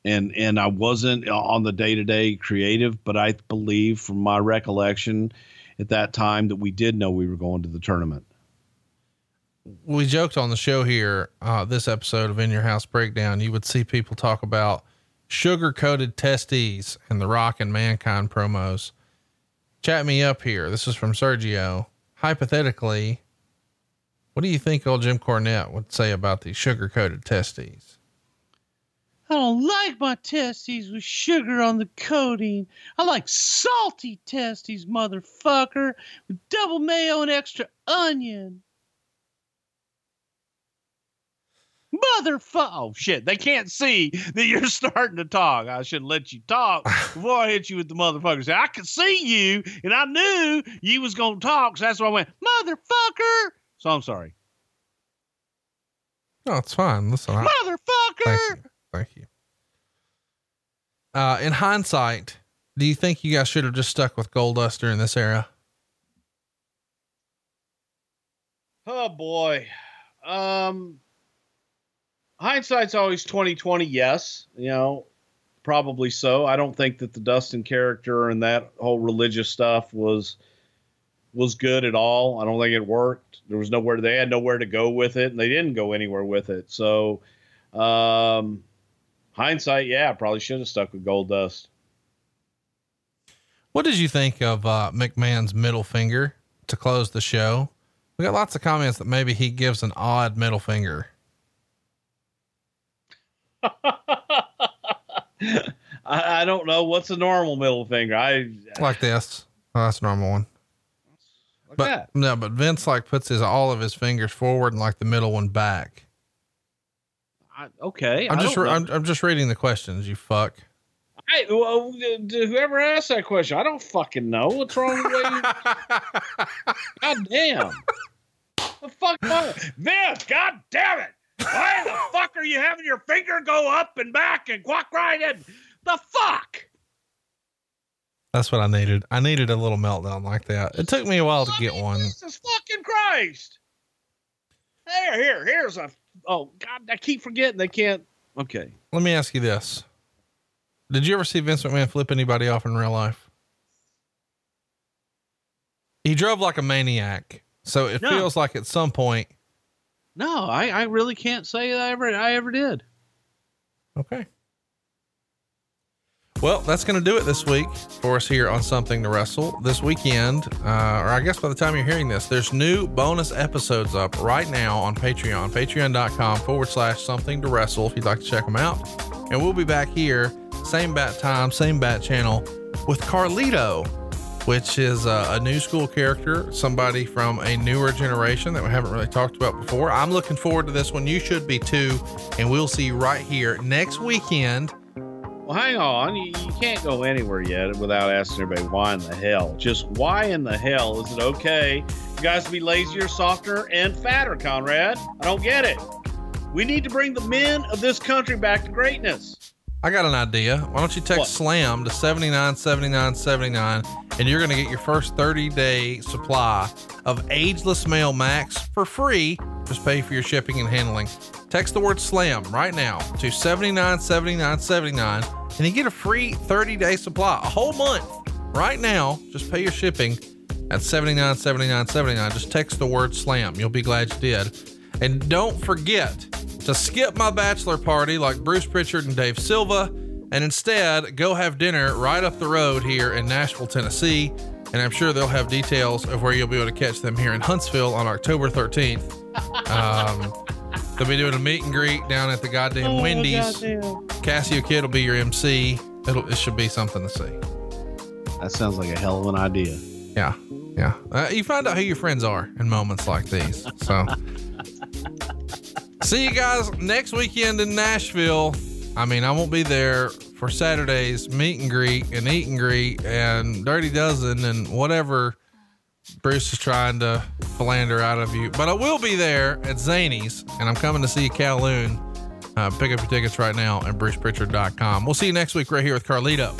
And and I wasn't on the day-to-day creative, but I believe from my recollection at that time that we did know we were going to the tournament. We joked on the show here, uh, this episode of In Your House Breakdown, you would see people talk about sugar coated testes and the rock and mankind promos. Chat me up here. This is from Sergio. Hypothetically, what do you think old Jim Cornette would say about these sugar coated testes? I don't like my testes with sugar on the coating. I like salty testes, motherfucker, with double mayo and extra onion. Motherfucker. Oh, shit. They can't see that you're starting to talk. I should let you talk before I hit you with the motherfucker. Say, I could see you, and I knew you was going to talk, so that's why I went, motherfucker. So I'm sorry. No, it's fine. Listen, I, Motherfucker. thank you. Thank you. Uh, in hindsight, do you think you guys should have just stuck with Goldust during this era? Oh boy. Um hindsight's always 2020, yes. You know, probably so. I don't think that the Dustin character and that whole religious stuff was was good at all. I don't think it worked. There was nowhere they had nowhere to go with it, and they didn't go anywhere with it. So um hindsight, yeah, probably should have stuck with Goldust. What did you think of uh, McMahon's middle finger to close the show? We got lots of comments that maybe he gives an odd middle finger. I, I don't know what's a normal middle finger. I Like this. Oh, that's a normal one. like But that. no, but Vince like puts his all of his fingers forward and like the middle one back. I, okay, I'm just re- I'm, I'm just reading the questions. You fuck. I, well, uh, d- whoever asked that question, I don't fucking know. What's wrong with you? God damn. The fuck, Vince, god damn it. Why the fuck are you having your finger go up and back and quack right in? The fuck? That's what I needed. I needed a little meltdown like that. It took me a while to get one. Jesus fucking Christ. There, here, here's a. Oh, God, I keep forgetting they can't. Okay. Let me ask you this. Did you ever see Vince McMahon flip anybody off in real life? He drove like a maniac. So it No. feels like at some point. No, I, I really can't say I ever I ever did. Okay. Well, that's going to do it this week for us here on Something to Wrestle. This weekend, uh, or I guess by the time you're hearing this, there's new bonus episodes up right now on Patreon, patreon.com forward slash something to wrestle if you'd like to check them out. And we'll be back here, same bat time, same bat channel with Carlito, which is a new school character, somebody from a newer generation that we haven't really talked about before. I'm looking forward to this one. You should be too. And we'll see you right here next weekend. Well, hang on. You, you can't go anywhere yet without asking everybody why in the hell. Just why in the hell is it okay you guys to be lazier, softer, and fatter, Conrad? I don't get it. We need to bring the men of this country back to greatness. I got an idea. Why don't you text What? SLAM to 79 79 79 and you're going to get your first 30 day supply of ageless male max for free. Just pay for your shipping and handling. Text the word SLAM right now to 79 79 79 and you get a free 30 day supply, a whole month right now. Just pay your shipping at 79 79 79. Just text the word SLAM. You'll be glad you did. And don't forget to skip my bachelor party like Bruce Prichard and Dave Silva, and instead go have dinner right up the road here in Nashville, Tennessee. And I'm sure they'll have details of where you'll be able to catch them here in Huntsville on October 13th. Um, they'll be doing a meet and greet down at the goddamn Wendy's. Cassio Kid will be your MC. It'll, it should be something to see. That sounds like a hell of an idea. Yeah. Yeah. Uh, you find out who your friends are in moments like these. So, see you guys next weekend in Nashville. I mean, I won't be there for Saturday's meet and greet and eat and greet and Dirty Dozen and whatever Bruce is trying to philander out of you. But I will be there at Zany's and I'm coming to see Kowloon. Uh, pick up your tickets right now at bruceprichard.com. We'll see you next week right here with Carlito.